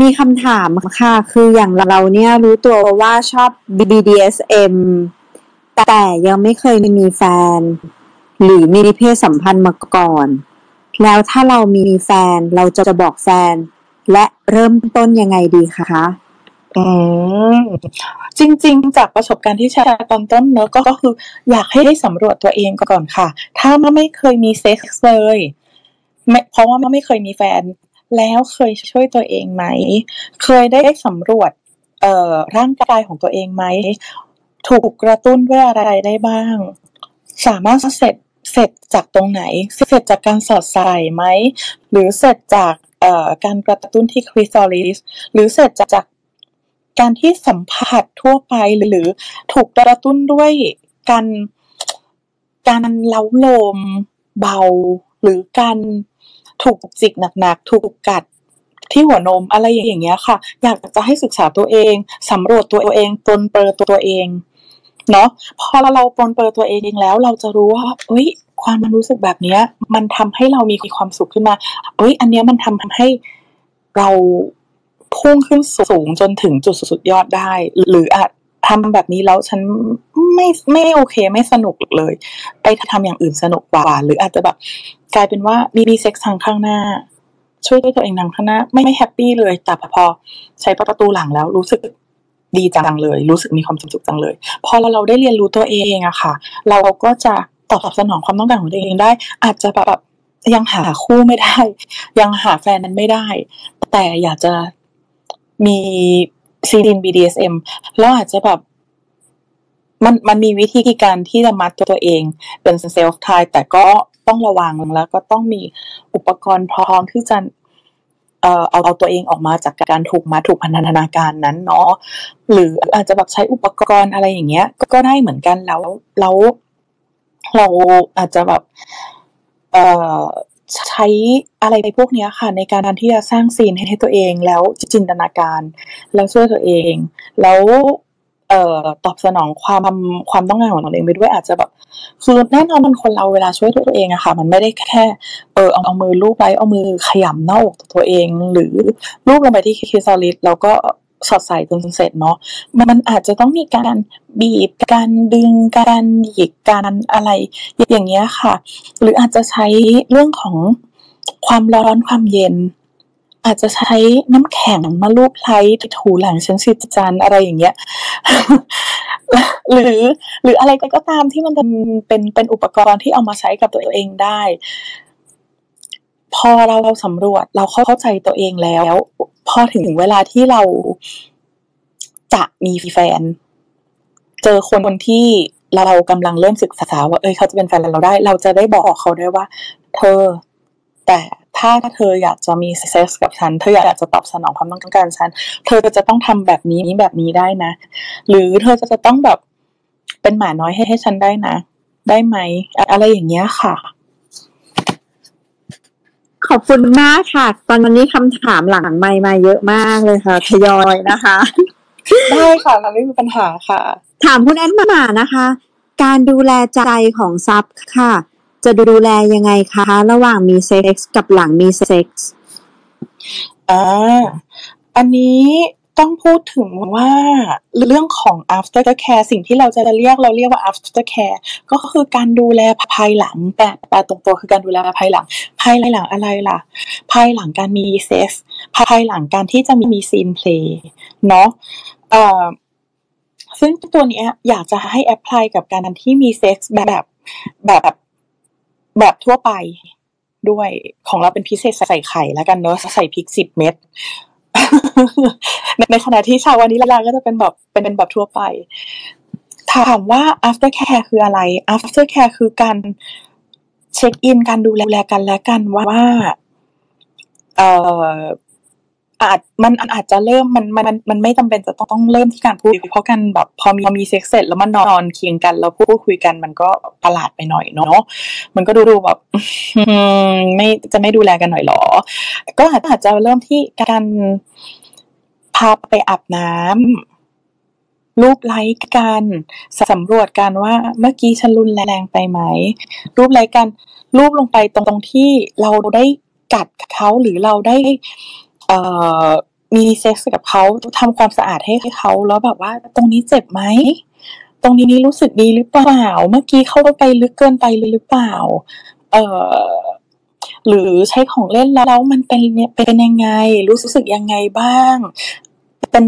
มีคำถามค่ะ คืออย่างเราเนี่ยรู้ตัวว่าชอบ BDSM แต่ยังไม่เคยมีแฟน หรือมีเพศสัมพันธ์มาก่อน แล้วถ้าเรามีแฟนเราจะจะบอกแฟน และเริ่มต้นยังไงดีคะอืมจริง ๆ จากประสบการณ์ที่แชร์ตอนต้นเนอะก็ก็คืออยากให้ได้สำรวจตัวเองก่อนค่ะ ถ้าไม่เคยมีเซ็กซ์เลยเพราะว่าไม่เคยมีแฟน แล้วเคยช่วยตัวเองไหม เคยได้สำรวจเอ่อร่างกายของตัวเองไหม ถูกกระตุ้นด้วยอะไรได้บ้าง สามารถเสร็จเสร็จจากตรงไหน เสร็จจากการสอดใส่ไหม หรือเสร็จจากการกระตุ้นที่คริสตัลลิสหรือเสร็จจากการที่สัมผัสทั่วไปหรือถูกกระตุ้นด้วยการการเล้าโลมเบา หรือการ ถูกจิกหนักๆ ถูกกัดที่หัวนมอะไรอย่างเงี้ยค่ะ อยากจะให้ศึกษาตัวเองสำรวจตัวเองปนเปลือตัวเองเนาะพอเราปนเปลือตัวเองแล้ว เราจะรู้ว่าเอ้ย ความมันรู้สึกแบบเนี้ย มันทำให้เรามีความสุขขึ้นมาเอ้ย อันเนี้ยมันทำให้เราพุ่งขึ้นสูงจนถึงจุดสุดยอดได้ หรืออาจทำแบบนี้แล้วฉันไม่ไม่โอเคไม่สนุกเลย ไปทำอย่างอื่นสนุกกว่า หรืออาจจะแบบ กลายเป็นว่ามีมีเซ็กซ์ทางข้างหน้า ช่วยด้วยตัวเองทางข้างหน้า ไม่ไม่แฮปปี้เลยแต่พอใช้ประตูหลังแล้วรู้สึกดีจังเลย รู้สึกมีความสุขจังเลย พอเราเราได้เรียนรู้ตัวเองอะค่ะ เราก็จะตอบสนองความต้องการของตัวเองได้ อาจจะแบบยังหาคู่ไม่ได้ ยังหาแฟนนั้นไม่ได้ แต่อยากจะมีซีดิน BDSM แล้วอาจจะแบบมันมันมีวิธีการที่จะมัดตัวเองเป็นเซลฟ์ทายแต่ก็ ต้องระวังแล้วก็ต้องมีอุปกรณ์พร้อมที่จะเอ่อเอาเอาตัวเองออกมาจากการถูกมัดถูกพันธนาการนั้นเนาะหรืออาจจะแบบใช้อุปกรณ์อะไรอย่างเงี้ย ก็ก็ได้เหมือนกันแล้วแล้วเราอาจจะแบบเอ่อใช้อะไรในพวกนี้ค่ะ ในการที่จะสร้างซีนให้ตัวเองแล้วจินตนาการ แล้วช่วยตัวเอง แล้ว เอ่อตอบสนองความความต้องการของตัวเองไปด้วยอาจจะแบบคือแน่นอนมันคนเราเวลาช่วยตัวเองอะค่ะ มันไม่ได้แค่เออเอาเอามือลูบไปเอามือขยำหน้าอกตัวเอง หรือลูบลงไปที่คิสซอลิสแล้วก็สอดใส่จนเสร็จเนาะมันอาจจะต้องมีการบีบการดึงการหยิกการอะไร อย่างเงี้ยค่ะ หรืออาจจะใช้เรื่องของความร้อนความเย็น อาจจะใช้น้ำแข็งมาลูบไล้ถูหลังชั้นสิจันอะไรอย่างเงี้ย หรือหรืออะไรก็ตามที่มันเป็นเป็นเป็นอุปกรณ์ที่เอามาใช้กับตัวเองได้ พอเราเราสำรวจเราเข้าใจตัวเองแล้ว พอถึงเวลาที่เราจะมีแฟน เจอคนคนที่เรากำลังเริ่มศึกษาว่า เอ้ยเขาจะเป็นแฟนเราได้ เราจะได้บอกเขาได้ว่า เธอแต่ ถ้าเธออยากจะมีเซ็กส์กับฉัน เธออยากจะตอบสนองความต้องการฉัน เธอจะต้องทำแบบนี้แบบนี้ได้นะ หรือเธอจะต้องแบบเป็นหมาน้อยให้ให้ฉันได้นะ ได้ไหม อะไรอย่างเงี้ยค่ะ ขอบคุณมากค่ะ ตอนนี้คำถามหลังไมค์มาเยอะมากเลยค่ะ ทยอยนะคะ ได้ค่ะไม่มีปัญหาค่ะ ถามคุณแอนมานะคะ การดูแลใจของ sub ค่ะ จะดูแลยังไงคะ ระหว่างมีเซ็กส์กับหลังมีเซ็กส์อ่าอันนี้ต้องพูดถึงว่าเรื่องของ after care สิ่งที่เราจะเรียกเราเรียกว่า after care ก็คือการดูแลภายหลังแต่แปลตรงตัวคือการดูแลภายหลัง ภายหลังอะไรล่ะ ภายหลังการมีเซ็กส์ภายหลังการที่จะมี scene play เนาะเอ่อซึ่งตัวนี้อยากจะให้ apply กับการที่มีเซ็กส์แบบแบบ แบบทั่วไปด้วยของเราเป็นพิเศษใส่ไข่แล้วกันเนอะใส่พริกสิบเม็ดในขณะที่ชาววานิลาก็จะเป็นแบบเป็นเป็นแบบทั่วไป ถามว่า after care คืออะไร after care คือการเช็คอินการดูแลกันและกันว่าเอ่อ อาจมันอาจจะเริ่มมันมันมันไม่จำเป็นจะต้องต้องเริ่มที่การพูดเพราะกันแบบพอมีมีเซ็กเสร็จแล้วมันนอนเคียงกันแล้วพูดคุยกันมันก็ประหลาดไปหน่อยเนาะมันก็ดูดูแบบไม่จะไม่ดูแลกันหน่อยหรอ ก็อาจจะเริ่มที่การพาไปอาบน้ำรูปไลค์กันสำรวจกันว่าเมื่อกี้ฉันรุนแรงไปไหม รูปไลค์กันรูปลงไปตรงตรงที่เราได้กัดเขาหรือเราได้ มีเซ็กซ์กับเขาทำความสะอาดให้เขาแล้วแบบว่า ตรงนี้เจ็บไหมตรงนี้นี้รู้สึกดีหรือเปล่า เมื่อกี้เข้าไปลึกเกินไปหรือเปล่า เอ่อหรือใช้ของเล่นแล้วมันเป็นเป็นยังไง รู้สึกยังไงบ้าง เป็น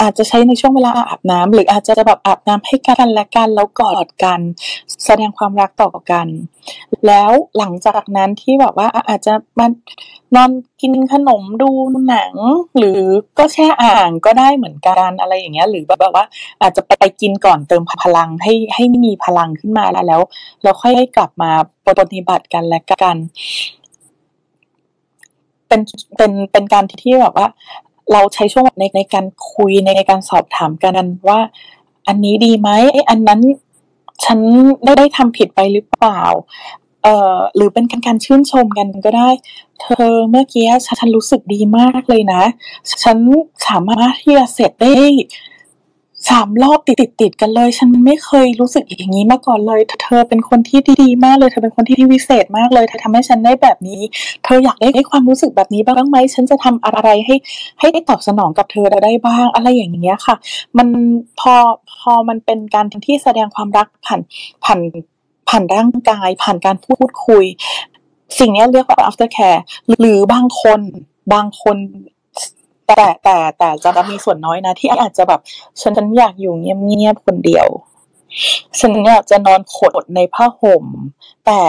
อาจจะใช้ในช่วงเวลาอาบน้ำหรืออาจจะแบบอาบน้ำให้กันและกันแล้วกอดกัน แสดงความรักต่อกัน แล้วหลังจากนั้นที่แบบว่าอาจจะมานอนกินขนมดูหนัง หรือก็แช่อ่างก็ได้เหมือนกันอะไรอย่างเงี้ย หรือแบบว่า อาจจะไปกินก่อนเติมพลังให้ให้มีพลังขึ้นมาแล้ว แล้วแล้วค่อยกลับมาปฏิบัติกันและกันเป็นเป็นเป็นการที่แบบว่า เราใช้ช่วงในในการคุยในการสอบถามกันว่า อันนี้ดีไหมอันนั้นฉันได้ได้ทำผิดไปหรือเปล่า เอ่อ หรือเป็นการการชื่นชมกันก็ได้ เธอเมื่อกี้ฉันรู้สึกดีมากเลยนะ ฉันสามารถที่จะเสร็จได้ สามรอบติดติดติดกันเลย ฉันไม่เคยรู้สึกอย่างนี้มาก่อนเลย เธอเป็นคนที่ดีมากเลย เธอเป็นคนที่วิเศษมากเลย เธอทำให้ฉันได้แบบนี้ เธออยากได้ได้ความรู้สึกแบบนี้บ้างไหม ฉันจะทำอะไรให้ให้ได้ตอบสนองกับเธอได้บ้าง อะไรอย่างเงี้ยค่ะ มันพอพอมันเป็นการที่แสดงความรักผ่านผ่านผ่านร่างกาย ผ่านการพูดคุย สิ่งนี้เรียกว่า after care หรือบางคนบางคน แต่แต่แต่จะมีส่วนน้อยนะ ที่อาจจะแบบ ฉันอยากอยู่เงียบๆคนเดียว ฉันอยากจะนอนขดในผ้าห่ม แต่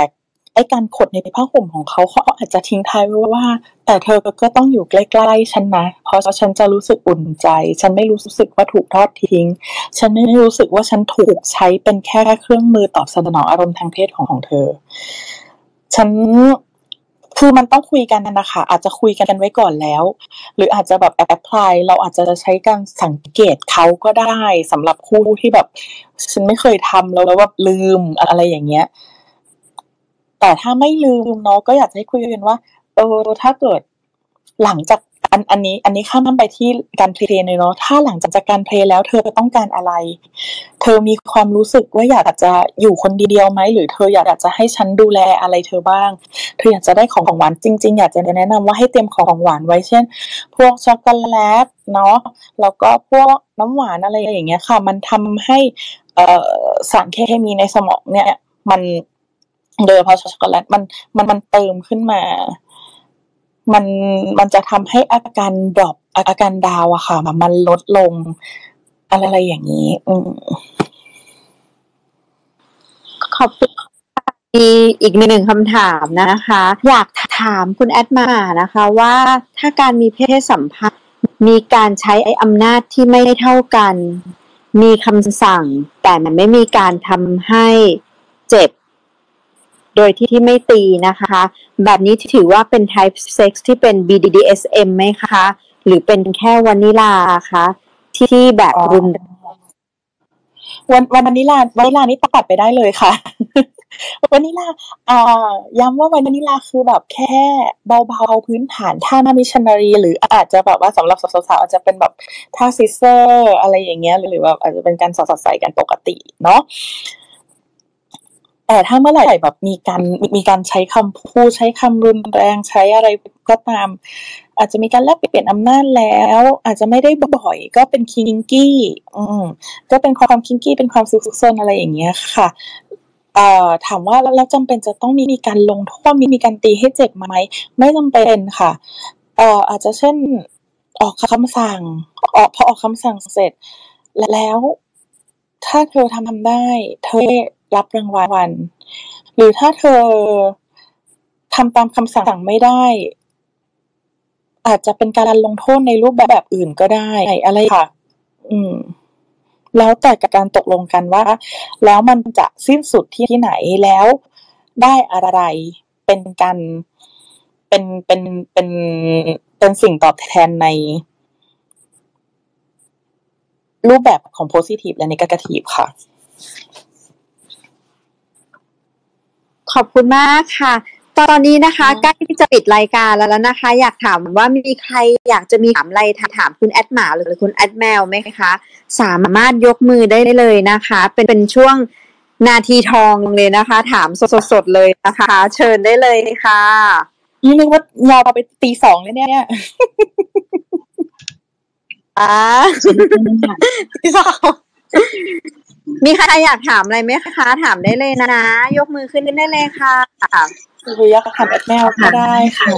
ไอการขดในผ้าห่มของเขาเขาอาจจะทิ้งท้ายไว้ว่า แต่เธอก็ต้องอยู่ใกล้ๆฉันนะ เพราะฉันจะรู้สึกอุ่นใจ ฉันไม่รู้สึกว่าถูกทอดทิ้ง ฉันไม่รู้สึกว่าฉันถูกใช้เป็นแค่เครื่องมือตอบสนองอารมณ์ทางเพศของของเธอ ฉัน คือมันต้องคุยกันนะคะ อาจจะคุยกันไว้ก่อนแล้ว หรืออาจจะแบบแอปพลายเราอาจจะใช้การสังเกตเขาก็ได้สำหรับคู่ที่แบบ ฉันไม่เคยทำแล้วแล้วแบบลืมอะไรอย่างเงี้ย แต่ถ้าไม่ลืมเนาะก็อยากให้คุยกันว่าเออถ้าเกิดหลังจาก อันอันนี้อันนี้ข้ามไปที่การเพลย์เลยเนาะถ้าหลังจากการเพลย์แล้วเธอต้องการอะไร เธอมีความรู้สึกว่าอยากจะอยู่คนเดียวไหมหรือเธออยากจะให้ฉันดูแลอะไรเธอบ้าง เธออยากจะได้ของของหวานจริง ๆ อยากจะแนะนำว่าให้เตรียมของของหวานไว้เช่น พวกช็อกโกแลตเนาะแล้วก็พวกน้ำหวานอะไรอย่างเงี้ยค่ะ มันทำให้เอ่อสารเคมีในสมองเนี่ยมันโดยเฉพาะช็อกโกแลตมันมันมันเติมขึ้นมา มันมันจะทำให้อาการ drop อาการ down อะค่ะ มันลดลง อะไรอย่างนี้ อืขอบคุณมีอีกหนึ่งคำถามนะคะ อยากถามคุณแอดมานะคะว่าถ้าการมีเพศสัมพันธ์ มีการใช้ไอ้อำนาจที่ไม่เท่ากัน มีคำสั่ง แต่มันไม่มีการทำให้เจ็บ โดยที่ที่ไม่ตีนะคะ แบบนี้ถือว่าเป็น type sex ที่เป็น BDSM ไหมคะ หรือเป็นแค่วานิลาคะที่แบบรุนวันวัน vanilla vanilla นี่ตัดไปได้เลยค่ะวานิลาอ่าย้ำว่าวานิลาคือแบบแค่เบาๆพื้นฐานท่า missionary หรืออาจจะแบบว่าสำหรับสาวๆอาจจะเป็นแบบท่า scissor อะไรอย่างเงี้ยหรือแบบอาจจะเป็นการสอดใส่กันปกติเนาะ แต่ถ้าเมื่อไหร่แบบมีการมีการใช้คำพูดใช้คำรุนแรงใช้อะไรก็ตาม อาจจะมีการแลกเปลี่ยนอำนาจแล้ว อาจจะไม่ได้บ่อยก็เป็นคิงกี้อืมก็เป็นความคิงกี้เป็นความซุกซนอะไรอย่างเงี้ยค่ะเอ่อถามว่าแล้วจำเป็นจะต้องมีมีการลงโทษมีมีการตีให้เจ็บไหมไม่จำเป็นค่ะเอ่ออาจจะเช่น ออกคำสั่งออกพอออกคำสั่งเสร็จ แล้วถ้าเธอทำทำได้ เธอ รับรางวัล หรือถ้าเธอทำตามคำสั่งไม่ได้ อาจจะเป็นการลงโทษในรูปแบบแบบอื่นก็ได้อะไรค่ะ อืม แล้วแต่กับการตกลงกันว่า แล้วมันจะสิ้นสุดที่ที่ไหนแล้วได้อะไรเป็นการเป็นเป็นเป็นเป็นสิ่งตอบแทนใน รูปแบบของ positive และ negative ค่ะ ขอบคุณมากค่ะ ตอนนี้นะคะใกล้ที่จะปิดรายการแล้วนะคะ อยากถามว่ามีใครอยากจะมีถามอะไรถามคุณแอดหมาหรือคุณแอดแมวไหมคะ สามารถยกมือได้เลยนะคะ เป็นเป็นช่วงนาทีทองเลยนะคะ ถามสดๆเลยนะคะ เชิญได้เลยค่ะนี่นึกว่ายาวไปตีสองเลยเนี่ยอ่าตีสอง มีใครอยากถามอะไรไหมคะ ถามได้เลยนะ ยกมือขึ้นได้เลยค่ะหรืออยากถามแอดแมวก็ได้ค่ะ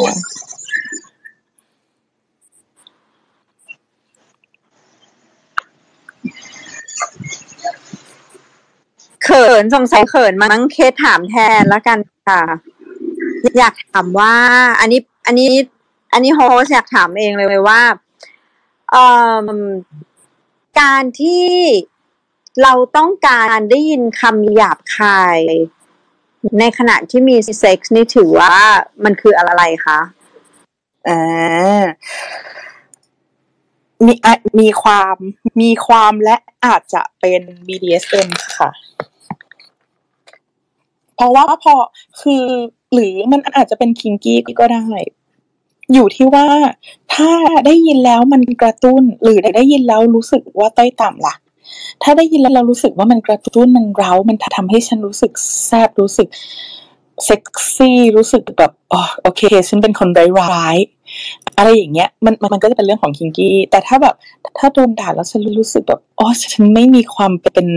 เขินสงสัยเขินมั้งเคสถามแทนแล้วกันค่ะ อยากถามว่า อันนี้ อันนี้ อันนี้โฮสอยากถามเองเลยว่าเอ่อการที่ เราต้องการได้ยินคำหยาบคาย ในขณะที่มีเซ็กซ์นี่ถือว่ามันคืออะไรคะอ่ามีมีความมีความและอาจจะเป็น BDSM ค่ะ เพราะว่าพอคือหรือมันอาจจะเป็น kinky ก็ได้ อยู่ที่ว่าถ้าได้ยินแล้วมันกระตุ้น หรือได้ยินแล้วรู้สึกว่าต้อยต่ำล่ะ ถ้าได้ยินแล้วเรารู้สึกว่ามันกระตุ้นมันเร้า มันทำให้ฉันรู้สึกแซบรู้สึกเซ็กซี่รู้สึกแบบอ๋อโอเค ฉันเป็นคนร้ายๆอะไรอย่างเงี้ยมันมันก็จะเป็นเรื่องของคิงกี้ แต่ถ้าแบบ ถ้าโดนด่าแล้วฉันรู้สึกแบบอ๋อฉันไม่มีความเป็น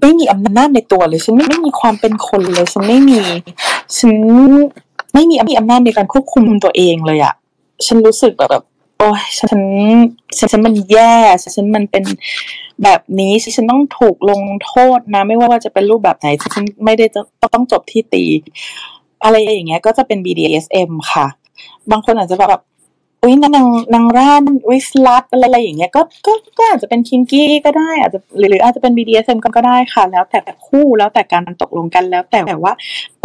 ไม่มีอำนาจในตัวเลย ฉันไม่ไม่มีความเป็นคนเลย ฉันไม่มี ฉันไม่มีอำนาจในการควบคุมตัวเองเลยอะฉันรู้สึกแบบ โอ้ยฉันฉันฉันมันแย่ฉันมันเป็นแบบนี้ฉันต้องถูกลงโทษนะ ไม่ว่าจะเป็นรูปแบบไหนฉันไม่ได้จะต้องจบที่ตี อะไรอย่างเงี้ย ก็จะเป็น BDSM ค่ะ บางคนอาจจะแบบอุ้ยนางนางร่านอุ้ยสลัดอะไรอย่างเงี้ยก็ก็ก็อาจจะเป็นคิงกี้ก็ได้ อาจจะหรืออาจจะเป็น BDSM ก็ได้ค่ะ แล้วแต่คู่แล้วแต่การตกลงกันแล้ว แต่ว่า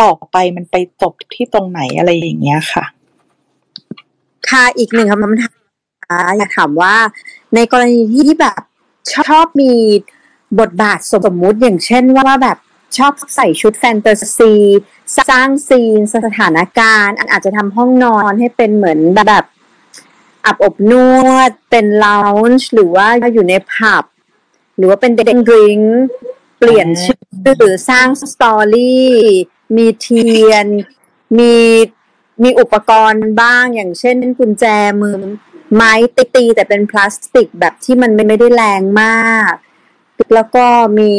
ต่อไปมันไปจบที่ตรงไหนอะไรอย่างเงี้ยค่ะ ค่ะอีกหนึ่งคำถาม อยากถามว่าในกรณีที่แบบชอบมีบทบาทสมมุติอย่างเช่นว่าแบบชอบใส่ชุดแฟนตาซี สร้างซีนสถานการณ์ อาจจะทำห้องนอนให้เป็นเหมือนแบบอับอบนวด เป็นลาวน์หรือว่าอยู่ในผับ หรือว่าเป็นเด็กดริงเปลี่ยนชื่อหรือสร้างสตอรี่ มีเทียน มีมีอุปกรณ์บ้างอย่างเช่นกุญแจมือ ไม้ตีแต่เป็นพลาสติกแบบที่มันไม่ได้แรงมาก แล้วก็มี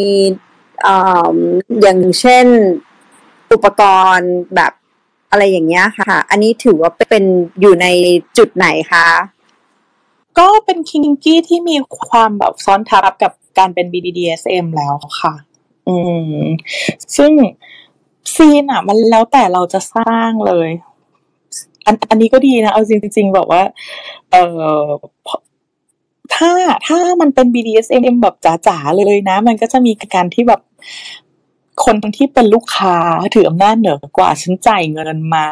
อย่างเช่นอุปกรณ์แบบอะไรอย่างเงี้ยค่ะ อันนี้ถือว่าเป็นอยู่ในจุดไหนคะ ก็เป็นคิงกี้ที่มีความแบบซ้อนทับกับการเป็น BDDSM แล้วค่ะ อืม ซึ่งซีนอะ มันแล้วแต่เราจะสร้างเลย อันอันนี้ก็ดีนะ เอาจริงๆบอกว่า เออถ้าถ้ามันเป็น BDSM แบบจ๋าๆเลยนะ มันก็จะมีการที่แบบคนที่เป็นลูกค้าถืออำนาจเหนือกว่า ฉันจ่ายเงินมา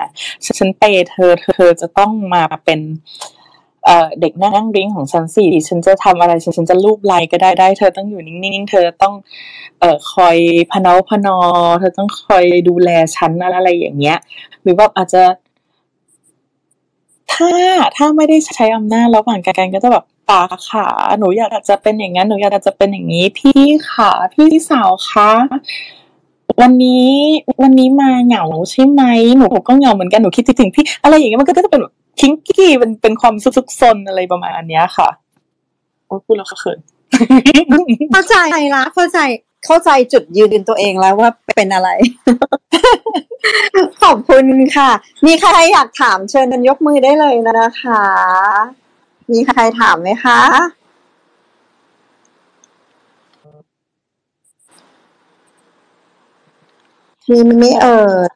ฉันเปย์เธอเธอจะต้องมาเป็นเด็กนั่งริ้งของฉันสิฉันจะทำอะไร ฉันฉันจะรูปไลน์ก็ได้ได้ เธอต้องอยู่นิ่งๆ เธอต้องเอ่อคอยพนอพนอ เธอต้องคอยดูแลฉันอะไรอย่างเงี้ย หรือว่าอาจจะ ถ้าถ้าไม่ได้ใช้อำนาจระหว่างกันก็จะแบบปาขาหนูอยากจะเป็นอย่างนั้นหนูอยากจะเป็นอย่างนี้ พี่ขาพี่สาวคะวันนี้วันนี้มาเหงาใช่ไหมหนูก็เหงาเหมือนกันหนูคิดถึงพี่ อะไรอย่างเงี้ยมันก็จะเป็นแบบคิงกี้เป็นเป็นความซุกซนอะไรประมาณเนี้ยค่ะโอ้พูดแล้วก็เขินเข้าใจละเข้าใจ เข้าใจจุดยืนตัวเองแล้วว่าเป็นอะไร ขอบคุณค่ะ มีใครอยากถามเชิญกันยกมือได้เลยนะคะ มีใครถามไหมคะมีไม่เอ่ย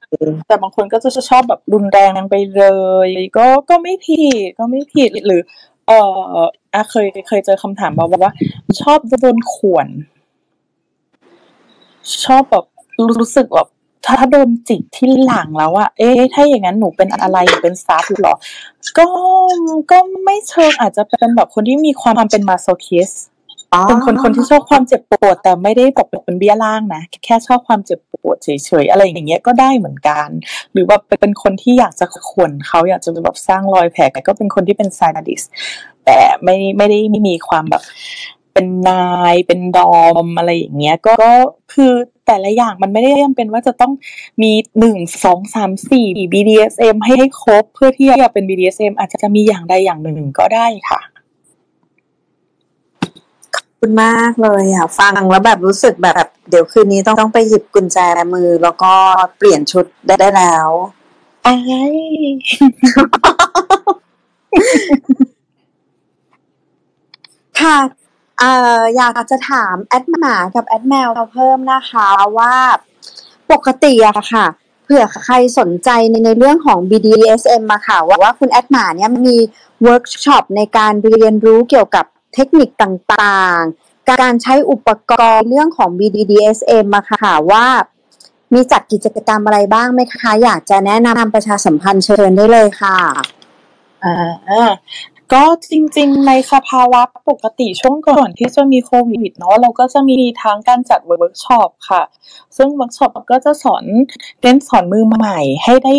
แต่บางคนก็จะชอบแบบรุนแรงไปเลย ก็ก็ไม่ผิดก็ไม่ผิดหรือ เอออาเคยเคยเจอคำถามบอกว่า ชอบโดนข่วน ชอบแบบรู้สึกแบบถ้าโดนจิกที่หลังแล้วอะเอ๊ะ ถ้าอย่างนั้นหนูเป็นอะไรหนูเป็นซับหรอ ก็ ก็ไม่เชิงอาจจะเป็นแบบคนที่มีความเป็นมาโซคิสเป็นคนคนที่ชอบความเจ็บปวด แต่ไม่ได้บอกเป็นเบี้ยล่างนะ แค่ชอบความเจ็บปวดเฉยๆ อะไรอย่างเงี้ยก็ได้เหมือนกัน หรือว่าเป็นคนที่อยากจะข่วนเขาอยากจะแบบสร้างรอยแผลก็เป็นคนที่เป็นไซนาดิสแต่ไม่ไม่ได้ไม่มีความแบบ เป็นนายเป็นดอมอะไรอย่างเงี้ยก็คือแต่ละอย่างมันไม่ได้จำเป็นว่าจะต้องมีหนึ่งสองสามสี่ BDSM ให้ให้ครบเพื่อที่จะเป็น BDSM อาจจะมีอย่างใดอย่างหนึ่งก็ได้ค่ะขอบคุณมากเลยอะ ฟังแล้วแบบรู้สึกแบบเดี๋ยวคืนนี้ต้องต้องไปหยิบกุญแจมือ แล้วก็เปลี่ยนชุดได้ได้แล้วอะไรค่ะ เอ่ออยากจะถามแอดหมากับแอดแมวเพิ่มนะคะว่าปกติอะค่ะเผื่อใครสนใจในในเรื่องของ BDSM มาค่ะว่าว่าคุณแอดหมาเนี่ยมีเวิร์กช็อปในการเรียนรู้เกี่ยวกับเทคนิคต่างๆ การใช้อุปกรณ์เรื่องของ BDSM มาค่ะว่ามีจัดกิจกรรมอะไรบ้างไหมคะ อยากจะแนะนำประชาสัมพันธ์เชิญได้เลยค่ะอ่า ก็จริงๆ ในสภาวะปกติช่วงก่อนที่จะมีโควิดเนาะเราก็จะมีทั้งการจัดเวิร์กช็อปค่ะ ซึ่งเวิร์กช็อปก็จะสอนเน้นสอนมือใหม่ ให้ได้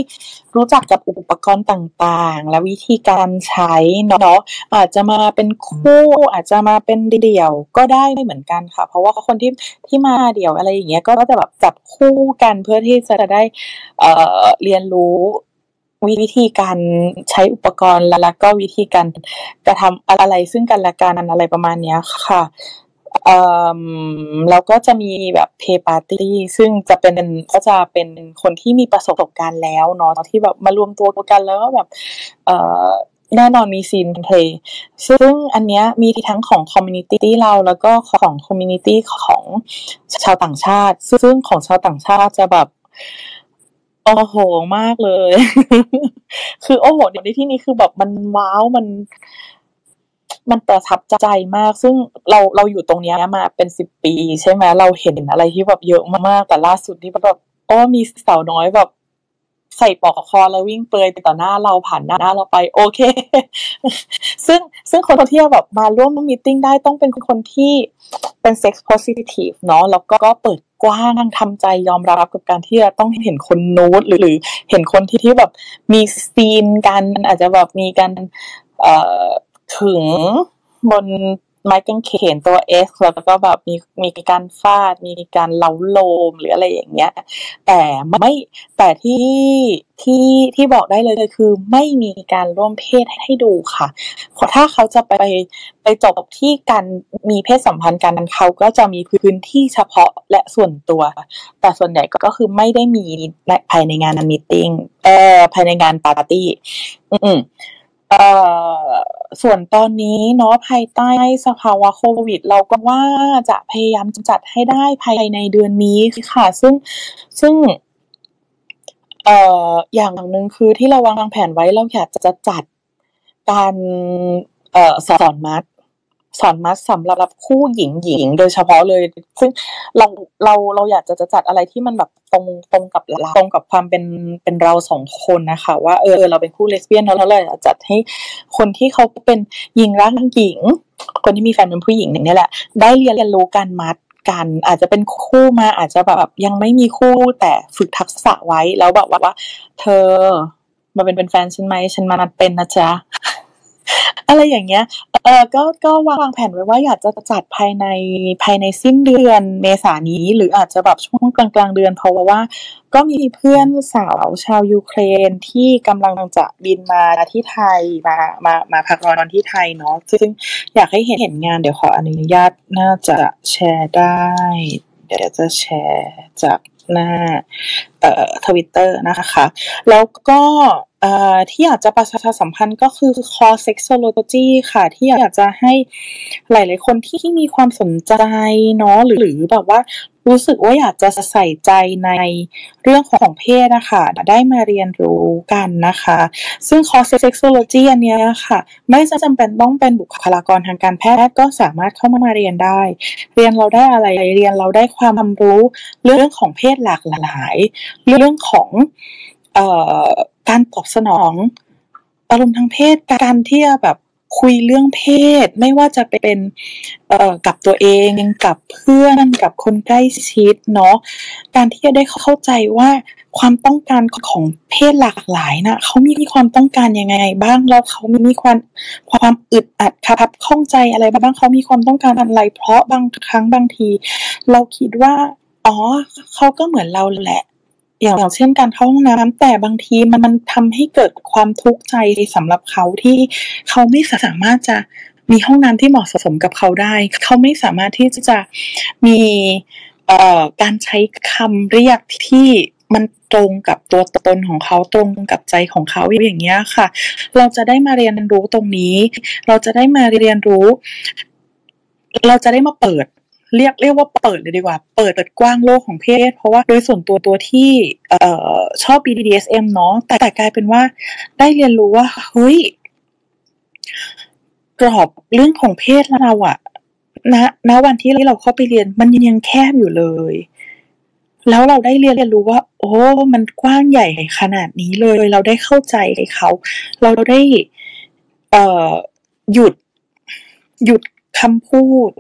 รู้จักกับอุปกรณ์ต่างๆ และวิธีการใช้เนาะอาจจะมาเป็นคู่อาจจะมาเป็นเดี่ยวก็ได้เหมือนกันค่ะ เพราะว่าคนที่ที่มาเดี่ยวอะไรอย่างเงี้ยก็จะแบบจับคู่กันเพื่อที่จะได้เอ่อเรียนรู้ วิธีการใช้อุปกรณ์แล้วก็วิธีการกระทำอะไรซึ่งกันและกันอะไรประมาณนี้ค่ะเอ่อแล้วก็จะมีแบบ play party ซึ่งจะเป็นก็จะเป็นคนที่มีประสบการณ์แล้วเนาะที่แบบมารวมตัวกันแล้วก็แบบแน่นอนมี scene play ซึ่งอันเนี้ยมีทั้งของ community เราแล้วก็ของ community ของชาวต่างชาติ ซึ่งของชาวต่างชาติจะแบบ โอ้โหมากเลย คือโอ้โหเดี๋ยในที่นี้คือแบบมันว้าวมัน มันประทับใจมาก ซึ่งเราเราอยู่ตรงนี้มาเป็นสิบปี ใช่ไหมเราเห็นอะไรที่แบบเยอะมากๆแต่ล่าสุดนี่แบบโอ้มีสาวน้อยแบบ ใส่ปอกคอแล้ววิ่งเปลือยต่อหน้าเราผ่านหน้าเราไปโอเค ซึ่งซึ่งคนที่แบบมาร่วมมีติ้งได้ต้องเป็นคนที่เป็นเซ็กซ์โพซิทีฟเนาะแล้วก็เปิดกว้างทำใจยอมรับกับการที่จะต้องเห็นคนนูดหรือหรือ เห็นคนที่ที่แบบมีซีนกันอาจจะแบบมีการเอ่อถึงบน ไม้กางเขนตัว X แล้วก็แบบมีมีการฟาด มีการเล้าโลมหรืออะไรอย่างเงี้ย แต่ไม่แต่ที่ที่ที่บอกได้เลยคือไม่มีการร่วมเพศให้ดูค่ะเพราะถ้าเขาจะไปไปจบที่การมีเพศสัมพันธ์กันเขาก็จะมีพื้นที่เฉพาะและส่วนตัว แต่ส่วนใหญ่ก็คือไม่ได้มีภายในงานมีติ้งเอ่อภายในงานปาร์ตี้อืมเอ่อ ส่วนตอนนี้เนาะภายใต้สภาวะโควิด เราก็ว่าจะพยายามจัดให้ได้ภายในเดือนนี้ค่ะ ซึ่งซึ่งเอ่ออย่างหนึ่งคือที่เราวางแผนไว้เราอยากจะจัดการเอ่อสอนมัด สอนมัดสำหรับคู่หญิงหญิงโดยเฉพาะเลย ซึ่งเราเราเราอยากจะจัดอะไรที่มันแบบตรงตรงกับเราตรงกับความเป็นเป็นเราสองคนนะคะ ว่าเออเราเป็นคู่เลสเบี้ยนแล้วเราเลยากจัดให้คนที่เขาเป็นหญิงรักหญิง คนที่มีแฟนเป็นผู้หญิงเนี่แหละ ได้เรียนรู้การมัดกันอาจจะเป็นคู่มาอาจจะแบบยังไม่มีคู่แต่ฝึกทักษะไว้แล้วแบบว่า เธอมาเป็นเป็นแฟนฉันไหมฉันมานัดเป็นนะจ๊ะ อะไรอย่างเงี้ย เออก็ก็วางแผนไว้ว่าอยากจะจัดภายในภายในสิ้นเดือนเมษายนนี้ หรืออาจจะแบบช่วงกลางกลางเดือนเพราะว่า ก็มีเพื่อนสาวชาวยูเครนที่กำลังจะบินมาที่ไทยมามามาพักร้อนที่ไทยเนาะซึ่งอยากให้เห็นเห็นงานเดี๋ยวขออนุญาตน่าจะแชร์ได้ เดี๋ยวจะแชร์จากหน้าเอ่อทวิตเตอร์นะคะ แล้วก็ ที่อยากจะประชาสัมพันธ์ก็คือคอร์ส sexology ค่ะ ที่อยากจะให้หลาย ๆ คนที่มีความสนใจเนาะหรือแบบว่ารู้สึกว่าอยากจะใส่ใจในเรื่องของเพศนะคะได้มาเรียนรู้กันนะคะ ซึ่งคอร์ส sexology อันนี้ค่ะ ไม่จำเป็นต้องเป็นบุคลากรทางการแพทย์ก็สามารถเข้ามาเรียนได้ เรียนเราได้อะไรเรียนเราได้ความรู้เรื่องของเพศหลากหลาย เรื่องของเอ่อ การตอบสนองอารมณ์ทางเพศการที่จะแบบคุยเรื่องเพศ ไม่ว่าจะเป็นเอ่อกับตัวเองกับเพื่อนกับคนใกล้ชิดเนาะการที่จะได้เข้าใจว่าความต้องการของเพศหลากหลายนะเขามีความต้องการยังไงบ้างแล้วเขามีความความอึดอัดครับข้องใจอะไรบ้างเขามีความต้องการอะไร เพราะบางครั้งบางที เราคิดว่าอ๋อเขาก็เหมือนเราแหละ อย่างเช่นการเข้าห้องน้ำแต่บางทีมันมันทำให้เกิดความทุกข์ใจสำหรับเขาที่เขาไม่สามารถจะมีห้องน้ำที่เหมาะสมกับเขาได้ เขาไม่สามารถที่จะมีเอ่อการใช้คำเรียกที่มันตรงกับตัวตนของเขาตรงกับใจของเขาอย่างเงี้ยค่ะ เราจะได้มาเรียนรู้ตรงนี้ เราจะได้มาเรียนรู้ เราจะได้มาเปิด เรียกเรียกว่าเปิดเลยดีกว่า เปิดเปิดกว้างโลกของเพศ เพราะว่าโดยส่วนตัวตัวที่เอ่อชอบ BDSM เนาะแต่แต่กลายเป็นว่าได้เรียนรู้ว่าเฮ้ยกรอบเรื่องของเพศเราอะณณวันที่เราเข้าไปเรียนมันยังแคบอยู่เลย แล้วเราได้เรียนเรียนรู้ว่า โอ้ มันกว้างใหญ่ขนาดนี้เลย เราได้เข้าใจเขา เราได้ เอ่อหยุดหยุดคำพูด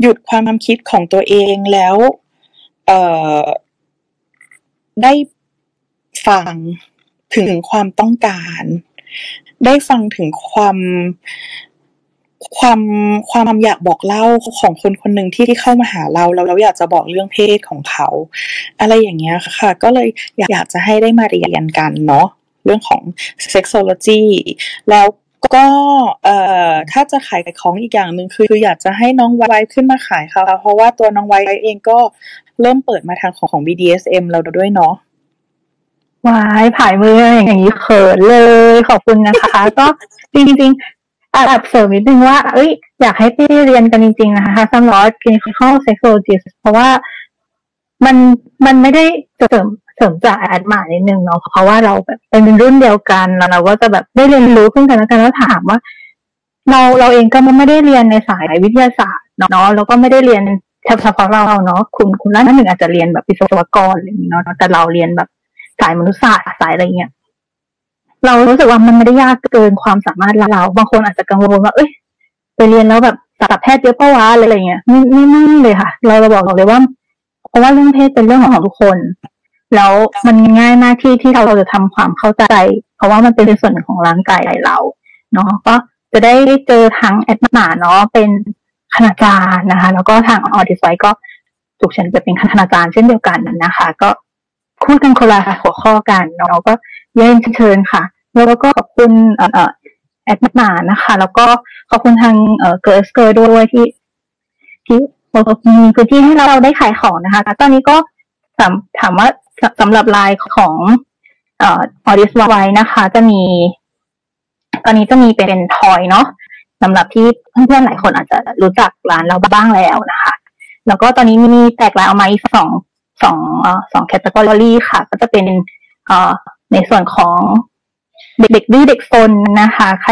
หยุดความคิดของตัวเองแล้ว เอ่อ ได้ฟังถึงความต้องการ ได้ฟังถึงความความความอยากบอกเล่าของคนคนหนึ่งที่ที่เข้ามาหาเราแล้วเราอยากจะบอกเรื่องเพศของเขา อะไรอย่างเงี้ยค่ะ ก็เลยอยากจะให้ได้มาเรียนกันเนาะเรื่องของ sexology แล้ว ก็เอ่อถ้าจะขายของอีกอย่างหนึ่งคือ คืออยากจะให้น้องไว้ขึ้นมาขายค่ะ เพราะว่าตัวน้องไว้เองก็เริ่มเปิดมาทางของของ BDSM เราด้วยเนาะวายผายมืออย่างนี้เขินเลย ขอบคุณนะคะ ก็จริงๆอยากเสริมนิดนึงว่า เอ้ย อยากให้พี่เรียนกันจริง ๆ นะคะสำหรับ clinical sexologist เพราะว่ามันมันไม่ได้เสริมเสริมจากแอดมานิดนึงเนาะเพราะว่าเราแบบเป็นรุ่นเดียวกันแล้วเราก็จะแบบได้เรียนรู้ขึ้นกันแล้วกันแล้วถามว่า เราเราเองก็ไม่ได้เรียนในสายวิทยาศาสตร์เนาะแล้วก็ไม่ได้เรียนเฉพาะเราเนาะคุณคุณร้านหนึ่งอาจจะเรียนแบบวิศวกรอะไรอย่างเงี้เนาะแต่เราเรียนแบบสายมนุษยศาสตร์สายอะไรเงี้ยเรารู้สึกว่ามันไม่ได้ยากเกินความสามารถเรา บางคนอาจจะกังวลว่า เอ้ยไปเรียนแล้วแบบสัตวแพทย์เยอะเปะวะอะไรเงี้ยไม่ไม่ไม่เลยค่ะ เราเราบอกเลยว่า เพราะว่าเรื่องเพศเป็นเรื่องของทุกคน แล้วมันง่ายมากที่ที่เราจะทำความเข้าใจ เพราะว่ามันเป็นส่วนหนึ่งของร่างกายเราเนาะก็จะได้เจอทั้งแอดหมาเนาะเป็นคณาจารย์นะคะ แล้วก็ทางออดิสไวก็ถูกเชิญไปเป็นคณาจารย์เช่นเดียวกันนะคะ ก็คู่กันคนละหัวข้อกันเนาะก็เรียนเชิญค่ะแล้วก็ขอบคุณเอ่อแอดหมานะคะ แล้วก็ขอบคุณทางเอ่อเกิร์สเกอร์ด้วยที่ ที่มีพื้นที่ให้เราได้ขายของนะคะตอนนี้ก็ถามถามว่า สำหรับไลน์ของเอ่อออดิสไวนะคะ จะมี ตอนนี้จะมีเป็น toy เนาะสำหรับที่เพื่อนๆหลายคนอาจจะรู้จักร้านเราบ้างแล้วนะคะ แล้วก็ตอนนี้มีแตกลายออกมาอีกสองสองสองแคตตาล็อกค่ะ ก็จะเป็นเอ่อในส่วนของเด็กๆดื้อเด็กซนนะคะ ใคร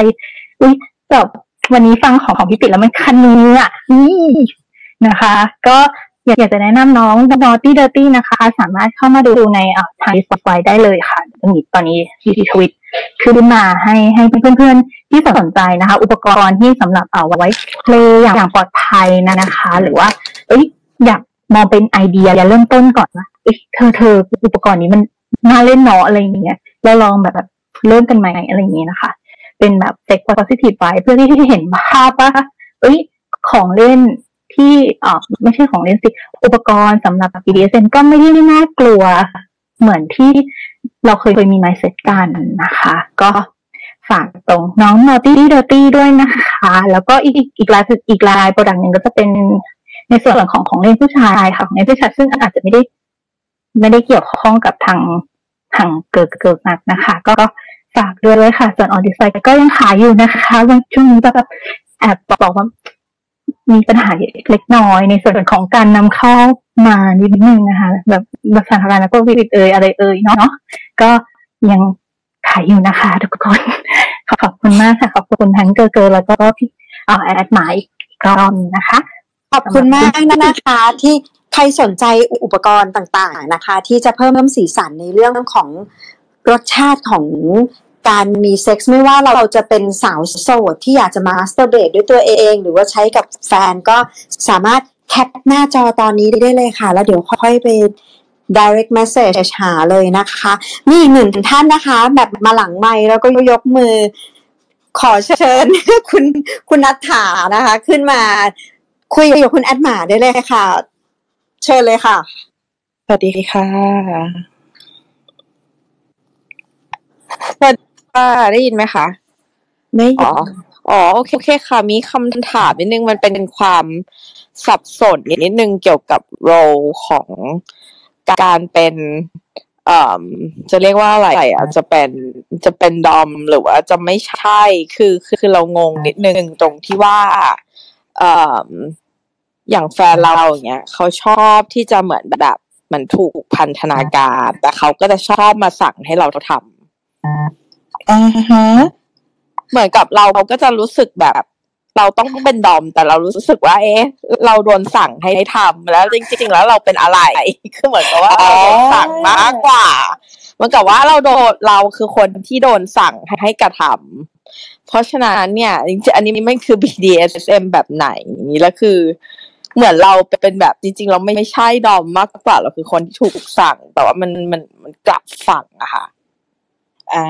อุ้ยแบบวันนี้ฟังของของพี่ปิดแล้วมันคันมืออะนี่นะคะ ก็ อยากจะแนะนำน้อง Naughty Dirty นะคะ สามารถเข้ามาดูในอ่ทาง Spotify ได้เลยค่ะมีตอนนี้ที่ทวิตขึ้นมาให้ให้เพื่อนๆ ที่สนใจนะคะ อุปกรณ์ที่สำหรับเอาไว้เพลย์อย่างปลอดภัยนะนะคะ หรือว่าเอ้ยอยากมองเป็นไอเดียอย่าเริ่มต้นก่อนว่าเอ้ยเธอเธออุปกรณ์นี้มันน่าเล่นเนาะอะไรอย่างเงี้ยเราลองแบบเริ่มกันไหมอะไรอย่างเงี้ยนะคะ เป็นแบบเซ็ก positive ไว้เพื่อที่จะเห็นภาพว่าเอ้ยของเล่น ที่เอ่อไม่ใช่ของเล่นสิอุปกรณ์สำหรับ BDSM ก็ไม่ได้น่ากลัว เหมือนที่เราเคยเคยมี mindset กันนะคะ ก็ฝากตรงน้อง Naughty Dirty ด้วยนะคะ แล้วก็อีกอีกอีกรายอีก line product หนึ่งก็จะเป็นในส่วนของของเล่นผู้ชายค่ะของเล่นผู้ชายซึ่งอาจจะไม่ได้ ไม่ได้เกี่ยวข้องกับทางทางเกิดเกิดนักนะคะ ก็ฝากด้วยเลยค่ะ ส่วนออดิไซก็ยังขายอยู่นะคะวันช่วงนี้แบบแอบบอกว่า มีปัญหาเล็กน้อยในส่วนของการนำเข้ามานิดนึงนะคะ แบบแบบสาธารณ์ก็วิดเอยอะไรเอ่ยเนาะก็ยังขายอยู่นะคะ ทุกคน ขอบคุณมากค่ะ ขอบคุณทั้งเกอร์เกอร์แล้วก็พี่อ่าแอดหมายอีกรอบนะคะ ขอบคุณมากนะคะที่ใครสนใจอุปกรณ์ต่างๆนะคะ ที่จะเพิ่มน้ำสีสันในเรื่องของรสชาติของ การมีเซ็กซ์ไม่ว่าเราจะเป็นสาวโสดที่อยากจะ masturbate ด้วยตัวเอง หรือว่าใช้กับแฟนก็สามารถแคปหน้าจอตอนนี้ได้เลยค่ะ แล้วเดี๋ยวค่อยไป direct message หาเลยนะคะ มีอีกหนึ่งท่านนะคะ แบบมาหลังไมค์แล้วก็ยกมือ ขอเชิญคุณคุณนัทถานะคะ ขึ้นมาคุยกับคุณแอดหมาได้เลยค่ะ เชิญเลยค่ะ สวัสดีค่ะสวัสดี ค่ะได้ยินไหมคะได้ยินอ๋อโอเคโอเคค่ะ มีคำถามนิดนึงมันเป็นความสับสนนิดนึงเกี่ยวกับโรของการเป็นเอ่อจะเรียกว่าอะไรอะจะเป็นจะเป็นดอมหรือว่าจะไม่ใช่คือคือคือเรางงนิดนึงตรงที่ว่าเอ่ออย่างแฟนเราอย่างเงี้ยเขาชอบที่จะเหมือนแบบเหมือนถูกพันธนาการ แต่เขาก็จะชอบมาสั่งให้เราทำ อ่าฮะเหมือนกับเราเขาก็จะรู้สึกแบบ เราต้องเป็นดอม แต่เรารู้สึกว่า เอ๊ะ เราโดนสั่งให้ทำแล้วจริง ๆ แล้วเราเป็นอะไรคือเหมือนกับว่าเราโดนสั่งมากกว่าเหมือนกับว่าเราโดนเราคือคนที่โดนสั่งให้กระทำเพราะฉะนั้นเนี่ยจริงๆอันนี้ไม่คือ BDSM แบบไหนแล้วคือเหมือนเราเป็นแบบจริง ๆ เราไม่ใช่ดอมมากกว่าเราคือคนที่ถูกสั่ง แต่ว่ามันมันมันกลับฝั่งอะค่ะ อ่า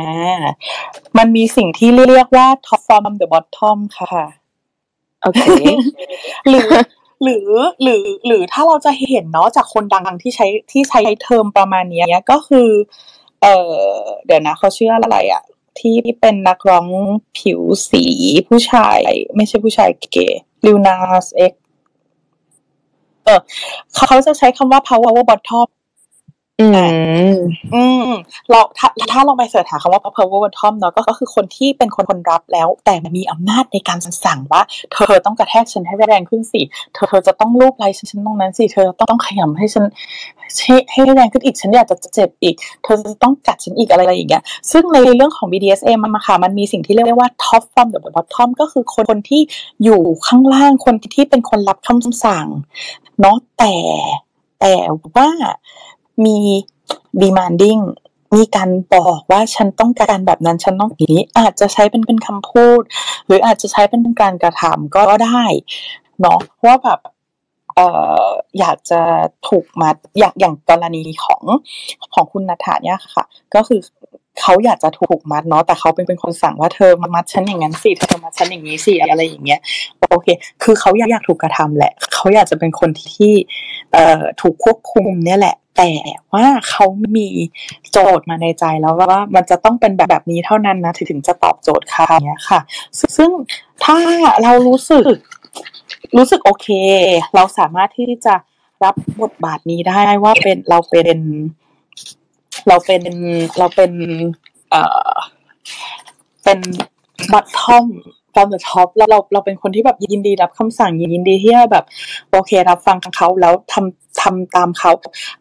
มันมีสิ่งที่เรียกว่า top from the bottom ค่ะ โอเค หรือหรือหรือหรือถ้าเราจะเห็นเนาะจากคนดังที่ใช้ที่ใช้เทอมประมาณเนี้ยก็คือ เออเดี๋ยวนะเขาชื่ออะไรอะที่เป็นนักร้องผิวสีผู้ชาย ไม่ใช่ผู้ชายเกย์ลิวนาสเอ็กเออเขาจะใช้คำว่า power bottom อืมอืมเราถ้าถ้าลองไปเสิร์ชหาคำว่า power bottom เนาะก็คือคนที่เป็นคนคนรับแล้ว แต่มีอำนาจในการสั่งว่า เธอต้องกระแทกฉันให้แรงขึ้นสิเธอเธอจะต้องลูบไล่ฉันฉันตรงนั้นสิเธอต้องขยำให้ฉันให้ให้แรงขึ้นอีกฉันอยากจะเจ็บอีก เธอจะต้องกัดฉันอีกอะไรอะไรอย่างเงี้ยซึ่งในเรื่องของ BDSM มันมาค่ะมันมีสิ่งที่เรียกว่า top from the bottom ก็คือคนคนที่อยู่ข้างล่างคนที่เป็นคนรับคำสั่งเนาะแต่แต่ว่า มี demanding มีการบอกว่าฉันต้องการแบบนั้นฉันต้องอย่างนี้ อาจจะใช้เป็นเป็นคำพูด หรืออาจจะใช้เป็นการกระทำก็ได้เนาะว่าแบบเอ่ออยากจะถูกมัดอย่างอย่างกรณีของของคุณนัฐาเนี่ยค่ะ ก็คือ เขาอยากจะถูกมัดเนาะแต่เขาเป็นเป็นคนสั่งว่าเธอมามัดฉันอย่างนั้นสิเธอมัดฉันอย่างนี้สิอะไรอย่างเงี้ยโอเค คือเขาอยากอยากถูกกระทำแหละ เขาอยากจะเป็นคนที่เอ่อถูกควบคุมเนี่ยแหละ แต่ว่าเขามีโจทย์มาในใจแล้วว่ามันจะต้องเป็นแบบแบบนี้เท่านั้นนะถึงจะตอบโจทย์เขาเนี้ยค่ะ ซึ่งถ้าเรารู้สึกรู้สึกโอเค เราสามารถที่จะรับบทบาทนี้ได้ว่าเป็นเราเป็น เราเป็นเราเป็นเอ่อเป็น bottom from the top แล้วเราเราเป็นคนที่แบบยินดีรับคำสั่งยินดีที่จะแบบ โอเครับฟังเขาแล้วทำทำตามเขา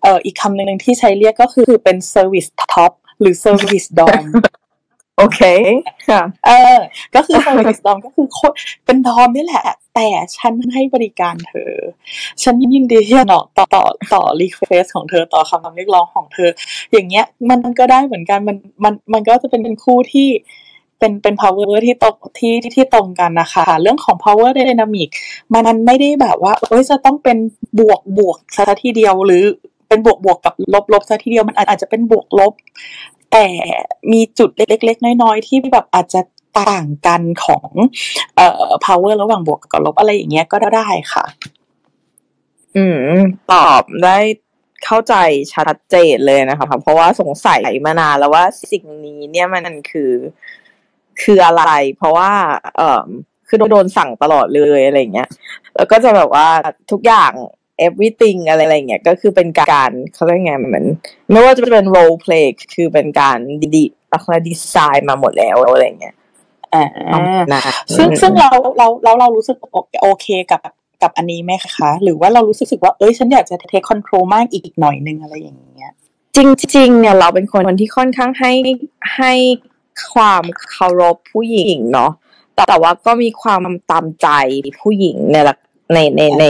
เอ่ออีกคำหนึ่งที่ใช้เรียกก็คือเป็น service topหรือเซอร์วิสดอม โอเคค่ะ เออ ก็คือ service dom ก็คือคนเป็นดอมนี่แหละ แต่ฉันให้บริการเธอ ฉันยินดีที่จะต่อต่อต่อต่อ request ของเธอต่อคำเรียกร้องของเธอ อย่างเงี้ย มันก็ได้เหมือนกันมันมันมันก็จะเป็นเป็นคู่ที่เป็นเป็น power ที่ตรงที่ที่ที่ตรงกันนะคะ เรื่องของ power dynamic มันมันไม่ได้แบบว่าเอ้ยจะต้องเป็นบวกบวกซะทีเดียวหรือเป็นบวกบวกกับลบลบซะทีเดียวมันอาจจะเป็นบวกลบ แต่มีจุดเล็กๆ น้อยๆ ที่แบบอาจจะต่างกันของเอ่อ power ระหว่างบวกกับลบอะไรอย่างเงี้ยก็ได้ค่ะ อืม ตอบได้เข้าใจชัดเจนเลยนะคะเพราะว่าสงสัยมานานแล้วว่าสิ่งนี้เนี่ยมันคือ คืออะไร เพราะว่า เอ่อคือโดนสั่งตลอดเลยอะไรเงี้ย แล้วก็จะแบบว่าทุกอย่าง everything อะไรอะไรเงี้ยก็คือเป็นการเขาเรียกไงเหมือนไม่ว่าจะเป็น role play คือเป็นการดีอะไรดีไซน์มาหมดแล้วอะไรเงี้ยอ่านะซึ่งซึ่งเราเราเราเรารู้สึกโอเคกับกับอันนี้ไหมคะ หรือว่าเรารู้สึกว่าเอ้ยฉันอยากจะเทคคอนโทรลมากอีกหน่อยนึงอะไรอย่างเงี้ย จริง ๆ เนี่ยเราเป็นคนที่ค่อนข้างให้ให้ความเคารพผู้หญิงเนาะแต่แต่ว่าก็มีความตามใจผู้หญิงในละ ในในใน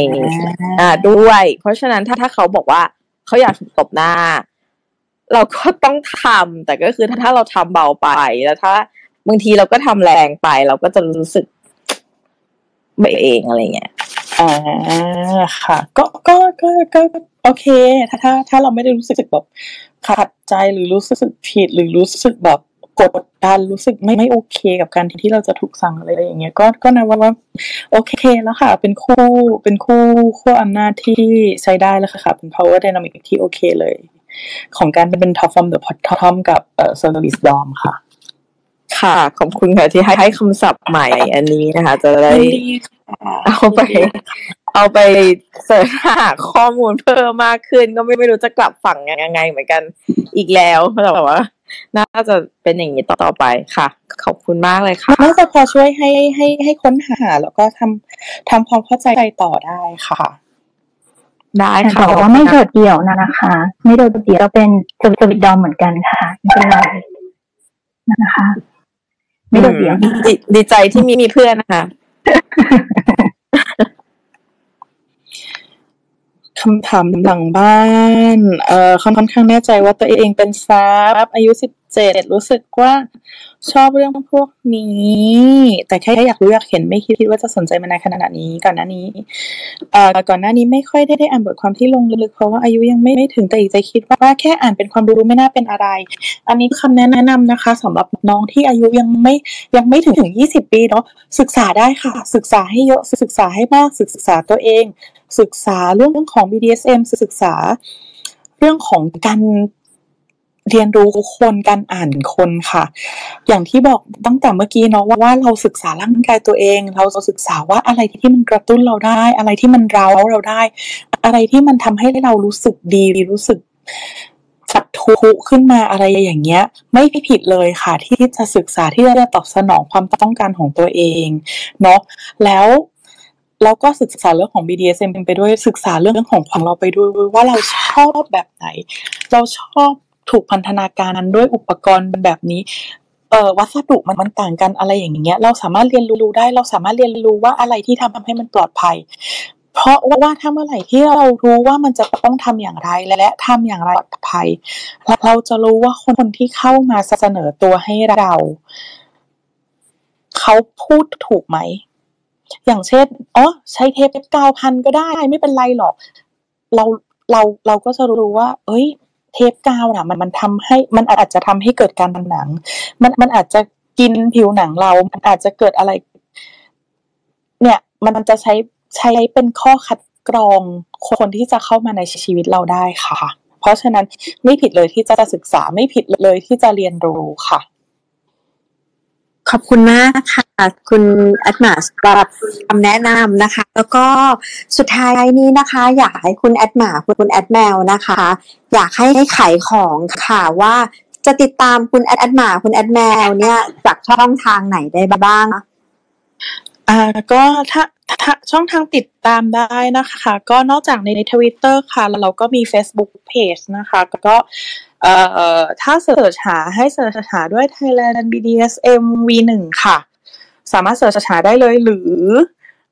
อ่าด้วย เพราะฉะนั้นถ้าถ้าเขาบอกว่าเขาอยากถูกตบหน้า เราก็ต้องทำแต่ก็คือถ้าถ้าเราทำเบาไปแล้วถ้าบางทีเราก็ทำแรงไป เราก็จะรู้สึกไปเองอะไรเงี้ยอ่าค่ะ ก็ก็ก็ก็โอเค ถ้าถ้าถ้าเราไม่ได้รู้สึกแบบขัดใจหรือรู้สึกผิดหรือรู้สึกแบบ กดดันรู้สึกไม่ไม่โอเค กับการที่เราจะถูกสั่งอะไรอย่างเงี้ยก็ก็นะว่าว่าโอเคแล้วค่ะ เป็นคู่เป็นคู่คู่อำนาจที่ใช้ได้แล้วค่ะ เป็น power dynamic ที่โอเคเลย ของการเป็น top from the bottom กับเอ่อ service dom ค่ะ ค่ะ ขอบคุณค่ะที่ให้ให้คำศัพท์ใหม่อันนี้นะคะ จะได้เอาไปเอาไปเสิร์ชหาข้อมูลเพิ่มมากขึ้น ก็ไม่ไม่รู้จะกลับฝั่งยังไงเหมือนกันอีกแล้วแต่ว่า น่าจะเป็นอย่างนี้ต่อไปค่ะ ขอบคุณมากเลยค่ะน่าจะพอช่วยให้ให้ให้ค้นหาแล้วก็ทำทำความเข้าใจต่อได้ค่ะได้แต่ค่ะบอกว่าไม่โดดเดี่ยวนะนะคะ ไม่โดดเดี่ยวเราเป็นสวิตดอมเหมือนกันค่ะไม่เป็นไรนะคะ ไม่โดดเดี่ยวอืมดีดีใจที่มีมีเพื่อนนะคะ คำถามหลังบ้าน เอ่อค่อนค่อนข้างแน่ใจว่าตัวเองเป็นซับอายุสิบเจ็ดรู้สึกว่า ชอบเรื่องพวกนี้ แต่แค่อยากรู้อยากเห็นไม่คิดว่าจะสนใจมานานขนาดนี้ก่อนหน้านี้เอ่อก่อนหน้านี้ไม่ค่อยได้ได้อ่านบทความที่ลงลึกเพราะว่าอายุยังไม่ไม่ถึงแต่อีกใจคิดว่าแค่อ่านเป็นความรู้ไม่น่าเป็นอะไร อันนี้คำแนะนำนะคะสำหรับน้องที่อายุยังไม่ยังไม่ถึงถึงยี่สิบปีเนาะศึกษาได้ค่ะ ศึกษาให้เยอะศึกษาให้มากศึกษาตัวเอง ศึกษาเรื่องของ BDSM ศึกษาเรื่องของการ เรียนรู้คนการอ่านคนค่ะ อย่างที่บอกตั้งแต่เมื่อกี้เนาะว่าเราศึกษาร่างกายตัวเอง เราศึกษาว่าอะไรที่มันกระตุ้นเราได้ อะไรที่มันเร้าเราได้ อะไรที่มันทำให้เรารู้สึกดีรู้สึกสัตทุขึ้นมาอะไรอย่างเงี้ย ไม่ผิดเลยค่ะ ที่จะศึกษาที่จะตอบสนองความต้องการของตัวเองเนาะแล้วแล้วก็ศึกษาเรื่องของ BDSM ไปด้วยศึกษาเรื่องของของเราไปด้วยว่าเราชอบแบบไหน เราชอบ ถูกพันธนาการด้วยอุปกรณ์แบบนี้เอ่อวัสดุมันมันต่างกันอะไรอย่างเงี้ย เราสามารถเรียนรู้ได้ เราสามารถเรียนรู้ว่าอะไรที่ทำให้มันปลอดภัย เพราะว่าถ้าเมื่อไหร่ที่เรารู้ว่ามันจะต้องทำอย่างไรและทำอย่างไรปลอดภัย เราจะรู้ว่าคนที่เข้ามาเสนอตัวให้เราเขาพูดถูกไหม อย่างเช่นอ๋อใช้เทปเก้าพันก็ได้ไม่เป็นไรหรอก เราเราเราก็จะรู้ว่า เอ้ย ทปกาวนะมันมันทำให้มันอาจจะทำให้เกิดการหนัง มันมันอาจจะกินผิวหนังเรา มันอาจจะเกิดอะไร เนี่ย มันจะใช้ใช้เป็นข้อคัดกรองคนที่จะเข้ามาในชีวิตเราได้ค่ะ เพราะฉะนั้นไม่ผิดเลยที่จะศึกษาไม่ผิดเลยที่จะเรียนรู้ค่ะ ขอบคุณมากค่ะ คุณแอดหมาสำหรับคำแนะนำนะคะ แล้วก็สุดท้ายนี้นะคะ อยากให้คุณแอดหมาคุณคุณแอดแมวนะคะ อยากให้ให้ขายของค่ะว่าจะติดตามคุณแอดแอดหมาคุณแอดแมวเนี่ยจากช่องทางไหนได้บ้างอ่าก็ถ้าถ้าช่องทางติดตามได้นะคะ ก็นอกจากในทวิตเตอร์ค่ะ แล้วเราก็มี Facebook Page นะคะ ก็ เอ่อถ้าเสิร์ชหาให้เสิร์ชหาด้วย Thailand BDSM V1 ค่ะ สามารถเสิร์ชหาได้เลยหรือ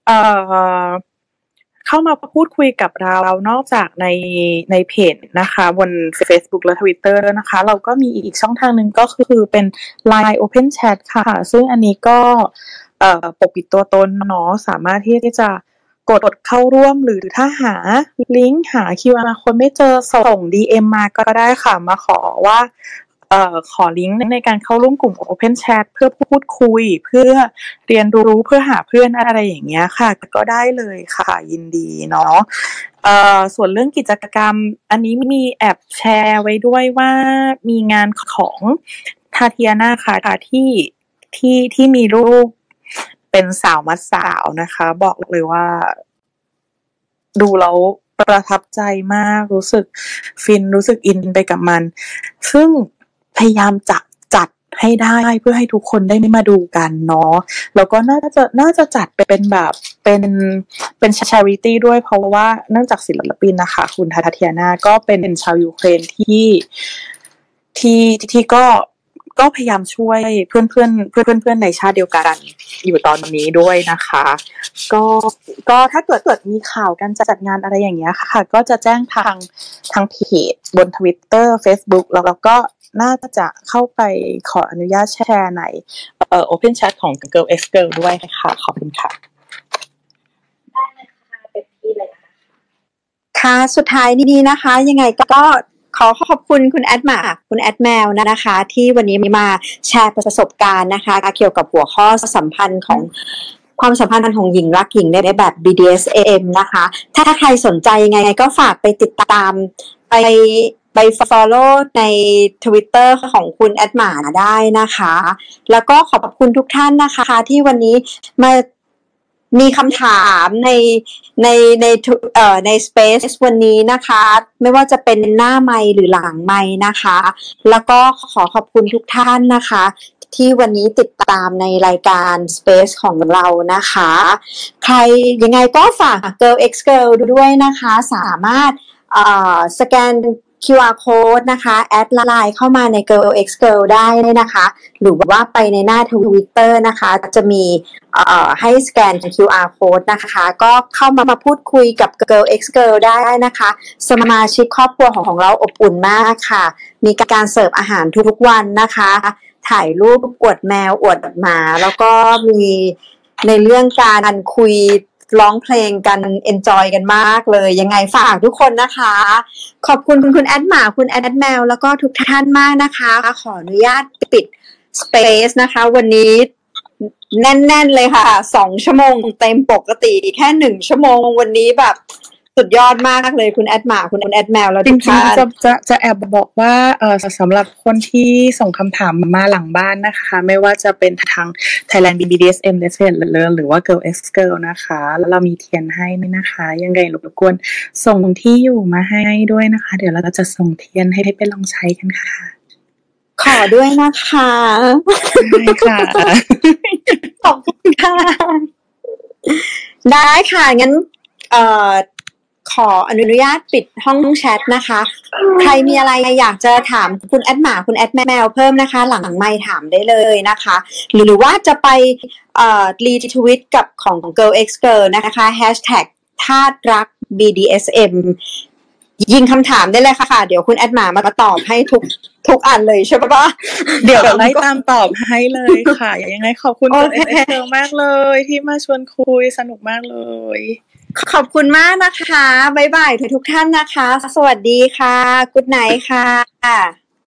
เอ่อเข้ามาพูดคุยกับเรานอกจากในในเพจนะคะ บน Facebook และ Twitter ด้วยนะคะ เราก็มีอีกช่องทางหนึ่งก็คือเป็น Line Open Chat ค่ะ ซึ่งอันนี้ก็เอ่อปกปิดตัวตนเนาะสามารถที่จะ กดเข้าร่วมหรือถ้าหาลิงก์หา QR คนไม่เจอส่ง DM มาก็ได้ค่ะ มาขอว่าเอ่อขอลิงก์ในการเข้าร่วมกลุ่ม Open Chat เพื่อพูดคุย เพื่อเรียนรู้เพื่อหาเพื่อนอะไรอย่างเงี้ยค่ะ ก็ได้เลยค่ะยินดีเนาะเอ่อส่วนเรื่องกิจกรรม อันนี้มีแอบแชร์ไว้ด้วยว่ามีงานของทาเทียนาค่ะที่ที่ที่มีรูป เป็นสาวมัดสาวนะคะ บอกเลยว่า ดูแล้วประทับใจมากรู้สึกฟินรู้สึกอินไปกับมัน ซึ่งพยายามจะจัดให้ได้เพื่อให้ทุกคนได้มาดูกันเนาะแล้วก็น่าจะน่าจะจัดเป็นแบบเป็นเป็นชาริตี้ด้วยเพราะว่าเนื่องจากศิลปินนะคะ คุณทาทาเทียนาก็เป็นชาวยูเครนที่ที่ที่ก็ ก็พยายามช่วยเพื่อนเพื่อนเพื่อนเพื่อนในชาติเดียวกันอยู่ตอนนี้ด้วยนะคะ ก็ก็ถ้าเกิดเกิดมีข่าวการจัดงานอะไรอย่างเงี้ยค่ะ ก็จะแจ้งทางทางเพจบนทวิตเตอร์ Facebook แล้วเราก็น่าจะเข้าไปขออนุญาตแชร์ในเอ่อ Open Chat ของ Girl X Girl ด้วยค่ะ ขอบคุณค่ะค่ะ สุดท้ายนี้นะคะ ยังไงก็ ขอขอบคุณคุณแอดมาคุณแอดแมวนะคะ ที่วันนี้มาแชร์ประสบการณ์นะคะ เกี่ยวกับหัวข้อสัมพันธ์ของความสัมพันธ์ของหญิงรักหญิงในแบบ BDSM นะคะ ถ้าใครสนใจยังไงก็ฝากไปติดตามไปไป follow ใน Twitter ของคุณแอดหมาได้นะคะ แล้วก็ขอบคุณทุกท่านนะคะที่วันนี้มา มีคำถามในในในเอ่อใน Space วันนี้นะคะ ไม่ว่าจะเป็นหน้าไมหรือหลังไมนะคะ แล้วก็ขอขอบคุณทุกท่านนะคะ ที่วันนี้ติดตามในรายการ Space ของเรานะคะ ใครยังไงก็ฝาก Girl X Girl ด้วยนะคะ สามารถเอ่อสแกน QR code นะคะ แอดไลน์เข้ามาใน Girl X Girl ได้เลยนะคะ หรือว่าไปในหน้า Twitter นะคะ จะมีให้สแกน QR code นะคะ ก็เข้ามามาพูดคุยกับ Girl X Girl ได้นะคะ สมาชิกครอบครัวของของเราอบอุ่นมากค่ะ มีการเสิร์ฟอาหารทุกๆวันนะคะ ถ่ายรูปอวดแมวอวดหมา แล้วก็มีในเรื่องการคุย ร้องเพลงกัน enjoy กันมากเลย ยังไงฝากทุกคนนะคะ ขอบคุณคุณคุณแอดหมาคุณแอดแมว แล้วก็ทุกท่านมากนะคะ ขออนุญาตปิด space นะคะ วันนี้แน่น ๆ เลยค่ะสองชั่วโมงเต็มปกติแค่หนึ่งชั่วโมงวันนี้แบบ สุดยอดมากเลยคุณแอดหมาคุณแอดแมวแล้วจทุริกงท่านๆจะจะจะแอบบอกว่าเออสำหรับคนที่ส่งคำถามมาหลังบ้านนะคะ ไม่ว่าจะเป็นทาง Thailand BDSM l e s b i a n หรือว่า Girl X Girl นะคะ แล้วเรามีเทียนให้นะคะ ยังไงรบกวนส่งที่อยู่มาให้ด้วยนะคะ เดี๋ยวเราจะส่งเทียนให้ได้ไปลองใช้กันค่ะ ขอด้วยนะคะได้ค่ะขอบคุณค่ะได้ค่ะงั้น เอ่อ ขออนุญาตปิดห้องแชทนะคะ ใครมีอะไรอยากจะถามคุณแอดหมาคุณแอดแมวเพิ่มนะคะ หลังไมค์ถามได้เลยนะคะ หรือว่าจะไปเอ่อรีทวิตกับของ Girl X Girl นะคะ Hashtag ทาสรัก BDSM ยิงคำถามได้เลยค่ะ เดี๋ยวคุณแอดหมามาตอบให้ทุกทุกอันเลยใช่ปะเดี๋ยวไล่ตามตอบให้เลยค่ะ ยังไงขอบคุณโอ Girl เค X Girl มากเลยที่มาชวนคุยสนุกมากเลย ขอบคุณมากนะคะ บ๊ายบายทุกท่านนะคะ สวัสดีค่ะ กุ๊ดไนท์ค่ะ